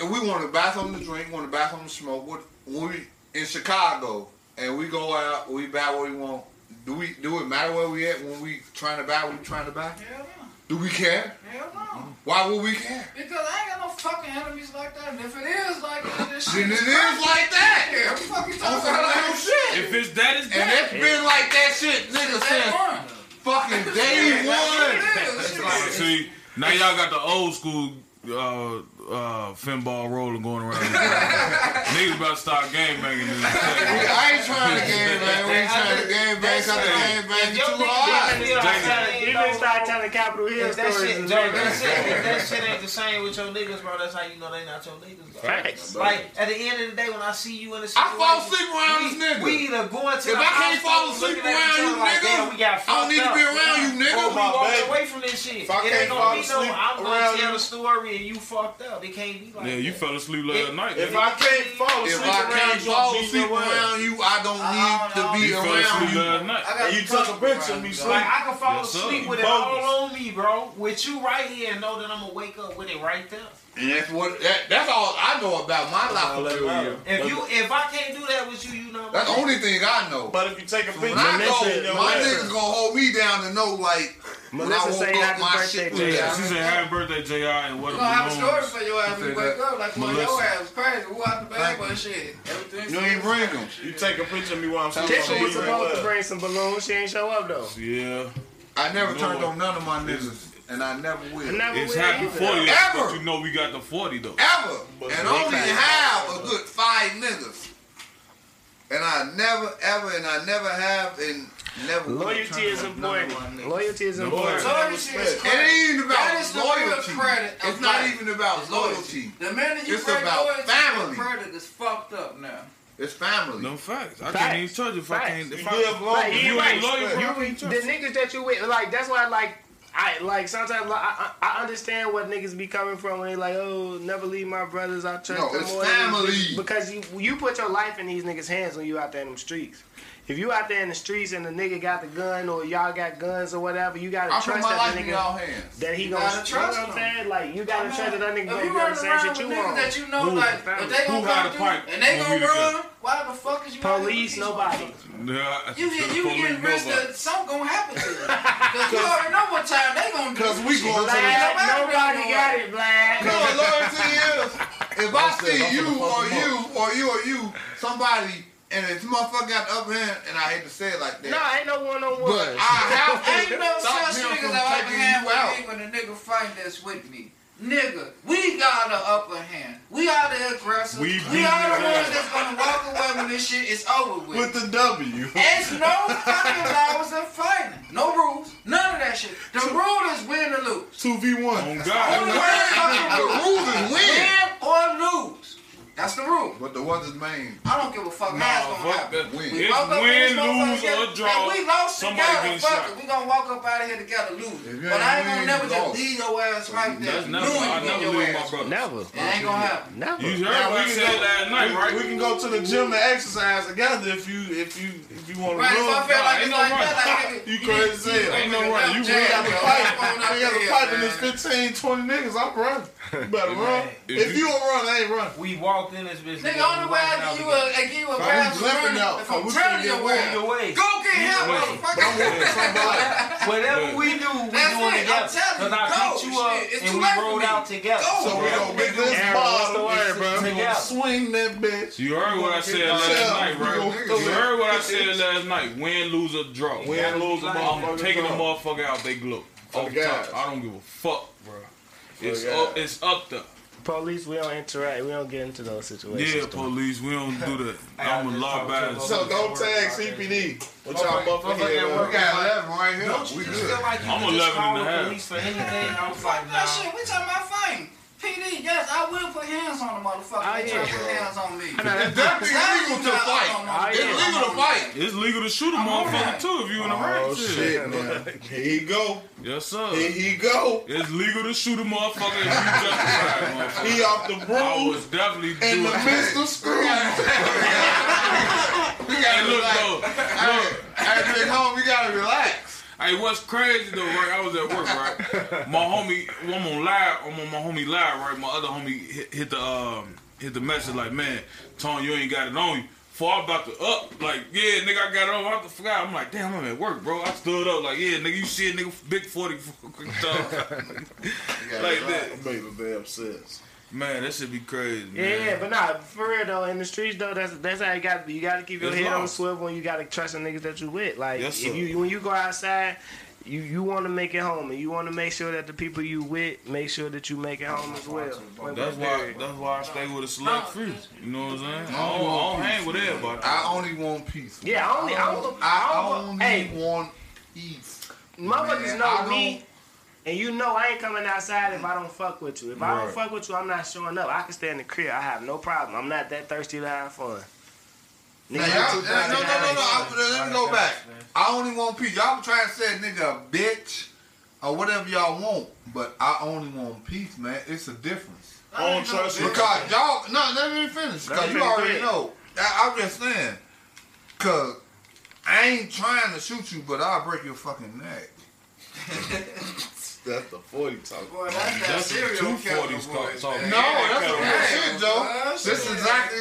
And we want to buy something to drink, want to buy something to smoke. What when we in Chicago and we go out, we buy what we want. Do we do it matter where we at when we trying to buy what we trying to buy? Hell no. Do we care? Hell no. Why would we care? Because I ain't got no fucking enemies like that. And if it is like that, this Then it is is like that. Yeah, what the fuck you I'm talking about? like no shit. If it's that, it's And that. it's been like that shit, nigga, since fucking day one. It is. Shit is. See, now y'all got the old school uh, uh, finball rolling going around. Niggas about to start gang banging in this. I ain't trying to game bang. We ain't trying to game bang. Cause the game bang too hard. feel like that, You you didn't start telling Capitol Hill If that stories. shit, and Joe, shit. If that shit ain't the same with your niggas, bro, that's how you know they not your niggas. Facts. Like at the end of the day, when I see you in a I situation, I fall asleep around we, this nigga. We either going to If I can't fall asleep around each you, other like, nigga, damn, we got I don't need to be around you, nigga. We my walking away from this shit. If I it ain't can't gonna fall be no. asleep I'm gonna tell you- the story and you fucked up. It can't be like Yeah, you that. fell asleep last night. If nigga. I can't fall If asleep I around can't you, fall I'm asleep your around you, I don't need to be you around asleep you. last night. I got And you took a picture of me Like sleeping. I can fall Yes, asleep with it all on me, bro. With you right here, and know that I'm gonna wake up with it right there. And that's what that, that's all I know about my life that you. If you, if I can't do that with you, you know. That's the only thing I know. But if you take a picture, When I listen, go, your my niggas gonna hold me down to know like when I Melissa say happy birthday shit to was you. down. She said happy birthday, Jr. And what a gonna have a story balloon. for your ass when you wake up. Like, well, your ass was crazy. Who out the bed, Thank shit. Everything. You ain't bring them. You take a picture of me while I'm sleeping. Tiffany was supposed to bring some balloons. She ain't show up though. Yeah. I never turned on none of my niggas, and I never will. I never It's will happy either. 40, Ever. but you know we got the 40 though. Ever. And only have a good five niggas. And I never, ever, and I never have, and never Loyalty is on none of important. Loyalty is important. Loyalty is It ain't even That about is the loyalty. credit of It's not life. even about It's loyalty. The minute you It's break about loyalty, family. your credit is fucked up now. It's family. No facts. I Facts. can't even charge you if I Facts. can't. If You I, live long, Like, if you you ain't loyal, bro, You, can't the niggas that you with, like that's why, like I like sometimes like, I, I I understand what niggas be coming from when they like, oh, never leave my brothers. I trust No, them it's more family. because you you put your life in these niggas' hands when you out there in them streets. If you out there in the streets and the nigga got the gun or y'all got guns or whatever, you gotta I put trust my that life the in nigga y'all hands. that he You gonna gotta you know trust what I'm him. saying? Like you gotta trust that that nigga If gonna you do the run same around shit with you niggas want. that you know, Who? like, if they gonna got come a through and they gonna we together? run, why the fuck is you out here with Police, nobody. Yeah, You get you police get risk that something gonna happen to you. Cause you already know what time they gonna do. Cause we shit. going to the- nobody Nobody got it, Black. No, loyalty is if I see you or you or you or you somebody and if motherfucker got the upper hand, and I hate to say it like that. No, ain't no one on But one. I have to Ain't no such him niggas that upper taking hand you out. with me when a nigga fight that's with me. Nigga, we got the upper hand. We are the aggressors. We We, are the your ones that's gonna walk away when this shit is over with. With the W. There's no fucking laws in fighting. No rules. None of that shit. The rule is win or lose. 2v1. On Only God. way The rules is win. Win or lose. That's the rule. But the what is main? I don't give a fuck Nah, how's gonna fuck happen. that. Win. We It's woke up win, lose, or draw. And we lost Somebody together. Fuck shot. it. We gonna walk up out of here together losing. But I ain't ain't gonna win, never you just lost. leave your ass right there. That's never. knowing I never your leave my ass. brother. Never. It ain't gonna happen. Never. You heard Now, what I we can said go- last night, right? We can go to the gym and exercise together if you if you if you want to Right, if I run. feel like ain't it's no like that, You crazy as hell. Ain't no running. You We got the pipe. yo. Come on We got up the pipe and man. there's 15, 20 niggas. I'm running. You better run. If If you- you don't run, I ain't running. We walked in this bitch. Nigga, only way I give uh, you a, I give you a pass we is running out. if I'm turning your way. Way. Go get him, But I'm motherfucker. somebody. Whatever we do, we That's doing it. Together. telling Cause I go. picked you up it's and we rolled out together. Go. So we gonna get this Aaron, what's the bottle. bro? We gonna Together. swing that bitch. You heard what I said last night, we right? You heard what I said last night. Win, lose, or draw. Win, lose, or I'm taking the motherfucker out they glow. For Off the top. guys. I don't give a fuck, bro. It's up. guys. It's up there. Police, we don't interact. We don't get into those situations. Yeah, though. police. We don't do that. I I'm a law talked to bad. him. So don't tag CPD. What y'all Motherfucker motherfucker at here? work. We got 11 right here. Don't you we just good. feel like you I'm 11 just call and a the half. police for anything? I was like, That nah. shit, we talking about fame. PD, yes, I will put hands on the motherfucker. Oh, yeah. try to put hands on me. It's definitely illegal to fight. Oh, It's yeah. legal to fight. It's legal to shoot a motherfucker too if you in the right Oh shit, man. Here he go. Yes, sir. Here he go. It's legal to shoot a motherfucker if you justified, motherfucker. He off the I broom was definitely in doing the that. midst of screws. We Hey, gotta look relax. though. Hey, hey, big home, we gotta relax. Hey, what's crazy though, right? I was at work, right? My homie, I'm on live, I'm on my homie live, right? My other homie hit, hit the um hit the message like, man, Tony, you ain't got it on you. Before I'm about to up, like, yeah, nigga, I got it on. I forgot. I'm like, damn, I'm at work, bro. I stood up, like, yeah, nigga, you see a nigga, big 40 quick talk. like that. Made no damn sense. Man, that should be crazy, Yeah, man. yeah, but nah, for real though, in the streets though, that's that's how you got to. You got to keep your It's head on the swivel, and you got to trust the niggas that you with. Like, Yes, if you when you go outside, you you want to make it home, and you want to make sure that the people you with make sure that you make it home as well. Point That's blank why. period. That's why I stay with a select few. You know what I'm saying? I don't, I don't hang with everybody. I only want peace. Yeah, I only, I only, I I only only, hey, want peace. motherfuckers Man, know I me, and you know I ain't coming outside if I don't fuck with you. If I don't fuck with you, I'm not showing up. I can stay in the crib. I have no problem. I'm not that thirsty to have fun. Now, y'all, I'm uh, no, no, no, no, have no. fun. I, let me go back. I only want peace. Y'all trying to say nigga a bitch or whatever y'all want, but I only want peace, man. It's a difference. I don't trust you. Because y'all, no, let me finish. Let Because me you already yeah. know. I, I'm just saying. Because I ain't trying to shoot you, but I'll break your fucking neck. That's the 40 talk. Boy, that's that That's serial two forties talk- No, that's kinda some real real shit, Joe. That's This is exactly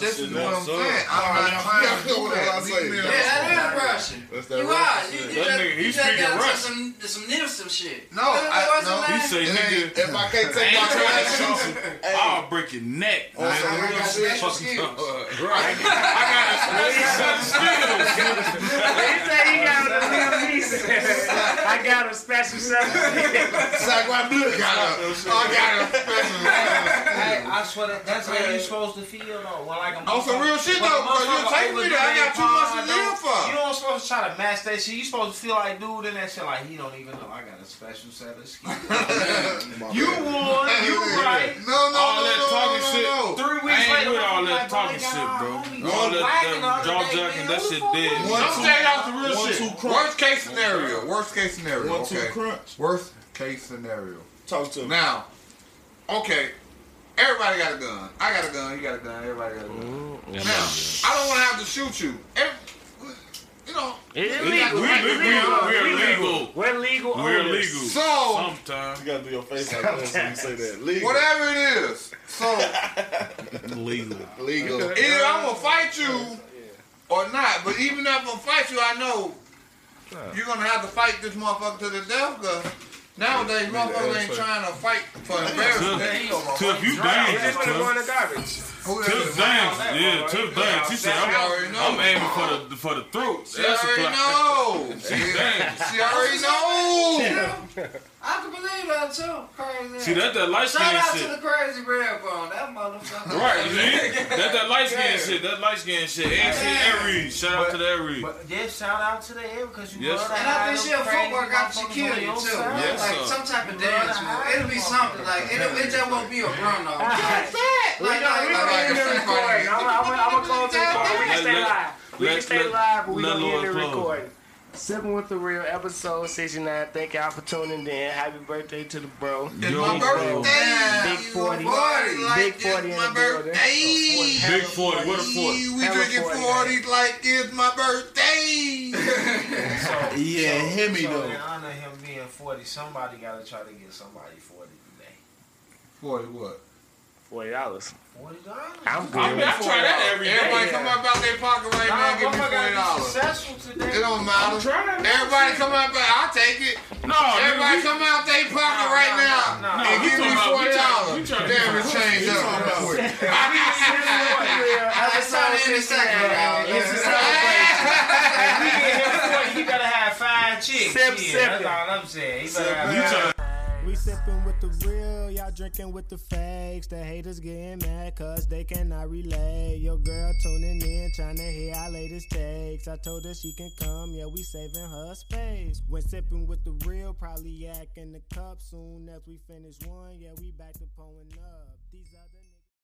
no, That's no. that Russian This is what I'm Yes, saying. I'm not trying to do that. say. Leave me Yeah, that alone. is Russian. That's that You Russian are. You, shit. you That just, nigga, he you just speaking Russian. some, some Nipsey shit. No, What's I- no. He say, It nigga, If I can't take my ain't trying trash shoot. I'll break your neck. Oh, on some I got special skills. Right. I got a special skills. He said he got a little piece. I got a special something. Sac my blue. Got a- I got a special. Hey, I swear that, that's how you're supposed to feel though. Well, like a On some real shit, though, because you'll motherfucker take me there. I got too much to live for. You don't supposed to try to match that shit. You supposed to feel like dude in that shit. Like he don't even know. I got a special set of skills. you won. You right. No, no, all no, that no, talking no, shit. no. Three I weeks ain't later, with all that talking shit, bro. homies All whacking that, the jaw jacking, that shit dead. was I'm that? out the real shit. Worst case scenario. Worst case scenario. One, two crunch. Worst case scenario. Talk to me. Now, okay, everybody got a gun. I got a gun. You got a gun. Everybody got a gun. Now, I don't want to have to shoot you. Every, you know, It's We- illegal. we- It's we- illegal. we're It's legal. We're legal. We're owners. legal. so Sometimes. You gotta do your face like this when you say that. Legal. whatever it is, so Legal. Legal. either I'm gonna fight you or not. But even if I fight you, I know you're gonna have to fight this motherfucker to the death. Cause nowadays motherfuckers ain't trying to fight for embarrassment. Tiff, you dangerous, Put it Tiff. in the garbage. Who that Tiff is? dangerous. Yeah, Tiff dangerous. She said, I'm. I'm aiming for the for the throat. She That's already clap. know. She dangerous. She already know. I can believe that too. Crazy. See, that that light Shout skin out to the crazy red bone. That motherfucker. Right, you see? That that light skin shit. That light skin shit. Ain't shit Aries. Shout out to the Aries. But yeah, shout out to the air because you Yes. love to And I think them she'll crazy footwork out she motherfuckers kill you too. side. Yes, like sir. some type of dance move. It'll be something like it'll, it just won't be a run off. We Like, gonna, like, we like, gonna like end a the free recording. fight. I'm, I'm, I'm gonna close the recording. We can stay live. We can stay live, but we let gonna end the recording. Sipping with the Real, episode 69. Thank y'all for tuning in. Happy birthday to the bro. It's Yo, my bro. birthday. Big 40. Like Big 40 in my the building. birthday. Big 40. What a 40. We Have drinking 40. 40 like it's my birthday. Yeah, hit me So though. in honor of him being 40, somebody got to try to get somebody 40 today. 40 what? $40? I'm good. I mean, I try that every day. Everybody come up out their pocket right now and give me motherfucker gotta be $40. successful today. It don't matter. trying. Everybody come out, I'll take it. No, Everybody nigga, come out their pocket No, right no, now no, no. and we give me talking about- we $40. trying- we trying to Damn, get it changed we up talking real about- quick. I saw it in a second, y'all. It's a Yeah. celebration. If we get him 40, he better have five chicks. Sip, yeah, sip that's all I'm saying. He better have You We sipping with the real, drinking with the fakes. The haters getting mad cause they cannot relate. Your girl tuning in, trying to hear our latest takes. I told her she can come, yeah, we saving her space. When sipping with the real, probably yak in the cup soon as we finish one. Yeah, we back to pulling up.